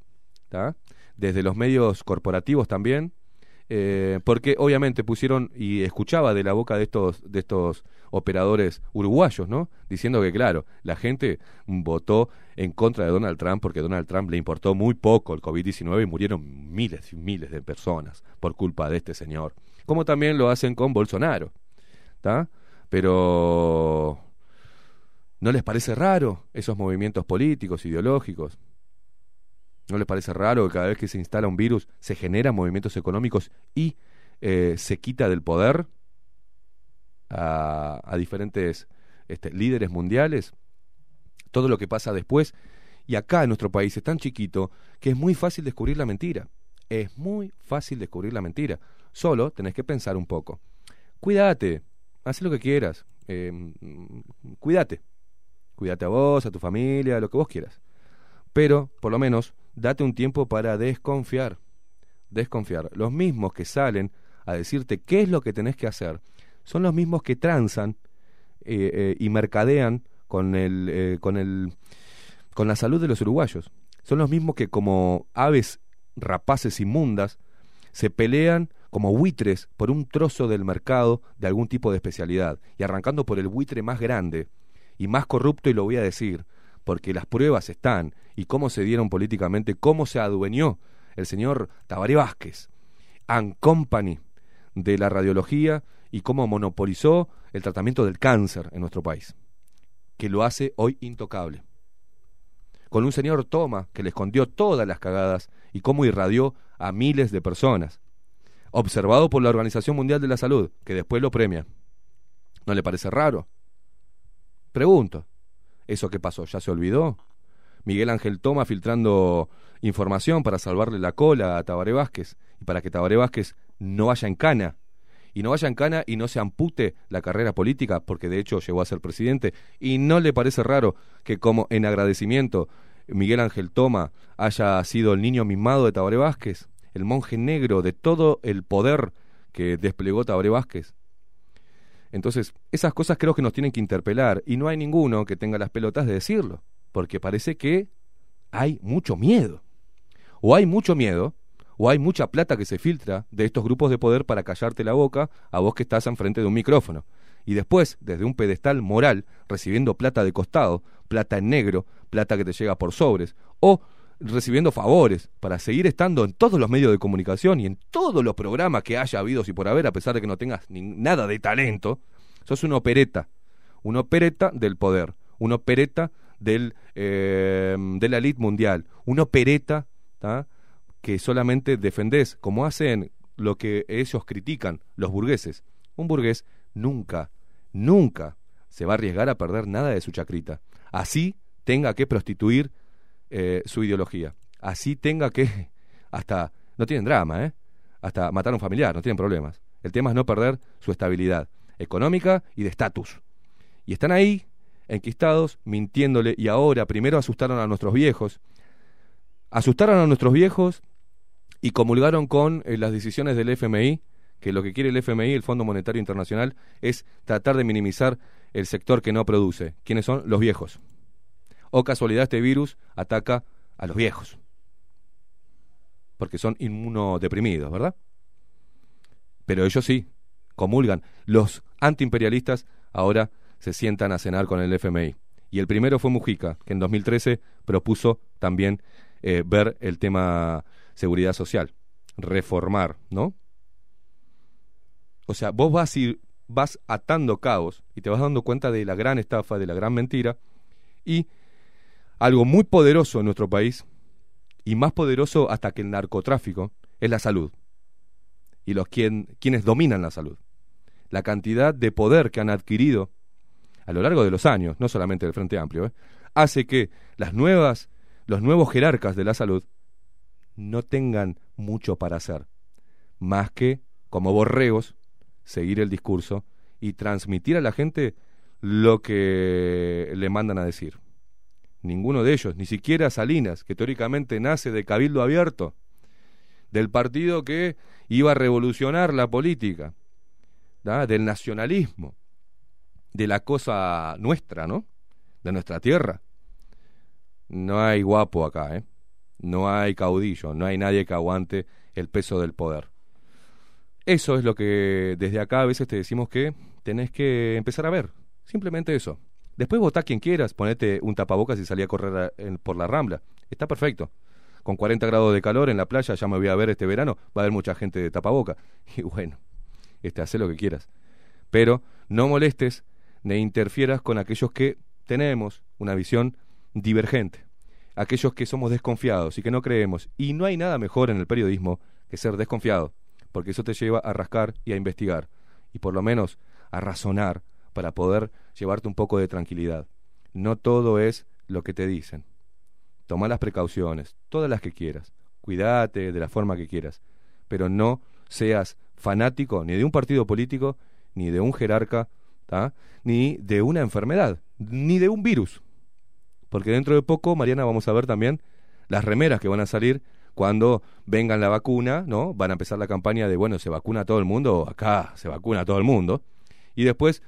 ¿tá? Desde los medios corporativos también, eh, porque obviamente pusieron y escuchaba de la boca de estos de estos operadores uruguayos, ¿no? Diciendo que claro, la gente votó en contra de Donald Trump porque Donald Trump le importó muy poco el COVID-19 y murieron miles y miles de personas por culpa de este señor. Como también lo hacen con Bolsonaro, ¿está? Pero ¿no les parece raro esos movimientos políticos, ideológicos? ¿No les parece raro que cada vez que se instala un virus se generan movimientos económicos y eh, se quita del poder a, diferentes este, líderes mundiales? Todo lo que pasa después. Y acá en nuestro país es tan chiquito que es muy fácil descubrir la mentira. Es muy fácil descubrir la mentira. Solo tenés que pensar un poco. Cuídate, haz lo que quieras. mm, cuídate. Cuídate a vos, a tu familia, lo que vos quieras. Pero, por lo menos, date un tiempo para desconfiar. Desconfiar. Los mismos que salen a decirte qué es lo que tenés que hacer son los mismos que transan eh, eh, y mercadean con el, eh, con el con la salud de los uruguayos. Son los mismos que como aves rapaces inmundas se pelean como buitres por un trozo del mercado de algún tipo de especialidad y arrancando por el buitre más grande y más corrupto y lo voy a decir porque las pruebas están y cómo se dieron políticamente, cómo se adueñó el señor Tabaré Vázquez and Company de la radiología y cómo monopolizó el tratamiento del cáncer en nuestro país, que lo hace hoy intocable. Con un señor Toma que le escondió todas las cagadas y cómo irradió a miles de personas. Observado por la Organización Mundial de la Salud, que después lo premia. ¿No le parece raro? Pregunto, ¿eso qué pasó? ¿Ya se olvidó? Miguel Ángel Toma filtrando información para salvarle la cola a Tabaré Vázquez y para que Tabaré Vázquez no vaya en cana. Y no vaya en cana y no se ampute la carrera política, porque de hecho llegó a ser presidente. Y no le parece raro que como en agradecimiento Miguel Ángel Toma haya sido el niño mimado de Tabaré Vázquez, el monje negro de todo el poder que desplegó Tabaré Vázquez. Entonces, esas cosas creo que nos tienen que interpelar y no hay ninguno que tenga las pelotas de decirlo, porque parece que hay mucho miedo. O hay mucho miedo, o hay mucha plata que se filtra de estos grupos de poder para callarte la boca a vos que estás enfrente de un micrófono. Y después, desde un pedestal moral, recibiendo plata de costado, plata en negro, plata que te llega por sobres, o recibiendo favores para seguir estando en todos los medios de comunicación y en todos los programas que haya habido y por haber, a pesar de que no tengas ni nada de talento, sos una opereta, una opereta del poder, una opereta del, eh, de la elite mundial, una opereta que solamente defendés, como hacen lo que ellos critican, los burgueses. Un burgués nunca, nunca se va a arriesgar a perder nada de su chacrita. Así tenga que prostituir eh, su ideología. Así tenga que, hasta, no tienen drama, ¿eh? Hasta matar a un familiar, no tienen problemas. El tema es no perder su estabilidad económica y de estatus. Y están ahí, enquistados, mintiéndole, y ahora primero asustaron a nuestros viejos, asustaron a nuestros viejos y comulgaron con eh, las decisiones del FMI, que lo que quiere el FMI, el Fondo Monetario Internacional, es tratar de minimizar el sector que no produce. ¿Quiénes son? Los viejos. O casualidad, este virus ataca a los viejos. Porque son inmunodeprimidos, ¿verdad? Pero ellos sí, comulgan. Los antiimperialistas ahora se sientan a cenar con el FMI. Y el primero fue Mujica, que en 2013 propuso también eh, ver el tema seguridad social, reformar, ¿no? O sea, vos vas, ir, vas atando caos y te vas dando cuenta de la gran estafa, de la gran mentira, y algo muy poderoso en nuestro país, y más poderoso hasta que el narcotráfico, es la salud. Y los quien, quienes dominan la salud. La cantidad de poder que han adquirido a lo largo de los años, no solamente del Frente Amplio, ¿eh? hace que las nuevas, los nuevos jerarcas de la salud no tengan mucho para hacer, más que, como borregos, seguir el discurso y transmitir a la gente lo que le mandan a decir. Ninguno de ellos, ni siquiera Salinas, que teóricamente nace de Cabildo Abierto, del partido que iba a revolucionar la política, del nacionalismo, de la cosa nuestra, ¿no? De nuestra tierra. No hay guapo acá, ¿eh? No hay caudillo, no hay nadie que aguante el peso del poder. Eso es lo que desde acá a veces te decimos que tenés que empezar a ver. Simplemente eso. Después votá quien quieras, ponete un tapabocas y salí a correr por la rambla. Está perfecto. Con 40 grados de calor en la playa, ya me voy a ver este verano, va a haber mucha gente de tapaboca. Y bueno, este, haz lo que quieras. Pero no molestes ni interfieras con aquellos que tenemos una visión divergente, aquellos que somos desconfiados y que no creemos. Y no hay nada mejor en el periodismo que ser desconfiado, porque eso te lleva a rascar y a investigar, y por lo menos a razonar para poder llevarte un poco de tranquilidad. No todo es lo que te dicen. Toma las precauciones, todas las que quieras. Cuídate de la forma que quieras, pero no seas fanático ni de un partido político, ni de un jerarca, ni de una enfermedad, ni de un virus. Porque dentro de poco, Mariana, vamos a ver también las remeras que van a salir cuando vengan la vacuna, ¿no? Van a empezar la campaña de, bueno, se vacuna todo el mundo, acá se vacuna todo el mundo. Y después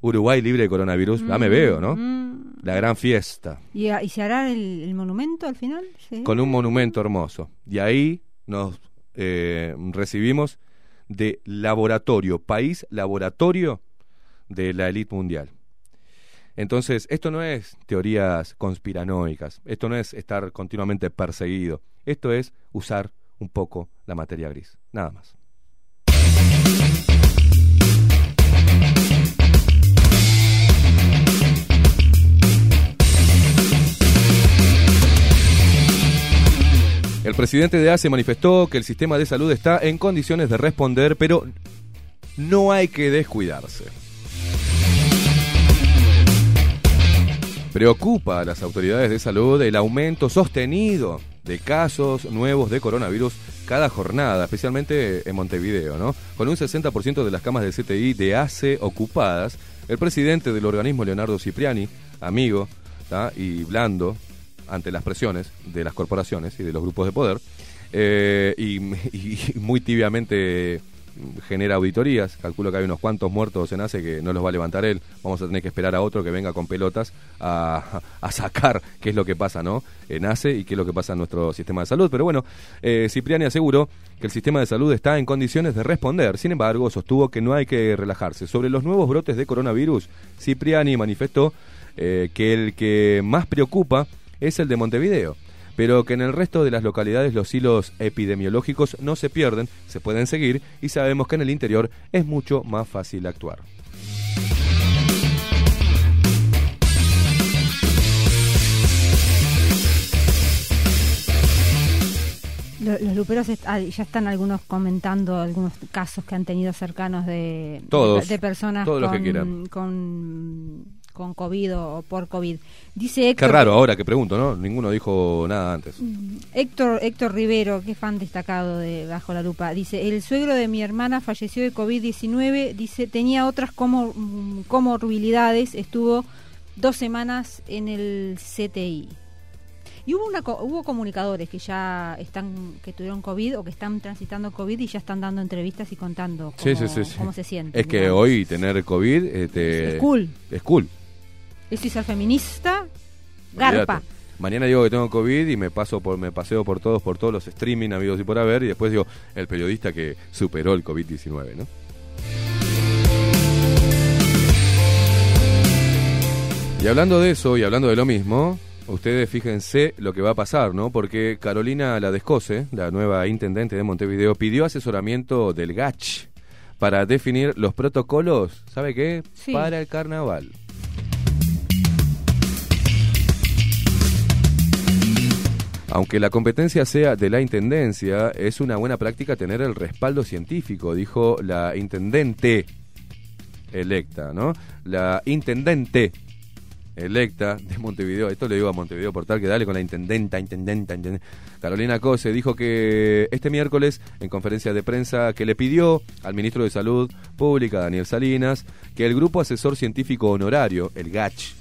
Uruguay libre de coronavirus, ya me veo, ¿no? Mm. La gran fiesta. ¿Y, a- y se hará el, el monumento al final? Sí. Con un monumento hermoso. Y ahí nos eh, recibimos de laboratorio, país laboratorio de la élite mundial. Entonces, esto no es teorías conspiranoicas, esto no es estar continuamente perseguido, esto es usar un poco la materia gris, nada más. El presidente de ACE manifestó que el sistema de salud está en condiciones de responder, pero no hay que descuidarse. Preocupa a las autoridades de salud el aumento sostenido de casos nuevos de coronavirus cada jornada, especialmente en Montevideo, ¿no? Con un 60% de las camas de CTI de ACE ocupadas, el presidente del organismo, Leonardo Cipriani, amigo y blando ante las presiones de las corporaciones y de los grupos de poder, eh, y, muy tibiamente genera auditorías. Calculo que hay unos cuantos muertos en ACE que no los va a levantar él. Vamos a tener que esperar a otro que venga con pelotas a, a sacar qué es lo que pasa ¿no? en ACE y qué es lo que pasa en nuestro sistema de salud. Pero bueno, eh, Cipriani aseguró que el sistema de salud está en condiciones de responder. Sin embargo, sostuvo que no hay que relajarse. Sobre los nuevos brotes de coronavirus, Cipriani manifestó eh, que el que más preocupa es el de Montevideo pero que en el resto de las localidades los hilos epidemiológicos no se pierden, se pueden seguir y sabemos que en el interior es mucho más fácil actuar. Lo- Los luperos est- ah, ya están algunos comentando algunos casos que han tenido cercanos de, Todos, de, de personas todos los que quieran. con, con COVID o por COVID. Dice Qué Héctor, raro ahora que pregunto, ¿no? Ninguno dijo nada antes. Héctor, Héctor Rivero, que fan destacado de Bajo la Lupa, dice, el suegro de mi hermana falleció de COVID-19, dice, tenía otras mm, comorbilidades, estuvo dos semanas en el CTI. Y hubo, una, hubo comunicadores que ya están, que tuvieron COVID o que están transitando COVID y ya están dando entrevistas y contando cómo, Sí, sí, sí, sí. cómo se sienten. Es que hoy tener COVID eh, te- Es cool. Es cool. Y ser feminista, garpa. Mañana digo que tengo COVID y me paso por me paseo por todos por todos los streaming habidos y por haber y después digo el periodista que superó el COVID-19, ¿no? Y hablando de eso y hablando de lo mismo, ustedes fíjense lo que va a pasar, ¿no? Porque Carolina La Descose, la nueva intendente de Montevideo, pidió asesoramiento del GACH para definir los protocolos, ¿sabe qué? Sí. Para el carnaval. Aunque la competencia sea de la Intendencia, es una buena práctica tener el respaldo científico, dijo la Intendente electa, ¿no? La Intendente electa de Montevideo, esto le digo a Montevideo Portal, que dale con la Intendenta, Intendenta, Intendenta. Carolina Cose dijo que este miércoles, en conferencia de prensa, que le pidió al ministro de Salud Pública, Daniel Salinas, que el Grupo Asesor Científico Honorario, el GACH,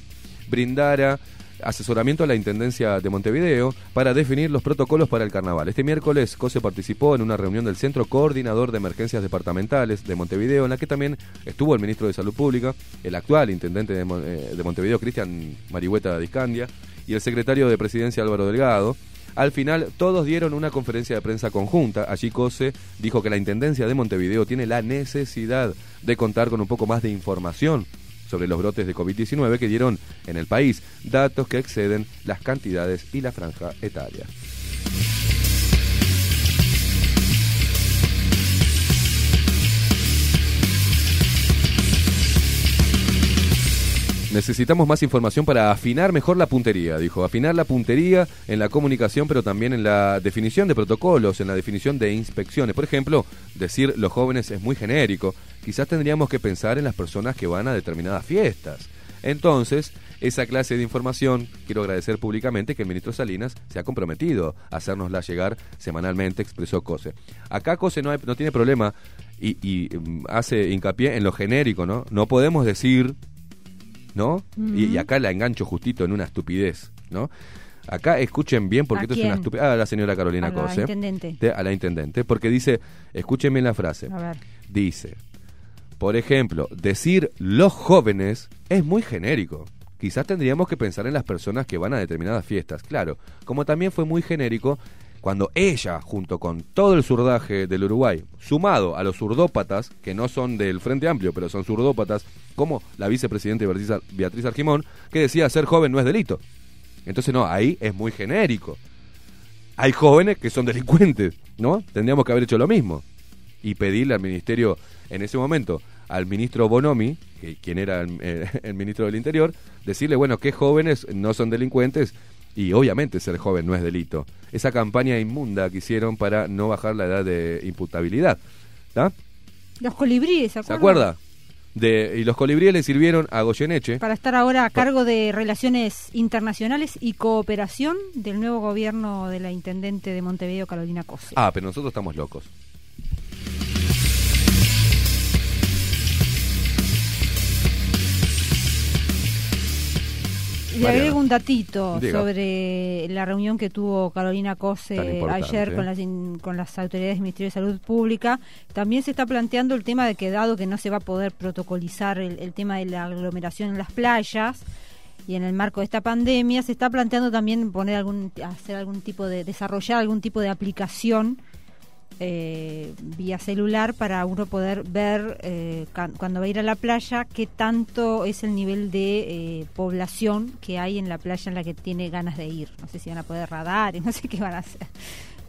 brindara asesoramiento a la Intendencia de Montevideo para definir los protocolos para el carnaval. Este miércoles COSE participó en una reunión del Centro Coordinador de Emergencias Departamentales de Montevideo, en la que también estuvo el ministro de Salud Pública, el actual intendente de, eh, de Montevideo, Cristian Marihueta Discandia, y el secretario de Presidencia, Álvaro Delgado. Al final, todos dieron una conferencia de prensa conjunta. Allí COSE dijo que la Intendencia de Montevideo tiene la necesidad de contar con un poco más de información sobre los brotes de COVID-19 que dieron en el país, datos que exceden las cantidades y la franja etaria. Necesitamos más información para afinar mejor la puntería, dijo. Afinar la puntería en la comunicación, pero también en la definición de protocolos, en la definición de inspecciones. Por ejemplo, decir los jóvenes es muy genérico. Quizás tendríamos que pensar en las personas que van a determinadas fiestas. Entonces, esa clase de información, quiero agradecer públicamente que el ministro Salinas se ha comprometido a hacérnosla llegar semanalmente, expresó Cose. Acá Cose no, tiene problema y, y, mm, hace hincapié en lo genérico, ¿no? No podemos decir ¿no? y, y acá la engancho justito en una estupidez, ¿no? Acá escuchen bien porque ¿A esto es una estupidez. A la señora Carolina A la Cose. intendente. De- a la intendente. Porque dice, escuchen bien la frase. A ver. Dice, por ejemplo, decir los jóvenes es muy genérico. Quizás tendríamos que pensar en las personas que van a determinadas fiestas. Claro, como también fue muy genérico cuando ella, junto con todo el zurdaje del Uruguay, sumado a los zurdópatas, que no son del Frente Amplio, pero son zurdópatas, como la vicepresidenta Beatriz, Ar- Beatriz Argimón, que decía ser joven no es delito. Entonces, no, ahí es muy genérico. Hay jóvenes que son delincuentes, ¿no? Tendríamos que haber hecho lo mismo. Y pedirle al ministerio, en ese momento, al ministro Bonomi, que, quien era el, eh, el ministro del Interior, decirle, bueno, qué jóvenes no son delincuentes y obviamente ser joven no es delito. Esa campaña inmunda que hicieron para no bajar la edad de imputabilidad. Los colibríes, ¿se acuerda? De, y los colibríes le sirvieron a Goyeneche. Para estar ahora a cargo de Relaciones Internacionales y Cooperación del nuevo gobierno de la Intendente de Montevideo, Carolina Cose. Ah, pero nosotros estamos locos. Le Mariana. agrego un datito Diga. sobre la reunión que tuvo Carolina Cose ayer con las, in- con las autoridades del Ministerio de Salud Pública. También se está planteando el tema de que dado que no se va a poder protocolizar el, el tema de la aglomeración en las playas y en el marco de esta pandemia, se está planteando también poner algún, hacer algún tipo de, desarrollar algún tipo de aplicación eh, vía celular para uno poder ver eh, cuando va a ir a la playa qué tanto es el nivel de eh, población que hay en la playa en la que tiene ganas de ir. No sé si van a poder radar y no sé qué van a hacer.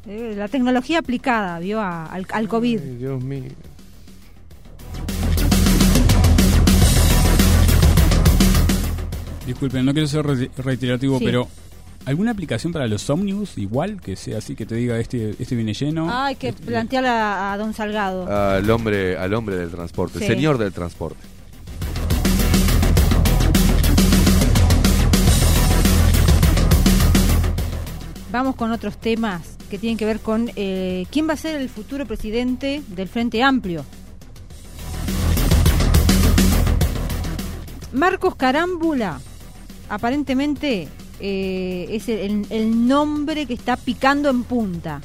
Eh, la tecnología aplicada, vio, a- al, al COVID. Ay, Dios mío. Disculpen, no quiero ser re- reiterativo, Sí. pero ¿alguna aplicación para los ómnibus igual? Que sea así, que te diga este, este viene lleno. Hay que plantearle a, a don Salgado. Al hombre, al hombre del transporte, Sí. señor del transporte. Vamos con otros temas que tienen que ver con eh, quién va a ser el futuro presidente del Frente Amplio. Marcos Carámbula, aparentemente eh, es el, el nombre que está picando en punta,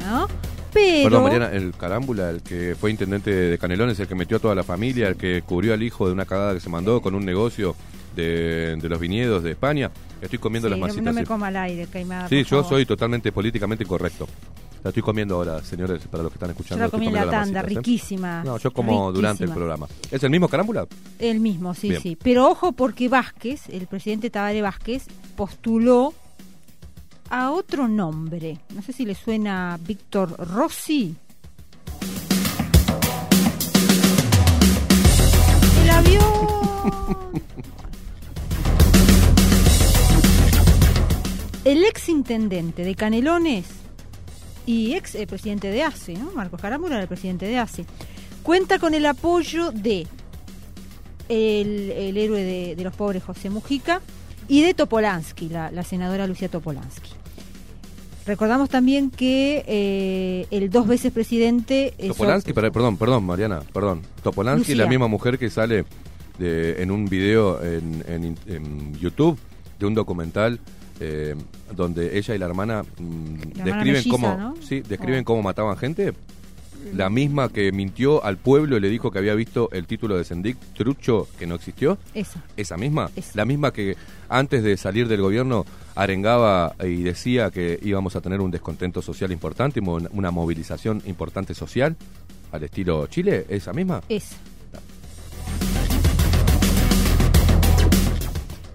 ¿no? Pero Perdón, Mariana, el carámbula, el que fue intendente de Canelones, el que metió a toda la familia, el que cubrió al hijo de una cagada que se mandó con un negocio de, de los viñedos de España. Estoy comiendo Sí, las masitas. no me coma al aire, Caimada. Sí, yo soy totalmente políticamente correcto. La estoy comiendo ahora, señores, para los que están Yo escuchando. la estoy comí en la tanda, ¿eh? riquísima. No, yo como durante el programa. ¿Es el mismo carámbula? El mismo, sí, Bien. sí. Pero ojo porque Vázquez, el presidente Tabaré Vázquez, postuló a otro nombre. No sé si le suena Víctor Rossi. El avión. El ex intendente de Canelones y ex eh, presidente de ACE, ¿no? Marcos Carámbula era el presidente de ACE. Cuenta con el apoyo de el, el héroe de, de los pobres José Mujica y de Topolansky, la, la senadora Lucía Topolansky. Recordamos también que eh, el dos veces presidente... es- Topolansky, per- perdón, perdón, Mariana, perdón. Topolansky, Lucía. la misma mujer que sale de- en un video en, en- en YouTube de un documental eh, donde ella y la hermana mm, describen melliza, cómo ¿no? sí, describen Oh. cómo mataban gente. La misma que mintió al pueblo y le dijo que había visto el título de Sendic trucho que no existió. Esa. Esa misma, Esa. la misma que antes de salir del gobierno arengaba y decía que íbamos a tener un descontento social importante, una movilización importante social al estilo Chile, esa misma. Esa.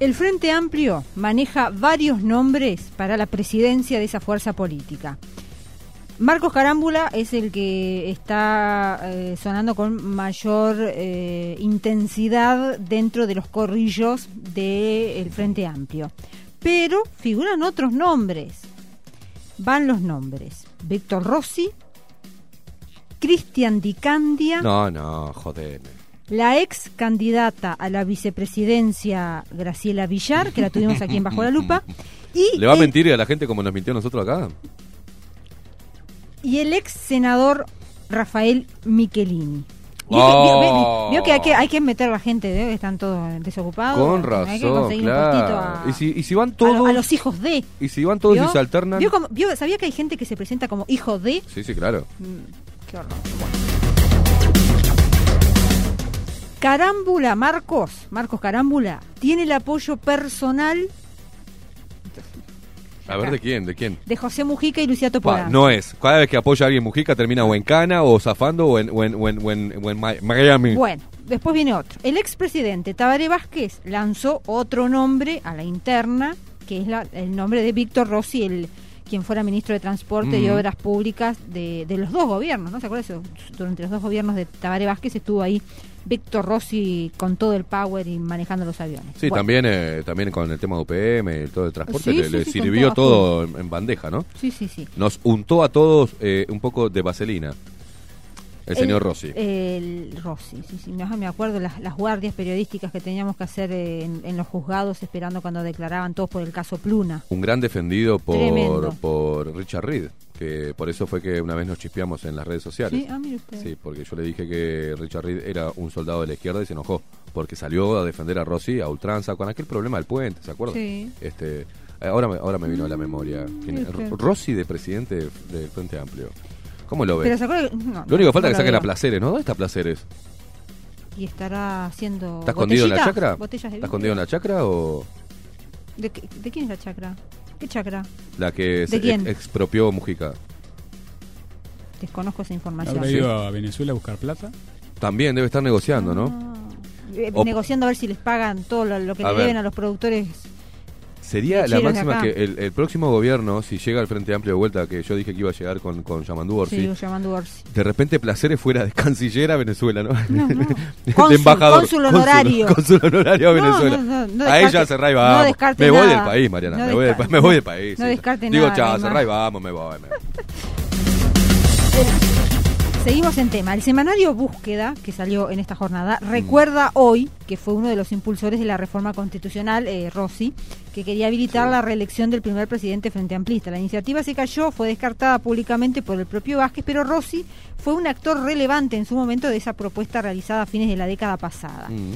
El Frente Amplio maneja varios nombres para la presidencia de esa fuerza política. Marcos Carámbula es el que está eh, sonando con mayor eh, intensidad dentro de los corrillos del Frente Amplio. Pero figuran otros nombres. Van los nombres. Víctor Rossi, Cristian Di Candia, No, no, joder. La ex candidata a la vicepresidencia Graciela Villar, que la tuvimos aquí en Bajo la Lupa, y ¿Le va a mentir a la gente como nos mintió a nosotros acá? y el ex senador Rafael Michelini. Vio, Oh. que, vio- que hay que hay que meter a la gente, que están todos desocupados. Con hay que razón, conseguir un claro. a, Y si, y si van a lo- todos, a los hijos de. y si van todos ¿Vio? y se alternan. ¿Vio cómo- vio- ¿Sabía que hay gente que se presenta como hijo de? Sí, sí, claro. Mm, qué horror. Carámbula Marcos, Marcos Carámbula, tiene el apoyo personal A ver, ¿de quién? ¿De quién? de José Mujica y Lucía Pa, Topolansky. no es. Cada vez que apoya a alguien Mujica termina o en Cana o zafando o en, o en, o en- o en- o en Mi- Miami. Bueno, después viene otro. El expresidente Tabaré Vázquez lanzó otro nombre a la interna, que es la- el nombre de Víctor Rossi, el quien fuera ministro de Transporte y. Obras Públicas de, de los dos gobiernos, ¿no se acuerda eso? Durante los dos gobiernos de Tabaré Vázquez estuvo ahí Víctor Rossi con todo el power y manejando los aviones. Sí, Bueno, también eh, también con el tema UPM y todo el transporte Sí, le, sí, le sí, con sirvió todo a todo en, en bandeja, ¿no? Sí, sí, sí. Nos untó a todos eh, un poco de vaselina. El señor Rossi. El Rossi, sí, sí. Me, me acuerdo las, las guardias periodísticas que teníamos que hacer en, en los juzgados esperando cuando declaraban todos por el caso Pluna. Un gran defendido por, Tremendo. por Richard Reed, que por eso fue que una vez nos chispeamos en las redes sociales. Sí, ah, mire usted. Sí, porque yo le dije que Richard Reed era un soldado de la izquierda y se enojó, porque salió a defender a Rossi a ultranza con aquel problema del puente, ¿se acuerdan? Sí. Este, ahora, me- ahora me vino a la memoria. ¿Quién es? Este. Rossi de presidente de- del Frente Amplio. ¿Cómo lo Pero ves? se acuerda que- no, Lo único que falta no es que lo saquen a. Placeres, ¿no? ¿Dónde está Placeres? Y estará haciendo. ¿Está escondido en la botellitas, chacra? Botellas de ¿Está escondido en la chacra o ¿De, qué- de quién es la chacra? ¿Qué chacra? la que se quién? ex- expropió Mujica? Desconozco esa información. ¿Habrá ido a Venezuela a buscar plata? También debe estar negociando, ¿no? Eh, O- negociando a ver si les pagan todo lo, lo que A le ver. deben a los productores. Sería la máxima que el, el próximo gobierno, si llega al Frente Amplio de vuelta, que yo dije que iba a llegar con, con Yamandú Orsi, Sí, Orsi. de repente Placeres fuera de canciller a Venezuela, ¿no? No, no. de embajador. cónsul honorario. Cónsul honorario a Venezuela. no, descarte- ya cerrá y no vamos. me voy nada. del país, Mariana. Me, voy del, descarte- pa- me voy del país. no descarte Digo, nada, chao, Neymar. cerrá y vamos, me voy. me voy. Seguimos en tema. El semanario Búsqueda, que salió en esta jornada, Mm. recuerda hoy que fue uno de los impulsores de la reforma constitucional, eh, Rossi, que quería habilitar la reelección del primer presidente frente amplista. La iniciativa se cayó, fue descartada públicamente por el propio Vázquez, pero Rossi fue un actor relevante en su momento de esa propuesta realizada a fines de la década pasada. Mm.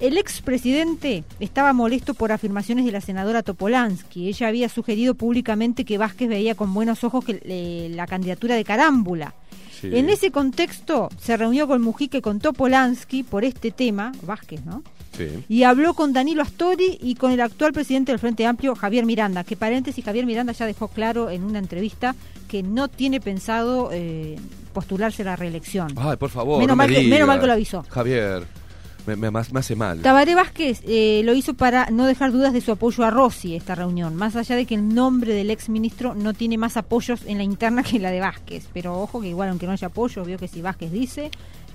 El expresidente estaba molesto por afirmaciones de la senadora Topolansky. Ella había sugerido públicamente que Vázquez veía con buenos ojos que, eh, la candidatura de Carámbula. Sí. En ese contexto se reunió con Mujica y con Topolansky por este tema, Vázquez, ¿no? Sí. Y habló con Danilo Astori y con el actual presidente del Frente Amplio, Javier Miranda, que paréntesis, Javier Miranda ya dejó claro en una entrevista que no tiene pensado eh, postularse a la reelección. Ay, por favor. Menos no me mal que- menos mal que lo avisó. Javier, me, me- me hace mal. Tabaré Vázquez eh, lo hizo para no dejar dudas de su apoyo a Rossi esta reunión, más allá de que el nombre del ex ministro no tiene más apoyos en la interna que la de Vázquez. Pero ojo que igual aunque no haya apoyo, vio que si Vázquez dice,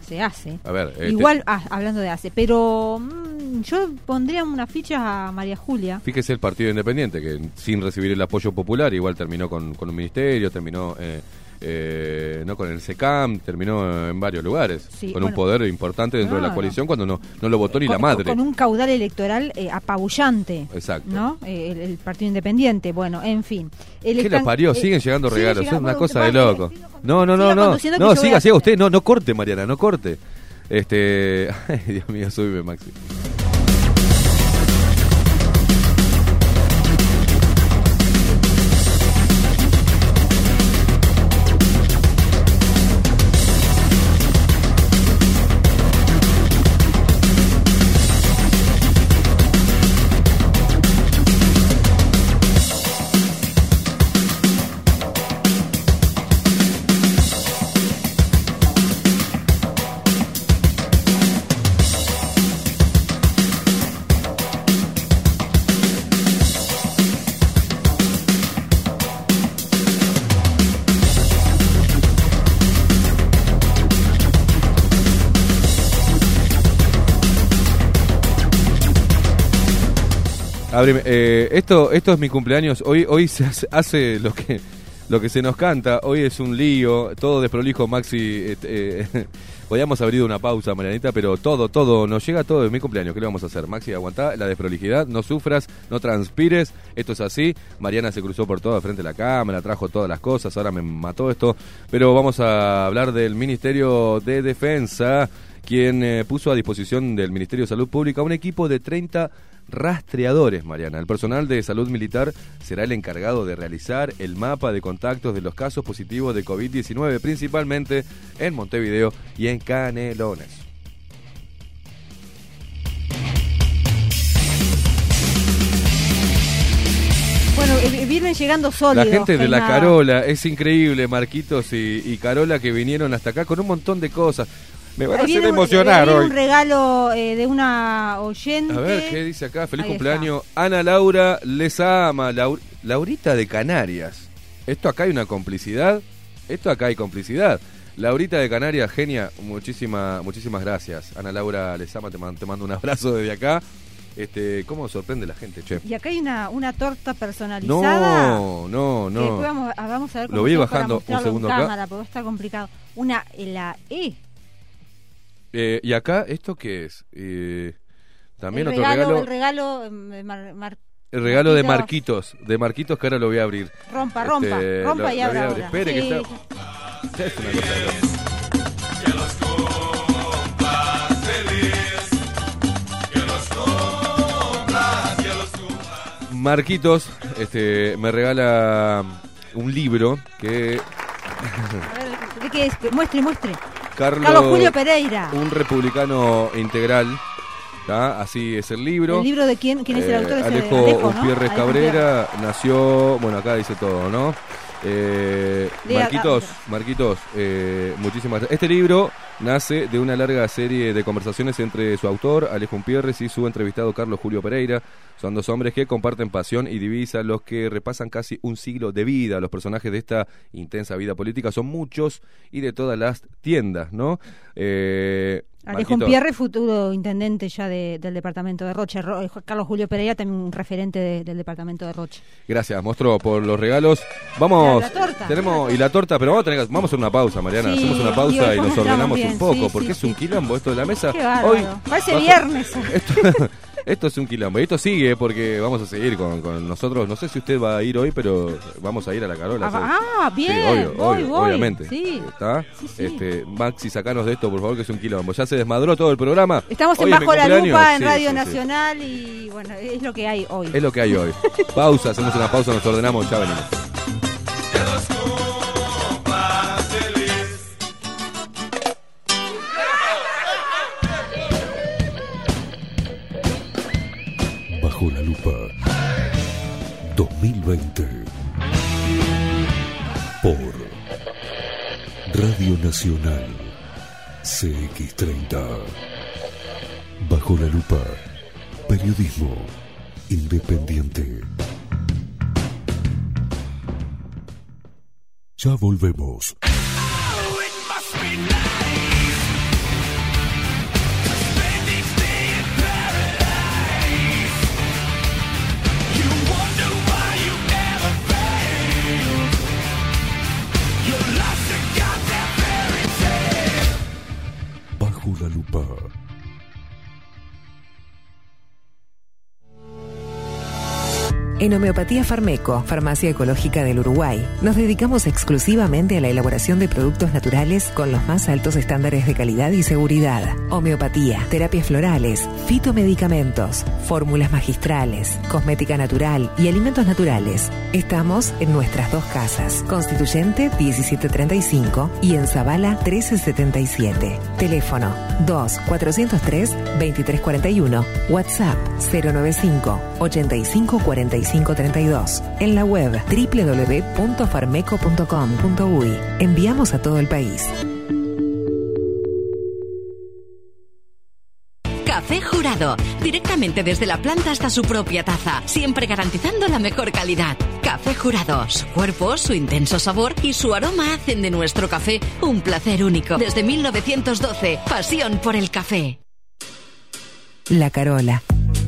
se hace. A ver, este- Igual, ah, hablando de hace, pero mm, yo pondría una ficha a María Julia. Fíjese el Partido Independiente, que sin recibir el apoyo popular, igual terminó con, con un ministerio, terminó eh, eh, no con el SECAM, terminó en varios lugares, Sí, con bueno. un poder importante dentro de la coalición cuando no, no lo votó ni la madre. Con un caudal electoral eh, apabullante. Exacto. ¿No? Eh, el, el Partido Independiente. Bueno, en fin. El ¿Qué la parió? eh, Siguen llegando regalos, es una cosa de loco. No, no, no, no. No, siga, siga usted, no, no corte, Mariana, no corte. Este, ay, Dios mío, súbeme, Maxi. Eh, esto, esto es mi cumpleaños. Hoy, hoy se hace, hace lo que lo que se nos canta. Hoy es un lío, todo desprolijo, Maxi. eh, eh, podíamos haber ido una pausa, Marianita, pero todo, todo, nos llega todo de mi cumpleaños. ¿Qué le vamos a hacer? Maxi, aguantá la desprolijidad, no sufras, no transpires. Esto es así. Mariana se cruzó por toda frente a la cámara, trajo todas las cosas, ahora me mató esto. Pero vamos a hablar del Ministerio de Defensa, quien eh, puso a disposición del Ministerio de Salud Pública un equipo de 30 rastreadores, Mariana. El personal de salud militar será el encargado de realizar el mapa de contactos de los casos positivos de COVID-19, principalmente en Montevideo y en Canelones. Bueno, vienen llegando sólidos. La gente de la. Carola, es increíble, Marquitos y, y Carola que vinieron hasta acá con un montón de cosas. Me van a hacer emocionar hoy. un regalo eh, de una oyente. A ver, ¿qué dice acá? Feliz Ahí cumpleaños. Ana Laura les ama. Lau- Laurita de Canarias. Esto acá hay una complicidad. Esto acá hay complicidad. Laurita de Canarias, genia, muchísima, muchísimas gracias. Ana Laura les ama, te, man- te mando un abrazo desde acá. Este, ¿Cómo sorprende la gente, che? Y acá hay una, una torta personalizada. No, no, que no. después vamos, vamos a ver Lo cómo voy hacemos para bajando un segundo en acá. cámara, porque está complicado. Una, la E. Eh, ¿Y acá esto qué es? Eh, también el otro regalo, regalo. El regalo, eh, Mar, Mar, el regalo de Marquitos, de Marquitos que ahora lo voy a abrir. Rompa, rompa, este, rompa lo, y abra. Ahora. Espere sí. que está. Ya es una cosa de Marquitos este, me regala un libro que... A ver, ¿de qué es? Muestre, muestre. Carlos, Carlos Julio Pereira. un republicano integral, ¿tá? así es el libro. ¿El libro de quién? ¿Quién es el Eh, autor? De Alejo, Alejo, ¿no? Upierres Alejo Cabrera nació, bueno, acá dice todo, ¿no? Eh, Marquitos, Marquitos, eh, muchísimas gracias. Este libro nace de una larga serie de conversaciones entre su autor, Alejo Umpierres, y su entrevistado Carlos Julio Pereira. Son dos hombres que comparten pasión y divisa, los que repasan casi un siglo de vida. Los personajes de esta intensa vida política son muchos y de todas las tiendas, ¿no? Eh, Marquitos, Pierre, futuro intendente ya de- del departamento de Roche. Ro- eh, Carlos Julio Pereira, también un referente de- del departamento de Roche. Gracias, monstruo, por los regalos. Vamos, La- la torta. tenemos y la torta, pero vamos a, tener, vamos a hacer una pausa, Mariana. Sí, Hacemos una pausa y, nos ordenamos bien, un poco, sí, porque sí, es un quilombo esto de la mesa. Qué. Hoy Parece bajo- viernes. Esto, esto es un quilombo. Y esto sigue porque vamos a seguir con, con nosotros. No sé si usted va a ir hoy, pero vamos a ir a la Carola. Ah, ¿sabes? ah, bien, Sí, obvio, voy, obvio, voy, obviamente. sí. ¿Está? Sí, sí. Este, Maxi, sacanos de esto, por favor, que es un quilombo. Ya se desmadró todo el programa. Estamos Hoy en Bajo la cumpleaños. Lupa en Sí, Radio sí, sí. Nacional y bueno, es lo que hay hoy. Es lo que hay hoy. Pausa, hacemos una pausa, nos ordenamos, ya venimos. 2020 por Radio Nacional CX30 Bajo la lupa Periodismo independiente. Ya volvemos. En Homeopatía Farmeco, Farmacia Ecológica del Uruguay, nos dedicamos exclusivamente a la elaboración de productos naturales con los más altos estándares de calidad y seguridad. Homeopatía, terapias florales, fitomedicamentos, fórmulas magistrales, cosmética natural y alimentos naturales. Estamos en nuestras dos casas, Constituyente 1735 y en Zabala 1377. Teléfono 2 403 2341, WhatsApp 095 85 45 32. En la web www.farmeco.com.uy. Enviamos a todo el país. Café Jurado, directamente desde la planta hasta su propia taza, siempre garantizando la mejor calidad. Café Jurado, su cuerpo, su intenso sabor y su aroma hacen de nuestro café un placer único. Desde 1912, pasión por el café. La Carola.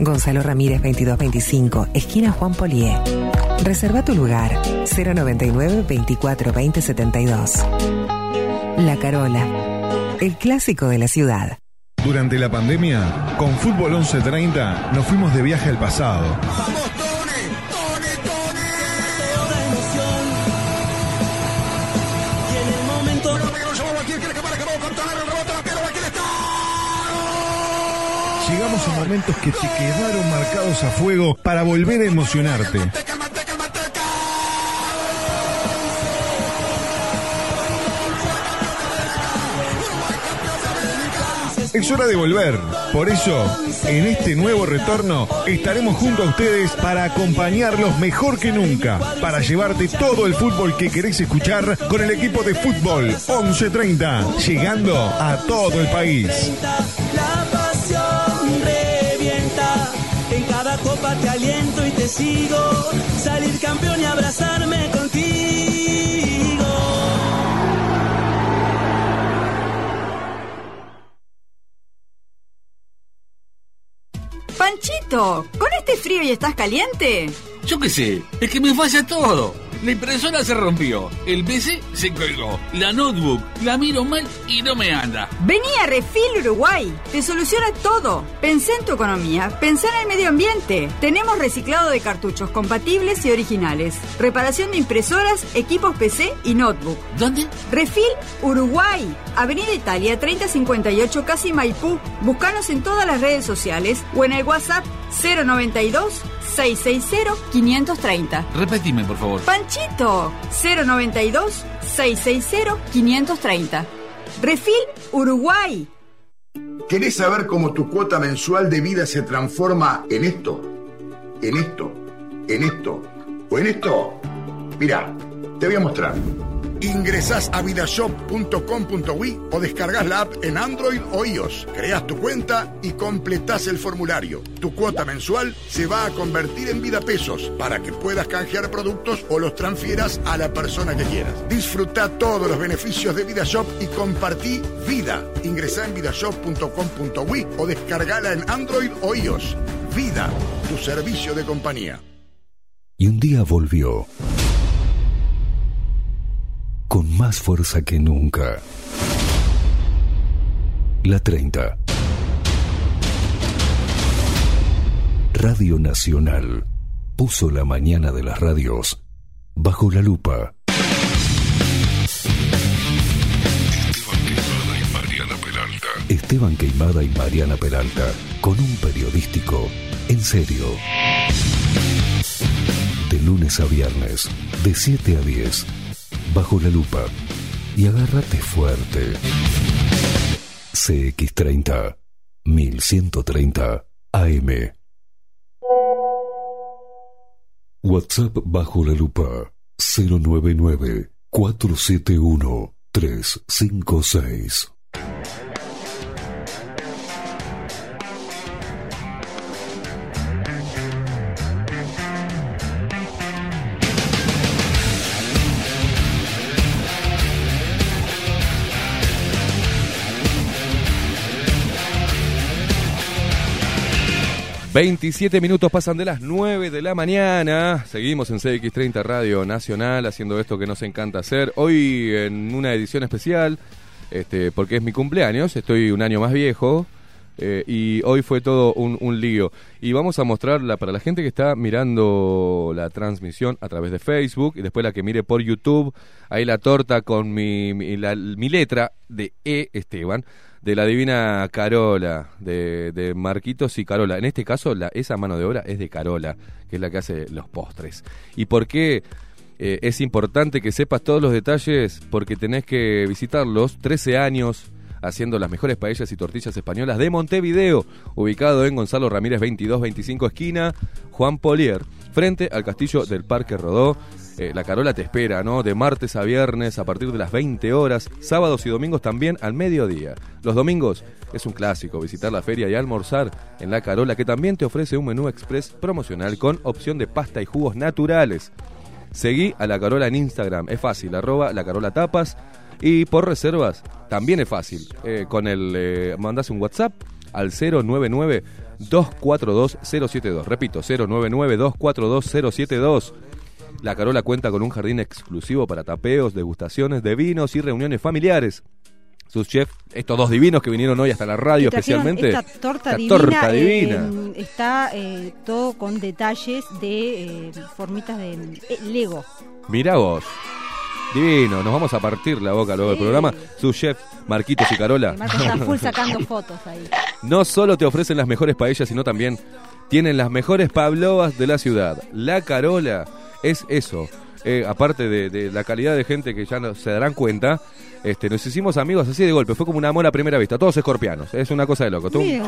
Gonzalo Ramírez 2225, esquina Juan Polié. Reserva tu lugar 099 24 20 72. La Carola, el clásico de la ciudad. Durante la pandemia, con Fútbol 1130 nos fuimos de viaje al pasado. Llegamos a momentos que te quedaron marcados a fuego para volver a emocionarte. Es hora de volver. Por eso, en este nuevo retorno, estaremos junto a ustedes para acompañarlos mejor que nunca, para llevarte todo el fútbol que querés escuchar con el equipo de fútbol 1130, llegando a todo el país. Copa te aliento y te sigo. Salir campeón y abrazarme contigo. Panchito, ¿con este frío y estás caliente? Yo qué sé, es que me falla todo. La impresora se rompió, el PC se colgó, la notebook la miro mal y no me anda. Vení a Refil Uruguay, te soluciona todo. Pensé en tu economía, pensé en el medio ambiente. Tenemos reciclado de cartuchos compatibles y originales, reparación de impresoras, equipos PC y notebook. ¿Dónde? Refil Uruguay, Avenida Italia 3058 Casi Maipú. Búscanos en todas las redes sociales o en el WhatsApp 092 660-530. Repetime, por favor. Panchito, 092-660-530. Refil Uruguay. ¿Querés saber cómo tu cuota mensual de vida se transforma en esto? En esto, en esto o en esto. Mira, te voy a mostrar. Ingresás a vidashop.com.ui o descargas la app en Android o iOS. Creas tu cuenta y completás el formulario. Tu cuota mensual se va a convertir en vida pesos para que puedas canjear productos o los transfieras a la persona que quieras. Disfruta todos los beneficios de VidaShop y compartí vida. Ingresá en vidashop.com.ui o descargala en Android o iOS. Vida, tu servicio de compañía. Y un día volvió con más fuerza que nunca. La 30. Radio Nacional puso la mañana de las radios bajo la lupa. Esteban Queimada y Mariana Peralta, con un periodístico en serio. De lunes a viernes, de 7 a 10 bajo la lupa y agárrate fuerte. CX30 1130 AM. WhatsApp bajo la lupa 099 471 356. ...27 minutos pasan de las 9 de la mañana... ...seguimos en CX30 Radio Nacional... ...haciendo esto que nos encanta hacer... ...hoy en una edición especial... Este, ...porque es mi cumpleaños... ...estoy un año más viejo... eh, ...y hoy fue todo un, un lío... ...y vamos a mostrarla para la gente que está mirando... ...la transmisión a través de Facebook... ...y después la que mire por YouTube... ...ahí la torta con mi, mi, letra de E. Esteban de la divina Carola, de, Marquitos y Carola. En este caso, esa mano de obra es de Carola, que es la que hace los postres. ¿Y por qué eh, es importante que sepas todos los detalles? Porque tenés que visitarlos. 13 años haciendo las mejores paellas y tortillas españolas de Montevideo, ubicado en Gonzalo Ramírez 2225 esquina, Juan Polier, frente al castillo del Parque Rodó. Eh, la Carola te espera, ¿no? De martes a viernes a partir de las 20 horas, sábados y domingos también al mediodía. Los domingos es un clásico visitar la feria y almorzar en la Carola, que también te ofrece un menú express promocional con opción de pasta y jugos naturales. Seguí a la Carola en Instagram, es fácil, arroba la Carola Tapas. Y por reservas, también es fácil. Eh, con el eh, mandás un WhatsApp al 099 242 072. Repito, 099 242 072. La Carola cuenta con un jardín exclusivo para tapeos, degustaciones de vinos y reuniones familiares. Sus chefs, estos dos divinos que vinieron hoy hasta la radio especialmente. Esta torta Esta divina, torta eh, divina. está eh, todo con detalles de eh, formitas de Lego. Mirá vos. Divino, nos vamos a partir la boca luego del programa. Su chef, Marquitos y Carola. Marco está full sacando fotos ahí. No solo te ofrecen las mejores paellas, sino también tienen las mejores pavlovas de la ciudad. La Carola es eso. Eh, aparte de, de la calidad de gente que ya no, se darán cuenta, este, nos hicimos amigos así de golpe. Fue como un amor a primera vista. Todos escorpianos. Es una cosa de loco. Tú, sí,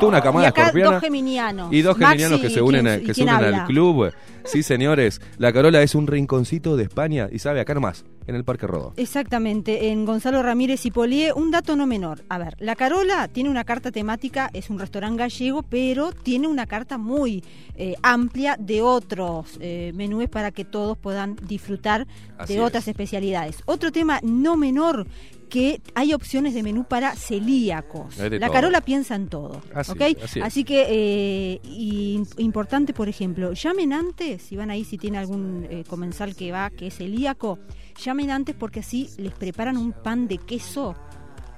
tú- una camada y acá escorpiana. dos geminianos. Y dos Maxi, geminianos que se ¿y unen, a- que se unen habla? al club. Sí, señores. La Carola es un rinconcito de España y sabe acá nomás, en el Parque Rodó. Exactamente, en Gonzalo Ramírez y Polié, un dato no menor. A ver, La Carola tiene una carta temática, es un restaurante gallego, pero tiene una carta muy eh, amplia de otros eh, menúes para que todos puedan disfrutar Así de es. otras especialidades. Otro tema no menor que hay opciones de menú para celíacos. La todo. Carola piensa en todo. Así, así que, eh, y- importante, por ejemplo, llamen antes, si van ahí, si tiene algún eh, comensal que va, que es celíaco, llamen antes porque así les preparan un pan de queso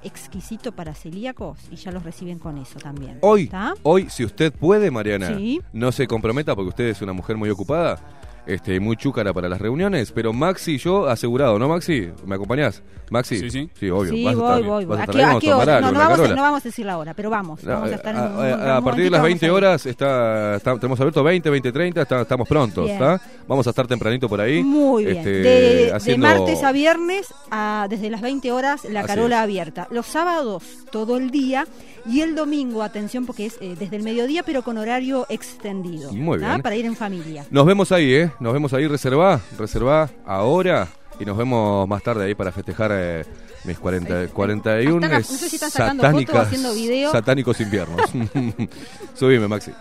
exquisito para celíacos y ya los reciben con eso también. Hoy, ¿Está? hoy, si usted puede, Mariana, Sí. no se comprometa porque usted es una mujer muy ocupada, este, muy chúcara para las reuniones, pero Maxi y yo asegurado, ¿no, Maxi? ¿Me acompañás? Maxi. Sí, sí. Sí, obvio. Sí, vas a voy, estar- voy, voy. vas a ¿A estar qué, ahí, a vamos qué tomar hora? algo, No, no vamos a, no vamos a decir la hora, pero vamos. No, vamos a estar a, en un- a- un- a un partir de las momentito 20 vamos a ir. horas está, está- tenemos abierto 20, 20, 30, está- estamos prontos. ¿está? Vamos a estar tempranito por ahí. Muy bien. este, de, martes a viernes, a- desde las 20 horas, la Así carola es. abierta. Los sábados, todo el día. Y el domingo, atención, porque es eh, desde el mediodía, pero con horario extendido. Muy ¿tá? bien. Para ir en familia. Nos vemos ahí, ¿eh? Nos vemos ahí, reservá, reservá ahora y nos vemos más tarde ahí para festejar eh, mis 40, 41 Están- no sé si están satánicas, haciendo video. satánicos inviernos. Subime, Maxi.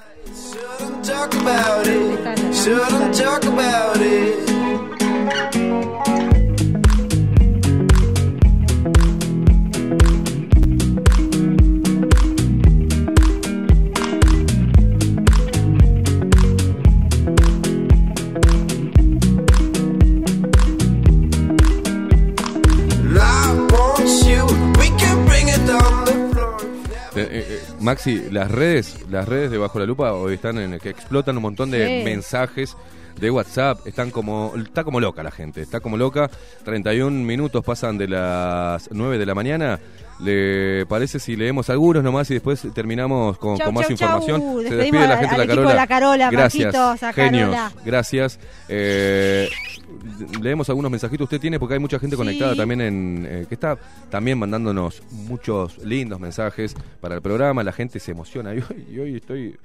talk about it. Shouldn't talk about it. Eh, eh, Maxi, las redes, las redes de Bajo la Lupa hoy están en que explotan un montón de Sí. mensajes de WhatsApp, están como está como loca la gente, está como loca. 31 minutos pasan de las 9 de la mañana. ¿Le parece si leemos algunos nomás y después terminamos con, Chau, con más chau, chau. información? Se despide la al- gente de la Carola. de la Carola, Gracias, Marquitos, a genios, Carola. gracias. Eh, leemos algunos mensajitos usted tiene porque hay mucha gente Sí. conectada también en eh, que está también mandándonos muchos lindos mensajes para el programa. La gente se emociona y hoy, y hoy estoy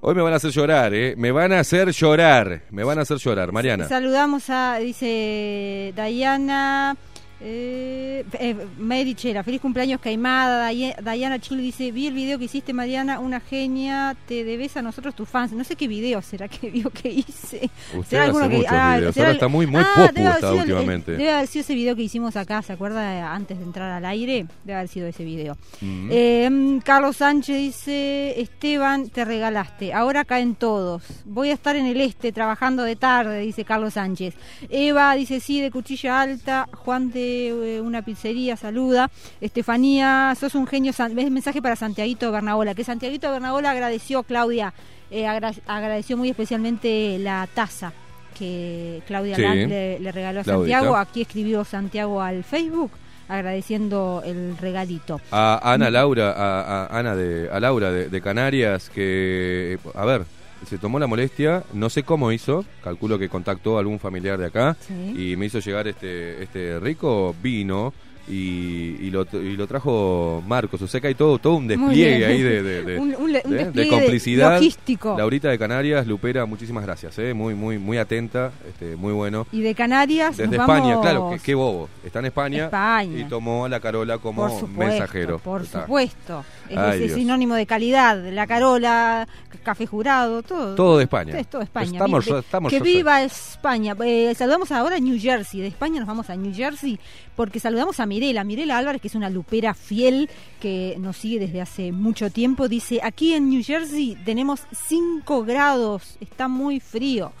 hoy me van a hacer llorar, ¿eh? Me van a hacer llorar, me van a hacer llorar, Mariana. Saludamos a, dice Diana. Eh, eh, feliz cumpleaños Caimada. Daya- Diana Chile dice: Vi el video que hiciste, Mariana, una genia. Te debes a nosotros tus fans. No sé qué video será que vio que hice. Usted ¿Será hace que- ah, videos, será ahora el- está muy muy Ah, debe está sido últimamente. debe haber sido ese video que hicimos acá, ¿se acuerda? Antes de entrar al aire, debe haber sido ese video. Mm. Eh, mm, Carlos Sánchez dice, Esteban, te regalaste, ahora caen todos. Voy a estar en el este trabajando de tarde, dice Carlos Sánchez. Eva dice, sí, de cuchilla alta. Juan de eh, una pizzería, saluda. Estefanía, sos un genio. ¿Ves? Mensaje para Santiaguito Bernabola, que Santiaguito Bernabola agradeció, Claudia, eh, agra- agradeció muy especialmente la taza que Claudia Sí. Le, le regaló a Claudita. Santiago. Aquí escribió Santiago al Facebook agradeciendo el regalito. A Ana Laura, a, a Ana de, a Laura de, de Canarias, que, a ver, se tomó la molestia, no sé cómo hizo, calculo que contactó a algún familiar de acá Sí. y me hizo llegar este, este rico vino y, y lo, y lo trajo Marcos. O sea que hay todo, todo un despliegue ahí de, de, de- Un- un le- un de- de despliegue de- complicidad. logístico. Laurita de Canarias, Lupera, muchísimas gracias, eh, muy, muy, muy atenta, este, muy bueno. Y de Canarias Desde España, vamos- claro, que- qué bobo. Está en España, España. y tomó a la Carola como por supuesto, mensajero. Por Está. supuesto. Es, Ay, sinónimo de calidad. La Carola, Café Jurado, todo. Todo de España. Es todo España. Estamos- que viva España. Eh, saludamos ahora a New Jersey. De España nos vamos a New Jersey porque saludamos a Mirela. Mirela Álvarez, que es una lupera fiel que nos sigue desde hace mucho tiempo. Dice, aquí en New Jersey tenemos 5 grados. Está muy frío.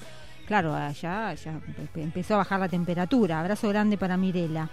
Claro, allá ya empezó a bajar la temperatura. Abrazo grande para Mirela.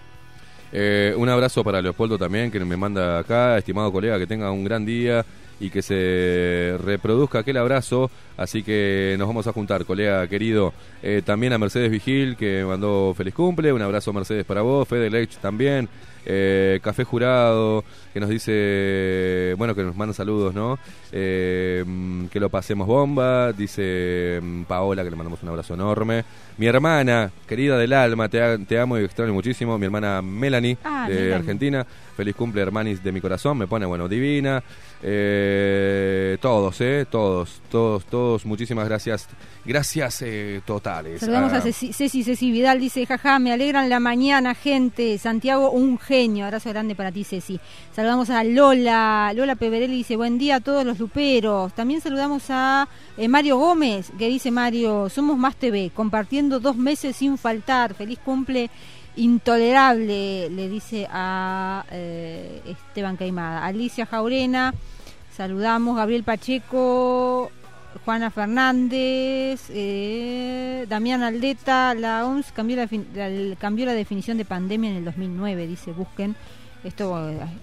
Eh, un abrazo para Leopoldo también, que me manda acá, estimado colega, que tenga un gran día y que se reproduzca aquel abrazo. Así que nos vamos a juntar, colega querido. Eh, también a Mercedes Vigil, que mandó feliz cumple. Un abrazo, Mercedes, para vos. Fede Lech también. Eh, Café Jurado, que nos dice, bueno, que nos manda saludos, ¿no? Eh, que lo pasemos bomba. Dice mm, Paola, que le mandamos un abrazo enorme. Mi hermana, querida del alma, te, amo y extraño muchísimo. Mi hermana Melanie, Ah, de. Argentina. Feliz cumple, hermanis de mi corazón. Me pone, bueno, divina. Eh, todos, ¿eh? Todos, todos, todos. Muchísimas gracias. Gracias eh, totales. Saludamos Ah, a Ceci, Ceci, Ceci Vidal, dice, jaja, me alegran la mañana, gente. Santiago, un genio. Abrazo grande para ti, Ceci. Saludamos a Lola. Lola Peverelli dice, buen día a todos los luperos. También saludamos a eh, Mario Gómez, que dice, Mario, somos Más TV, compartiendo dos meses sin faltar. Feliz cumple. Intolerable, le dice a eh, Esteban Caimada. Alicia Jaurena, saludamos. Gabriel Pacheco, Juana Fernández, eh, Damián Aldeta, la OMS cambió la, cambió la definición de pandemia en el 2009, dice, busquen. Esto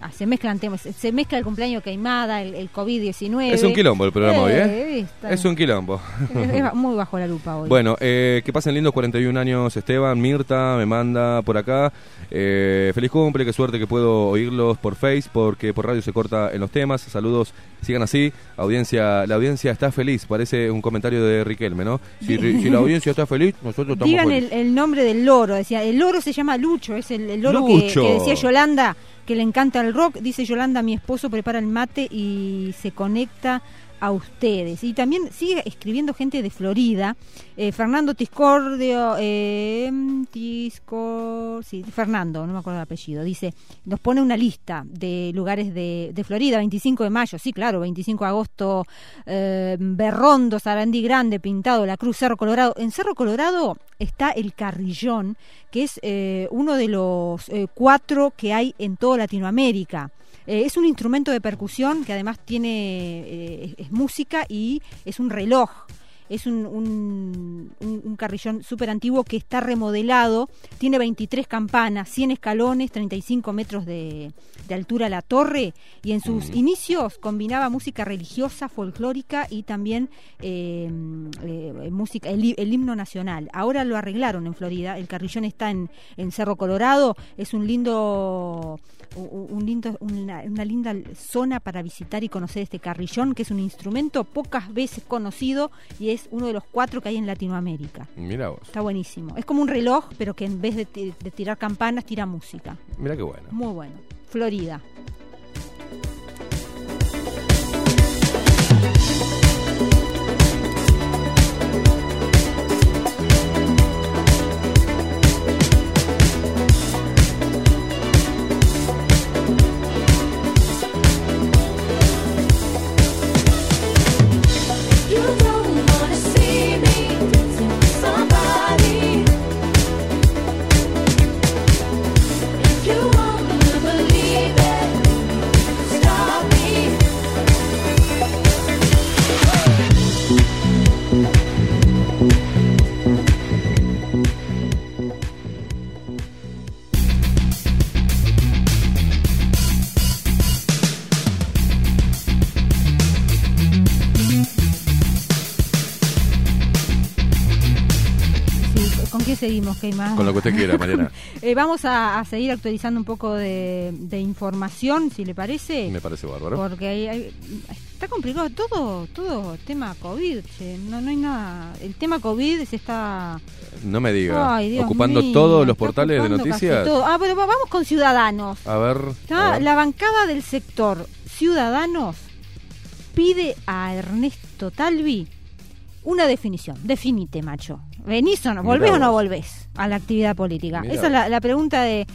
ah, se mezclan temas, se mezcla el cumpleaños Caimada, el, el COVID-19. Es un quilombo el programa hoy, ¿eh? está- Es un quilombo. es- es muy bajo la lupa hoy. Bueno, eh, que pasen lindos 41 años Esteban, Mirta me manda por acá. Eh, feliz cumple, qué suerte que puedo oírlos por Face porque por radio se corta en los temas. Saludos, sigan así. Audiencia, la audiencia está feliz, parece un comentario de Riquelme, ¿no? Si, si la audiencia está feliz, nosotros estamos Digan el, felices. el nombre del loro, decía, el loro se llama Lucho, es el, el loro que decía Yolanda, que le encanta el rock, dice Yolanda, mi esposo prepara el mate y se conecta a ustedes. Y también sigue escribiendo gente de Florida, eh, Fernando Tiscordio, eh, Tiscor, sí, Fernando, no me acuerdo el apellido, dice, nos pone una lista de lugares de, de Florida, 25 de mayo, sí, claro, 25 de agosto, eh, Berrondo, Sarandí Grande, Pintado, La Cruz, Cerro Colorado. En Cerro Colorado está el Carrillón, que es eh, uno de los cuatro que hay en toda Latinoamérica. Eh, es un instrumento de percusión que además tiene eh, es música y es un reloj. Es un, un, carrillón súper antiguo que está remodelado, tiene 23 campanas, 100 escalones, 35 metros de, de altura la torre. Y en sus inicios combinaba música religiosa, folclórica y también eh, eh, música, el, hi- el himno nacional. Ahora lo arreglaron en Florida, el carrillón está en, en Cerro Colorado, es un lindo, un, un lindo, una, una linda zona para visitar y conocer este carrillón, que es un instrumento pocas veces conocido y es uno de los cuatro que hay en Latinoamérica. Mira vos, Está buenísimo. Es como un reloj, pero que en vez de, de tirar campanas, tira música. mira qué bueno. Muy bueno. Florida. Sí, ¿Con qué seguimos? ¿Qué más? Con lo que usted quiera, Mariana. Eh, vamos a, a seguir actualizando un poco de, de información, si le parece. Me parece bárbaro. Porque hay- hay- está complicado todo, todo tema COVID. che. No, no hay nada. El tema COVID se está No me diga. Ay, Ocupando mío, todos los portales de noticias. Ah, pero va- vamos con Ciudadanos. A ver. A ver. la bancada del sector Ciudadanos pide a Ernesto Talvi una definición. Definite, macho. ¿Venís o no? ¿Volvés Mirá o no vos. volvés a la actividad política? Mirá Esa es la, la pregunta de,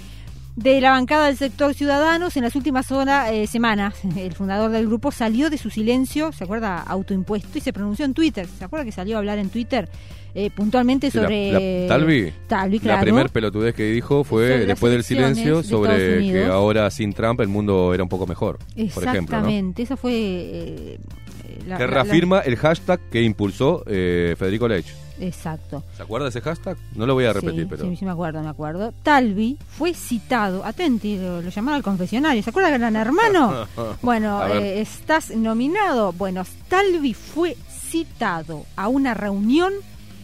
de la bancada del sector Ciudadanos. En las últimas horas, eh, semanas, el fundador del grupo salió de su silencio, ¿se acuerda? Autoimpuesto y se pronunció en Twitter. ¿Se acuerda que salió a hablar en Twitter eh, puntualmente Sí, la- sobre... la- Talvi, Talvi, La claro. primer pelotudez que dijo fue Sobre después del silencio de sobre que ahora sin Trump el mundo era un poco mejor, por ejemplo. ¿no? Exactamente, esa fue... eh, la- Que la- la- reafirma el hashtag que impulsó eh, Federico Lech. Exacto. ¿Se acuerda ese hashtag? No lo voy a repetir, sí, pero... sí, sí, me acuerdo, me acuerdo. Talvi fue citado, atenti, lo, lo llamaron al confesionario, ¿se acuerda que eran hermanos? bueno, eh, estás nominado. Bueno, Talvi fue citado a una reunión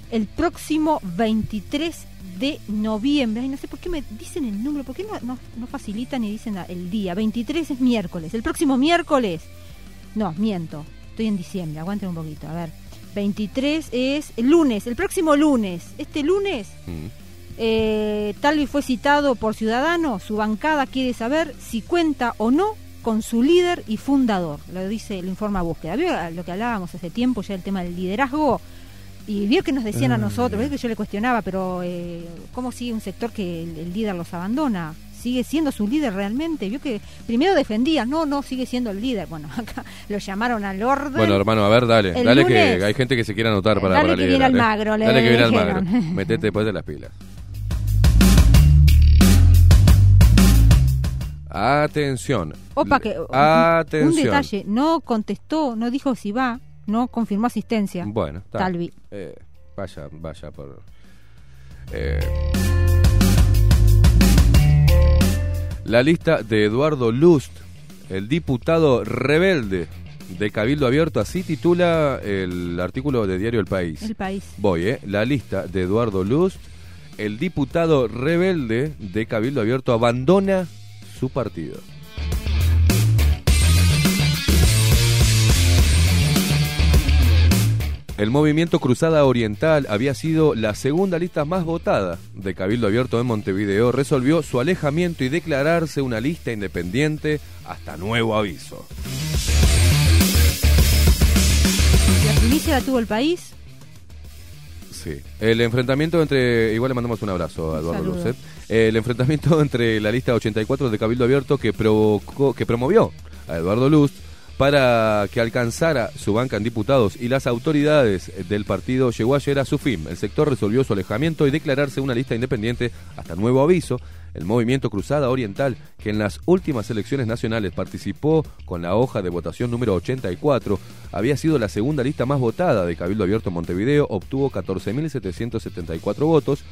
el próximo 23 de noviembre. Ay, no sé por qué me dicen el número, por qué no, no, no facilitan y dicen el día. 23 es miércoles, el próximo miércoles. No, miento, estoy en diciembre, aguanten un poquito, a ver. 23 es el lunes, el próximo lunes. Este lunes Mm. eh, Talvi fue citado por Ciudadanos. Su bancada quiere saber si cuenta o no con su líder y fundador. Lo dice, lo informa Búsqueda. ¿Vio lo que hablábamos hace tiempo, ya el tema del liderazgo? Y vio que nos decían a Mm. nosotros, vio que yo le cuestionaba, pero eh, ¿cómo sigue un sector que el, el líder los abandona? ¿Sigue siendo su líder realmente? Vio que primero defendía, no, no, sigue siendo el líder. Bueno, acá lo llamaron al orden. Bueno, hermano, a ver, dale. El Dale lunes- que hay gente que se quiere anotar para, Dale para que viene al ¿eh? magro, le Dale que viene al magro. Metete después de las pilas. Atención. Opa, que un- Atención. un detalle, no contestó, no dijo si va, no confirmó asistencia. Bueno. Talvi. Eh, vaya, vaya por. eh. La lista de Eduardo Lust, el diputado rebelde de Cabildo Abierto, así titula el artículo de Diario El País. El país. Voy, ¿eh? La lista de Eduardo Lust, el diputado rebelde de Cabildo Abierto, abandona su partido. El movimiento Cruzada Oriental había sido la segunda lista más votada de Cabildo Abierto en Montevideo. Resolvió su alejamiento y declararse una lista independiente hasta nuevo aviso. La primicia la tuvo el país. Sí. El enfrentamiento entre. Igual le mandamos un abrazo a Eduardo. Lucet. El enfrentamiento entre la lista 84 de Cabildo Abierto que provocó, que promovió a Eduardo Luz para que alcanzara su banca en diputados y las autoridades del partido llegó ayer a su fin. El sector resolvió su alejamiento y declararse una lista independiente hasta nuevo aviso. El movimiento Cruzada Oriental, que en las últimas elecciones nacionales participó con la hoja de votación número 84, había sido la segunda lista más votada de Cabildo Abierto Montevideo, obtuvo 14.774 votos.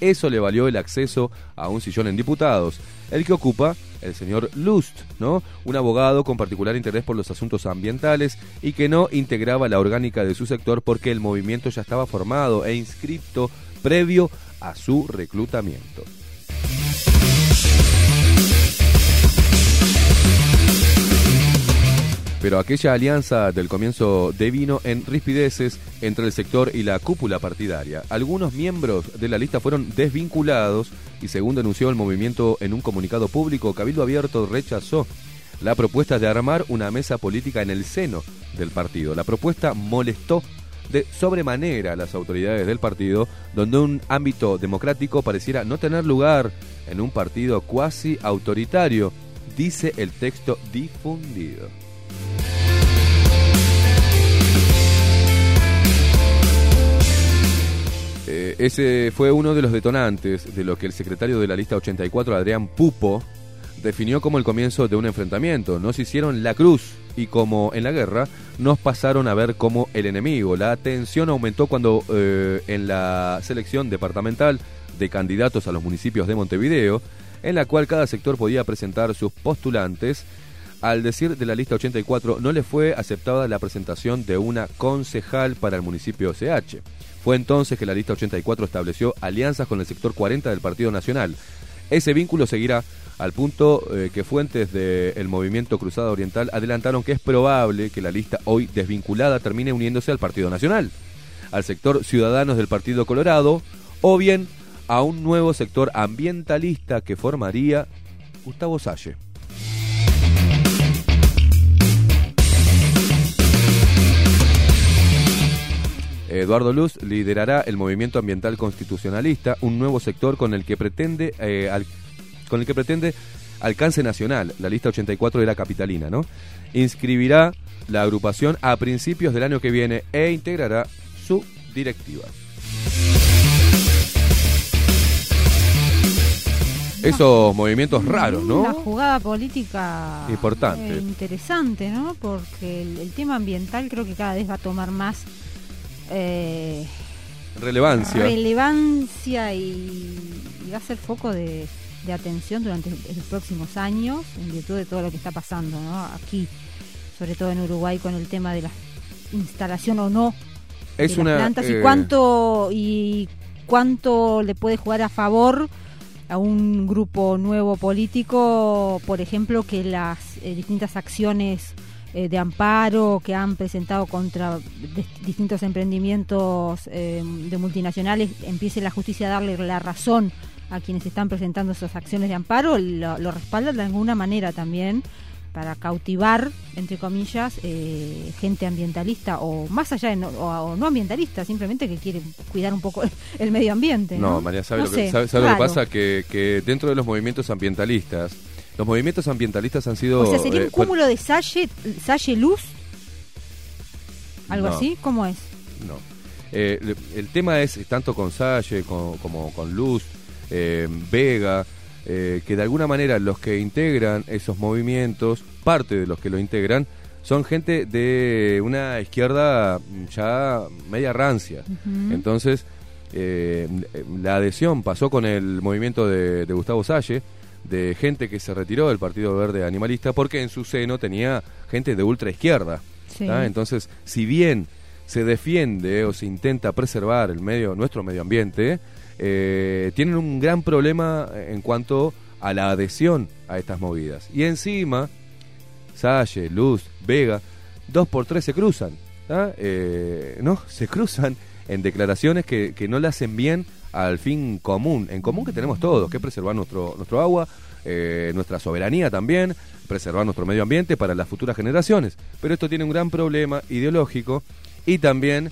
Eso le valió el acceso a un sillón en diputados, el que ocupa el señor Lust, ¿no? Un abogado con particular interés por los asuntos ambientales y que no integraba la orgánica de su sector porque el movimiento ya estaba formado e inscripto previo a su reclutamiento. Pero aquella alianza del comienzo devino en rispideces entre el sector y la cúpula partidaria. Algunos miembros de la lista fueron desvinculados y según denunció el movimiento en un comunicado público, Cabildo Abierto rechazó la propuesta de armar una mesa política en el seno del partido. La propuesta molestó de sobremanera a las autoridades del partido, donde un ámbito democrático pareciera no tener lugar en un partido cuasi autoritario, dice el texto difundido. Ese fue uno de los detonantes de lo que el secretario de la lista 84, Adrián Pupo, definió como el comienzo de un enfrentamiento. Nos hicieron la cruz y como en la guerra, nos pasaron a ver como el enemigo. La tensión aumentó cuando eh, en la selección departamental de candidatos a los municipios de Montevideo, en la cual cada sector podía presentar sus postulantes, al decir de la lista 84 no le fue aceptada la presentación de una concejal para el municipio CH. Fue entonces que la lista 84 estableció alianzas con el sector 40 del Partido Nacional. Ese vínculo seguirá al punto eh, que fuentes del movimiento Cruzada Oriental adelantaron que es probable que la lista hoy desvinculada termine uniéndose al Partido Nacional, al sector Ciudadanos del Partido Colorado o bien a un nuevo sector ambientalista que formaría Gustavo Salle. Eduardo Luz liderará el movimiento ambiental constitucionalista, un nuevo sector con el que pretende eh, al- con el que pretende alcance nacional. La lista 84 de la capitalina, ¿no? Inscribirá la agrupación a principios del año que viene e integrará su directiva. Esos movimientos raros, Una ¿no? jugada política Importante. eh, interesante, ¿no? Porque el, el tema ambiental creo que cada vez va a tomar más eh, Relevancia. relevancia y, y va a ser foco de, de atención durante los próximos años en virtud de todo lo que está pasando, ¿no? Aquí, sobre todo en Uruguay, con el tema de la instalación o no Es de una, las plantas eh, y cuánto y cuánto le puede jugar a favor a un grupo nuevo político, por ejemplo, que las eh, distintas acciones eh, de amparo que han presentado contra dis- distintos emprendimientos eh, de multinacionales, empiece la justicia a darle la razón a quienes están presentando esas acciones de amparo, lo, lo respalda de alguna manera también para cautivar, entre comillas, eh, gente ambientalista o más allá de no, o, o no ambientalista, simplemente que quiere cuidar un poco el medio ambiente. No, No, María, ¿sabe, No lo, que, sé, sabe- sabe lo que pasa? Que, que dentro de los movimientos ambientalistas, los movimientos ambientalistas han sido... O sea, sería eh, un cúmulo de Salle, Salle Luz, algo No. así, ¿cómo es? No. Eh, le- el tema es tanto con Salle como, como con Luz, eh, Vega, eh, que de alguna manera los que integran esos movimientos, parte de los que lo integran, son gente de una izquierda ya media rancia. Entonces, eh, la adhesión pasó con el movimiento de, de Gustavo Salle, de gente que se retiró del Partido Verde Animalista, porque en su seno tenía gente de ultra izquierda. Entonces, si bien se defiende o se intenta preservar el medio, nuestro medio ambiente, eh, tienen un gran problema en cuanto a la adhesión a estas movidas. Y encima, Salle, Luz, Vega, dos por tres se cruzan. Eh, no, se cruzan en declaraciones que, que no le hacen bien al fin común, en común que tenemos todos, que es preservar nuestro, nuestro agua, eh, nuestra soberanía también, preservar nuestro medio ambiente para las futuras generaciones. Pero esto tiene un gran problema ideológico y también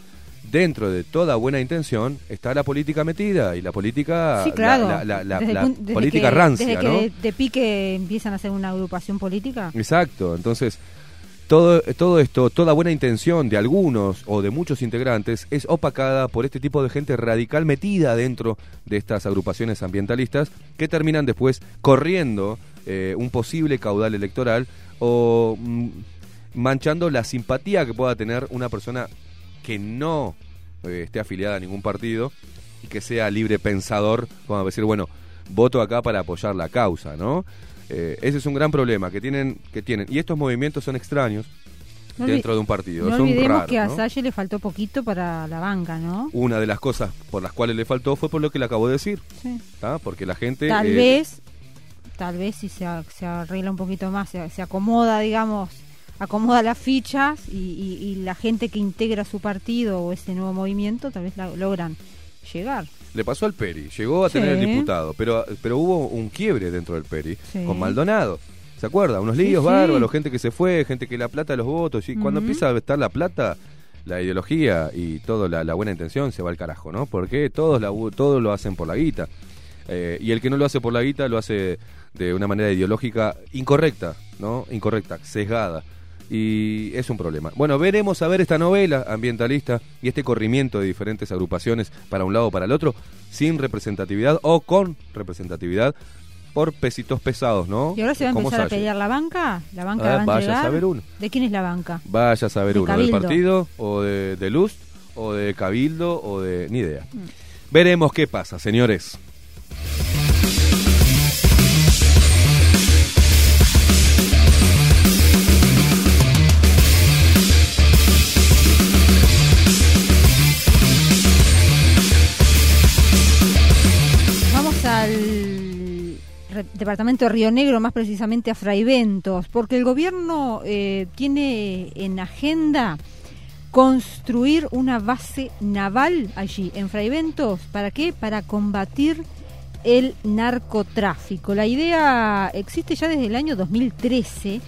dentro de toda buena intención está la política metida y la política Sí, claro. la, la- la- Desde la desde política que- rancia, Desde que ¿no? de, de pique empiezan a hacer una agrupación política. Exacto, entonces todo, todo esto, toda buena intención de algunos o de muchos integrantes es opacada por este tipo de gente radical metida dentro de estas agrupaciones ambientalistas que terminan después corriendo eh, un posible caudal electoral o mm, manchando la simpatía que pueda tener una persona que no eh, esté afiliada a ningún partido y que sea libre pensador, como decir, bueno, voto acá para apoyar la causa, ¿no? Eh, ese es un gran problema que tienen, que tienen. Y estos movimientos son extraños No dentro de un partido. No son olvidemos raros, que a ¿no? Salle le faltó poquito para la banca, ¿no? Una de las cosas por las cuales le faltó fue por lo que le acabo de decir. Sí. Porque la gente... Tal eh, vez, tal vez si se, se arregla un poquito más, se, se acomoda, digamos, acomoda las fichas y, y- y la gente que integra su partido o ese nuevo movimiento tal vez la- logran llegar. Le pasó al Peri, llegó a tener el diputado, pero, pero hubo un quiebre dentro del Peri Sí. con Maldonado. ¿Se acuerda? Unos líos Sí, bárbaros, gente que se fue, gente que la plata de los votos. Y cuando empieza a estar la plata, la ideología y toda la, la buena intención se va al carajo, ¿no? Porque todos, la, todos lo hacen por la guita. Eh, y el que no lo hace por la guita lo hace de una manera ideológica incorrecta, ¿no? Incorrecta, sesgada. Y es un problema. Bueno, veremos a ver esta novela ambientalista y este corrimiento de diferentes agrupaciones para un lado o para el otro, sin representatividad o con representatividad por pesitos pesados, ¿no? ¿Y ahora se va a empezar a pelear la banca? ¿La banca Ah, la va a vaya a saber uno. ¿De quién es la banca? Vaya a saber De uno, Cabildo. del partido o de, de Luz o de Cabildo o de... ni idea. Mm. Veremos qué pasa, señores. Departamento de Río Negro, más precisamente a Fraiventos, porque el gobierno eh, tiene en agenda construir una base naval allí, en Fraiventos. ¿Para qué? Para combatir el narcotráfico. La idea existe ya desde el año 2013,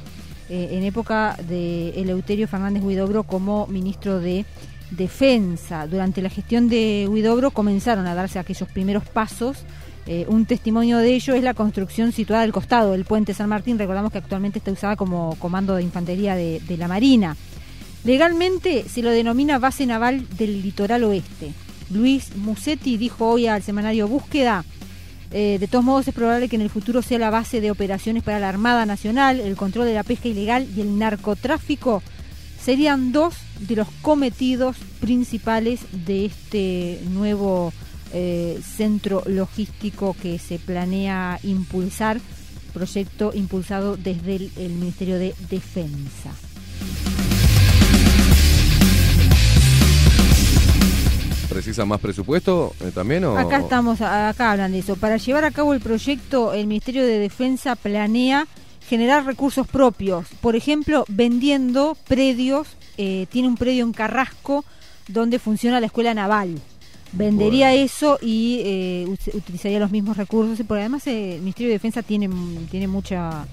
eh, en época de Eleuterio Fernández Huidobro como ministro de Defensa. Durante la gestión de Huidobro comenzaron a darse aquellos primeros pasos. Eh, un testimonio de ello es la construcción situada al costado del puente San Martín. Recordamos que actualmente está usada como comando de infantería de, la Marina. Legalmente se lo denomina base naval del litoral oeste. Luis Musetti dijo hoy al semanario Búsqueda, eh, de todos modos es probable que en el futuro sea la base de operaciones para la Armada Nacional, el control de la pesca ilegal y el narcotráfico. Serían dos de los cometidos principales de este nuevo eh, centro logístico que se planea impulsar, proyecto impulsado desde el, el Ministerio de Defensa. ¿Precisa más presupuesto eh, también o...? Acá estamos, acá hablan de eso. Para llevar a cabo el proyecto, el Ministerio de Defensa planea generar recursos propios. Por ejemplo, vendiendo predios. eh, tiene un predio en Carrasco donde funciona la escuela naval. Vendería eso y eh, ut- utilizaría los mismos recursos. Porque además eh, el Ministerio de Defensa tiene, tiene mucha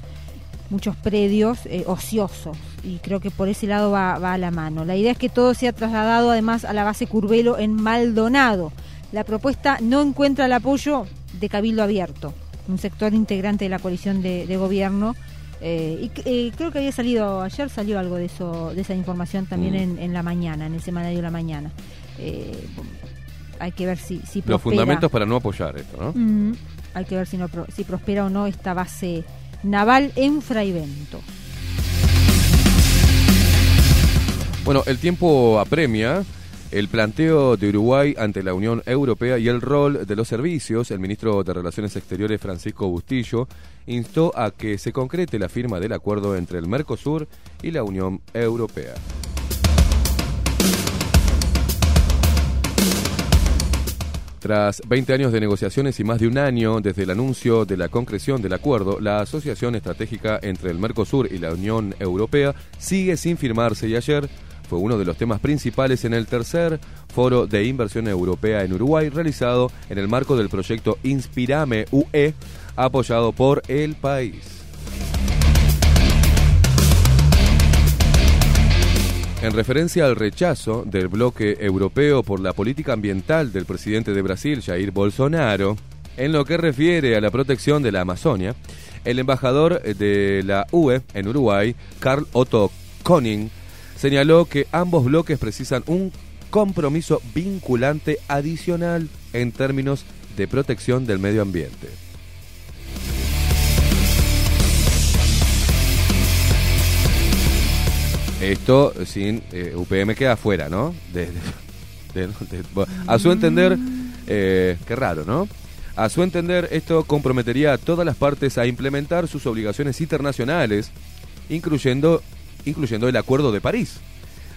muchos predios eh, ociosos y creo que por ese lado va, va a la mano. La idea es que todo sea trasladado además a la base Curvelo en Maldonado. La propuesta no encuentra el apoyo de Cabildo Abierto, un sector integrante de la coalición de, de gobierno. eh, y eh, creo que había salido, ayer salió algo de eso, de esa información también Mm. en, en la mañana, en el semanario de la mañana. Eh, hay que ver si, si Los fundamentos para no apoyar esto, ¿no? Mm. hay que ver si, no, si prospera o no esta base naval en Fraivento. Bueno, el tiempo apremia el planteo de Uruguay ante la Unión Europea y el rol de los servicios. El ministro de Relaciones Exteriores, Francisco Bustillo, instó a que se concrete la firma del acuerdo entre el Mercosur y la Unión Europea. Tras 20 años de negociaciones y más de un año desde el anuncio de la concreción del acuerdo, la asociación estratégica entre el Mercosur y la Unión Europea sigue sin firmarse y ayer fue uno de los temas principales en el tercer foro de inversión europea en Uruguay realizado en el marco del proyecto Inspirame UE apoyado por el país. En referencia al rechazo del bloque europeo por la política ambiental del presidente de Brasil, Jair Bolsonaro, en lo que refiere a la protección de la Amazonia, el embajador de la UE en Uruguay, Carl Otto Koning, señaló que ambos bloques precisan un compromiso vinculante adicional en términos de protección del medio ambiente. Esto sin eh, UPM queda afuera, ¿no? A su entender, eh, qué raro, ¿no? A su entender, esto comprometería a todas las partes a implementar sus obligaciones internacionales, incluyendo, incluyendo el Acuerdo de París,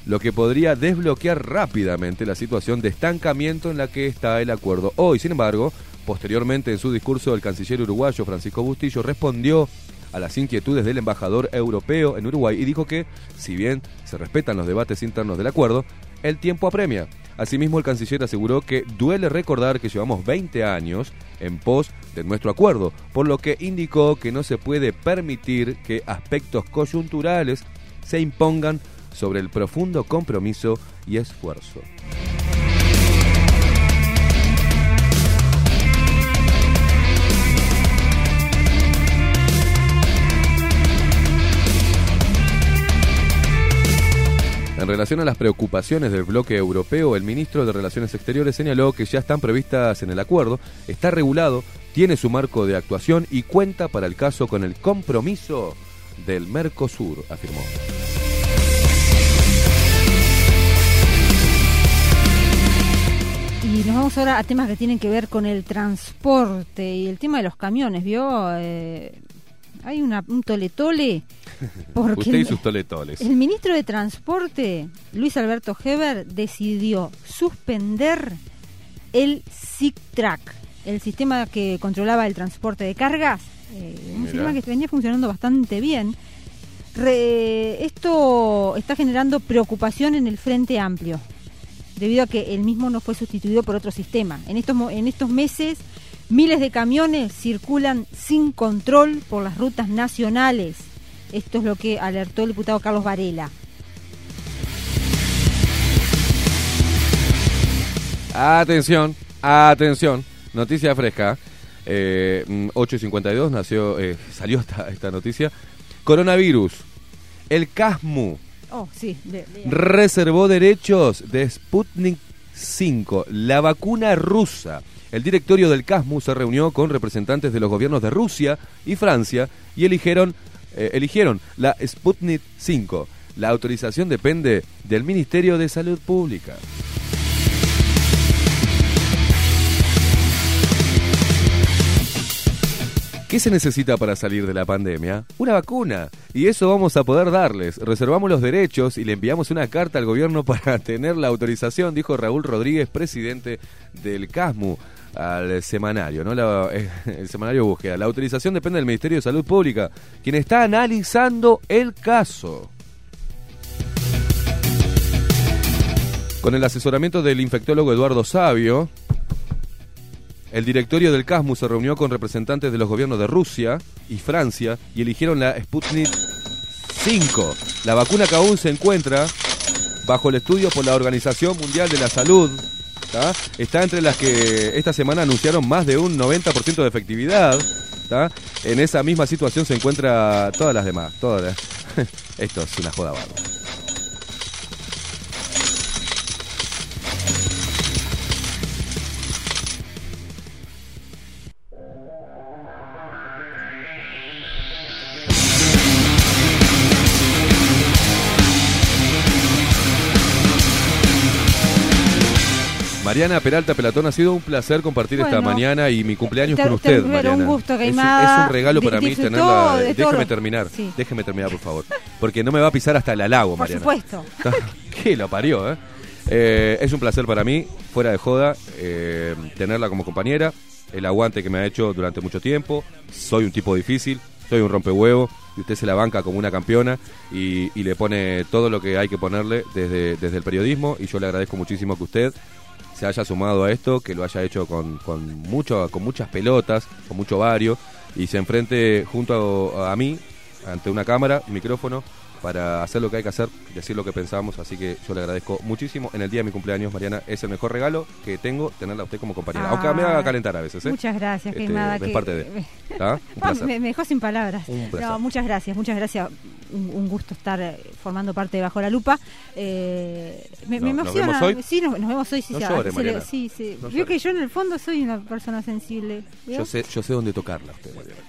lo que podría desbloquear rápidamente la situación de estancamiento en la que está el acuerdo hoy. Sin embargo, posteriormente en su discurso, el canciller uruguayo Francisco Bustillo respondió a las inquietudes del embajador europeo en Uruguay y dijo que, si bien se respetan los debates internos del acuerdo, el tiempo apremia. Asimismo, el canciller aseguró que duele recordar que llevamos 20 años en pos de nuestro acuerdo, por lo que indicó que no se puede permitir que aspectos coyunturales se impongan sobre el profundo compromiso y esfuerzo. En relación a las preocupaciones del bloque europeo, el ministro de Relaciones Exteriores señaló que ya están previstas en el acuerdo, está regulado, tiene su marco de actuación y cuenta para el caso con el compromiso del Mercosur, afirmó. Y nos vamos ahora a temas que tienen que ver con el transporte y el tema de los camiones, ¿vio? Eh, hay una, un tole-tole. Porque Usted y sus toletoles. El ministro de Transporte, Luis Alberto Heber, decidió suspender el SIC-TRAC, el sistema que controlaba el transporte de cargas, eh, un Mirá. sistema que venía funcionando bastante bien. Re- esto está generando preocupación en el Frente Amplio, debido a que el mismo no fue sustituido por otro sistema. En estos, en estos meses, miles de camiones circulan sin control por las rutas nacionales. Esto es lo que alertó el diputado Carlos Varela. Atención, atención, noticia fresca. Eh, mm, 8.52 nació, eh, salió esta, esta noticia. Coronavirus. El CASMU Oh, sí. de- de- reservó derechos de Sputnik 5, la vacuna rusa. El directorio del CASMU se reunió con representantes de los gobiernos de Rusia y Francia y eligieron, eh, eligieron la Sputnik 5. La autorización depende del Ministerio de Salud Pública. ¿Qué se necesita para salir de la pandemia? Una vacuna. Y eso vamos a poder darles. Reservamos los derechos y le enviamos una carta al gobierno para tener la autorización, dijo Raúl Rodríguez, presidente del CASMU, al semanario, ¿no? Eh, el semanario búsqueda. La autorización depende del Ministerio de Salud Pública, quien está analizando el caso. Con el asesoramiento del infectólogo Eduardo Sabio, el directorio del CASMU se reunió con representantes de los gobiernos de Rusia y Francia y eligieron la Sputnik 5, la vacuna que aún se encuentra bajo el estudio por la Organización Mundial de la Salud. ¿Tá? Está entre las que esta semana anunciaron más de un 90% de efectividad. ¿tá? En esa misma situación se encuentra todas las demás. Todas las- Esto es una joda. Mariana Peralta Pelatón, ha sido un placer compartir esta mañana y mi cumpleaños Te- con te- usted, Mariana. un gusto, es, un regalo para mí tenerla. de Déjeme terminar, Sí. déjeme terminar, por favor. Porque no me va a pisar hasta el halago, Por Mariana. supuesto. que lo parió, ¿eh? Eh, Es un placer para mí, fuera de joda, eh, tenerla como compañera. El aguante que me ha hecho durante mucho tiempo. Soy un tipo difícil, soy un rompehuevo. Y usted se la banca como una campeona y, y le pone todo lo que hay que ponerle desde, desde el periodismo. Y yo le agradezco muchísimo que usted se haya sumado a esto, que lo haya hecho con, con, mucho, con muchas pelotas, con mucho vario, y se enfrente junto a, a mí, ante una cámara, micrófono, para hacer lo que hay que hacer, decir lo que pensamos, así que yo le agradezco muchísimo. En el día de mi cumpleaños, Mariana, es el mejor regalo que tengo, tenerla a usted como compañera. Aunque me haga calentar a veces, ¿eh? Muchas gracias, Este, Queimada. es que- parte de... ¿Ah? Un me, me dejó sin palabras. Un. No, muchas gracias, muchas gracias. Un, un gusto estar eh, formando parte de Bajo la Lupa. Eh, me, me No, ¿nos emociona. vemos hoy? Sí, nos, nos vemos hoy. Sí, No sí, llore, le- sí, llore. que yo en el fondo soy una persona sensible. Yo sé, yo sé dónde tocarla usted, Mariana.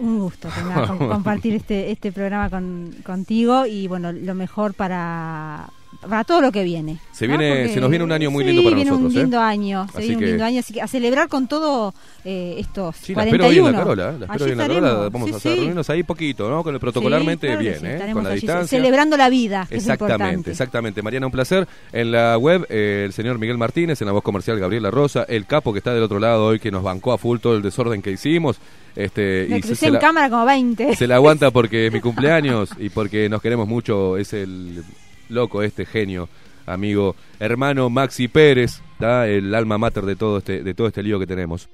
Un gusto compartir este, este programa con, contigo y bueno, lo mejor para, para todo lo que viene. Se ¿no? viene- Porque- se nos viene un año muy sí, lindo para viene nosotros, un ¿eh? lindo año, se Así viene un que- lindo año, así que a celebrar con todo eh, estos Sí, la espero hoy 41. en la Carola, la espero Allí hoy en la Carola. Vamos Sí, a hacer reunirnos ahí poquito, ¿no? Con el protocolarmente claro bien, ¿eh? Con la allí distancia. Celebrando la vida, que Exactamente, exactamente. Mariana, un placer. En la web, eh, el señor Miguel Martínez, en la voz comercial Gabriela Rosa, el capo que está del otro lado hoy, que nos bancó a full todo el desorden que hicimos. Este, Me y se- crucé se en la- cámara como 20. se la aguanta porque es mi cumpleaños y porque nos queremos mucho. Es el loco, este genio, amigo, hermano Maxi Pérez, ¿tá? el alma mater de todo este, de todo este lío que tenemos.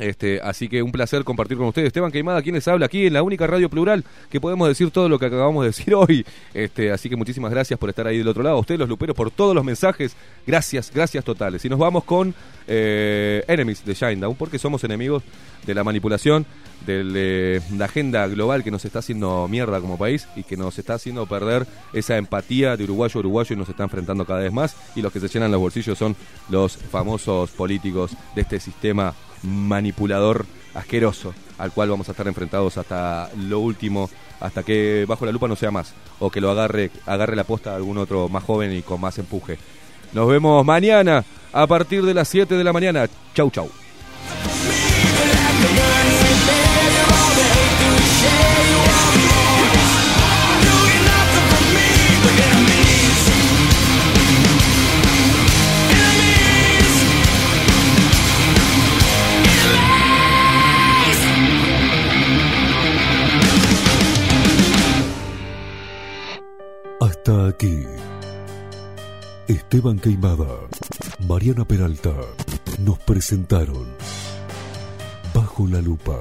Este, así que un placer compartir con ustedes. Esteban Queimada, quien les habla aquí en la única radio plural que podemos decir todo lo que acabamos de decir hoy. Este, así que muchísimas gracias por estar ahí del otro lado. A ustedes, los luperos, por todos los mensajes. Gracias, gracias totales. Y nos vamos con eh, Enemies de Shinedown, porque somos enemigos de la manipulación, de eh, la agenda global que nos está haciendo mierda como país y que nos está haciendo perder esa empatía de uruguayo uruguayo y nos está enfrentando cada vez más. Y los que se llenan los bolsillos son los famosos políticos de este sistema manipulador asqueroso al cual vamos a estar enfrentados hasta lo último, hasta que bajo la lupa no sea más, o que lo agarre, agarre la posta a algún otro más joven y con más empuje. Nos vemos mañana a partir de las 7 de la mañana. Chau, chau. Aquí. Esteban Queimada, Mariana Peralta nos presentaron Bajo la Lupa.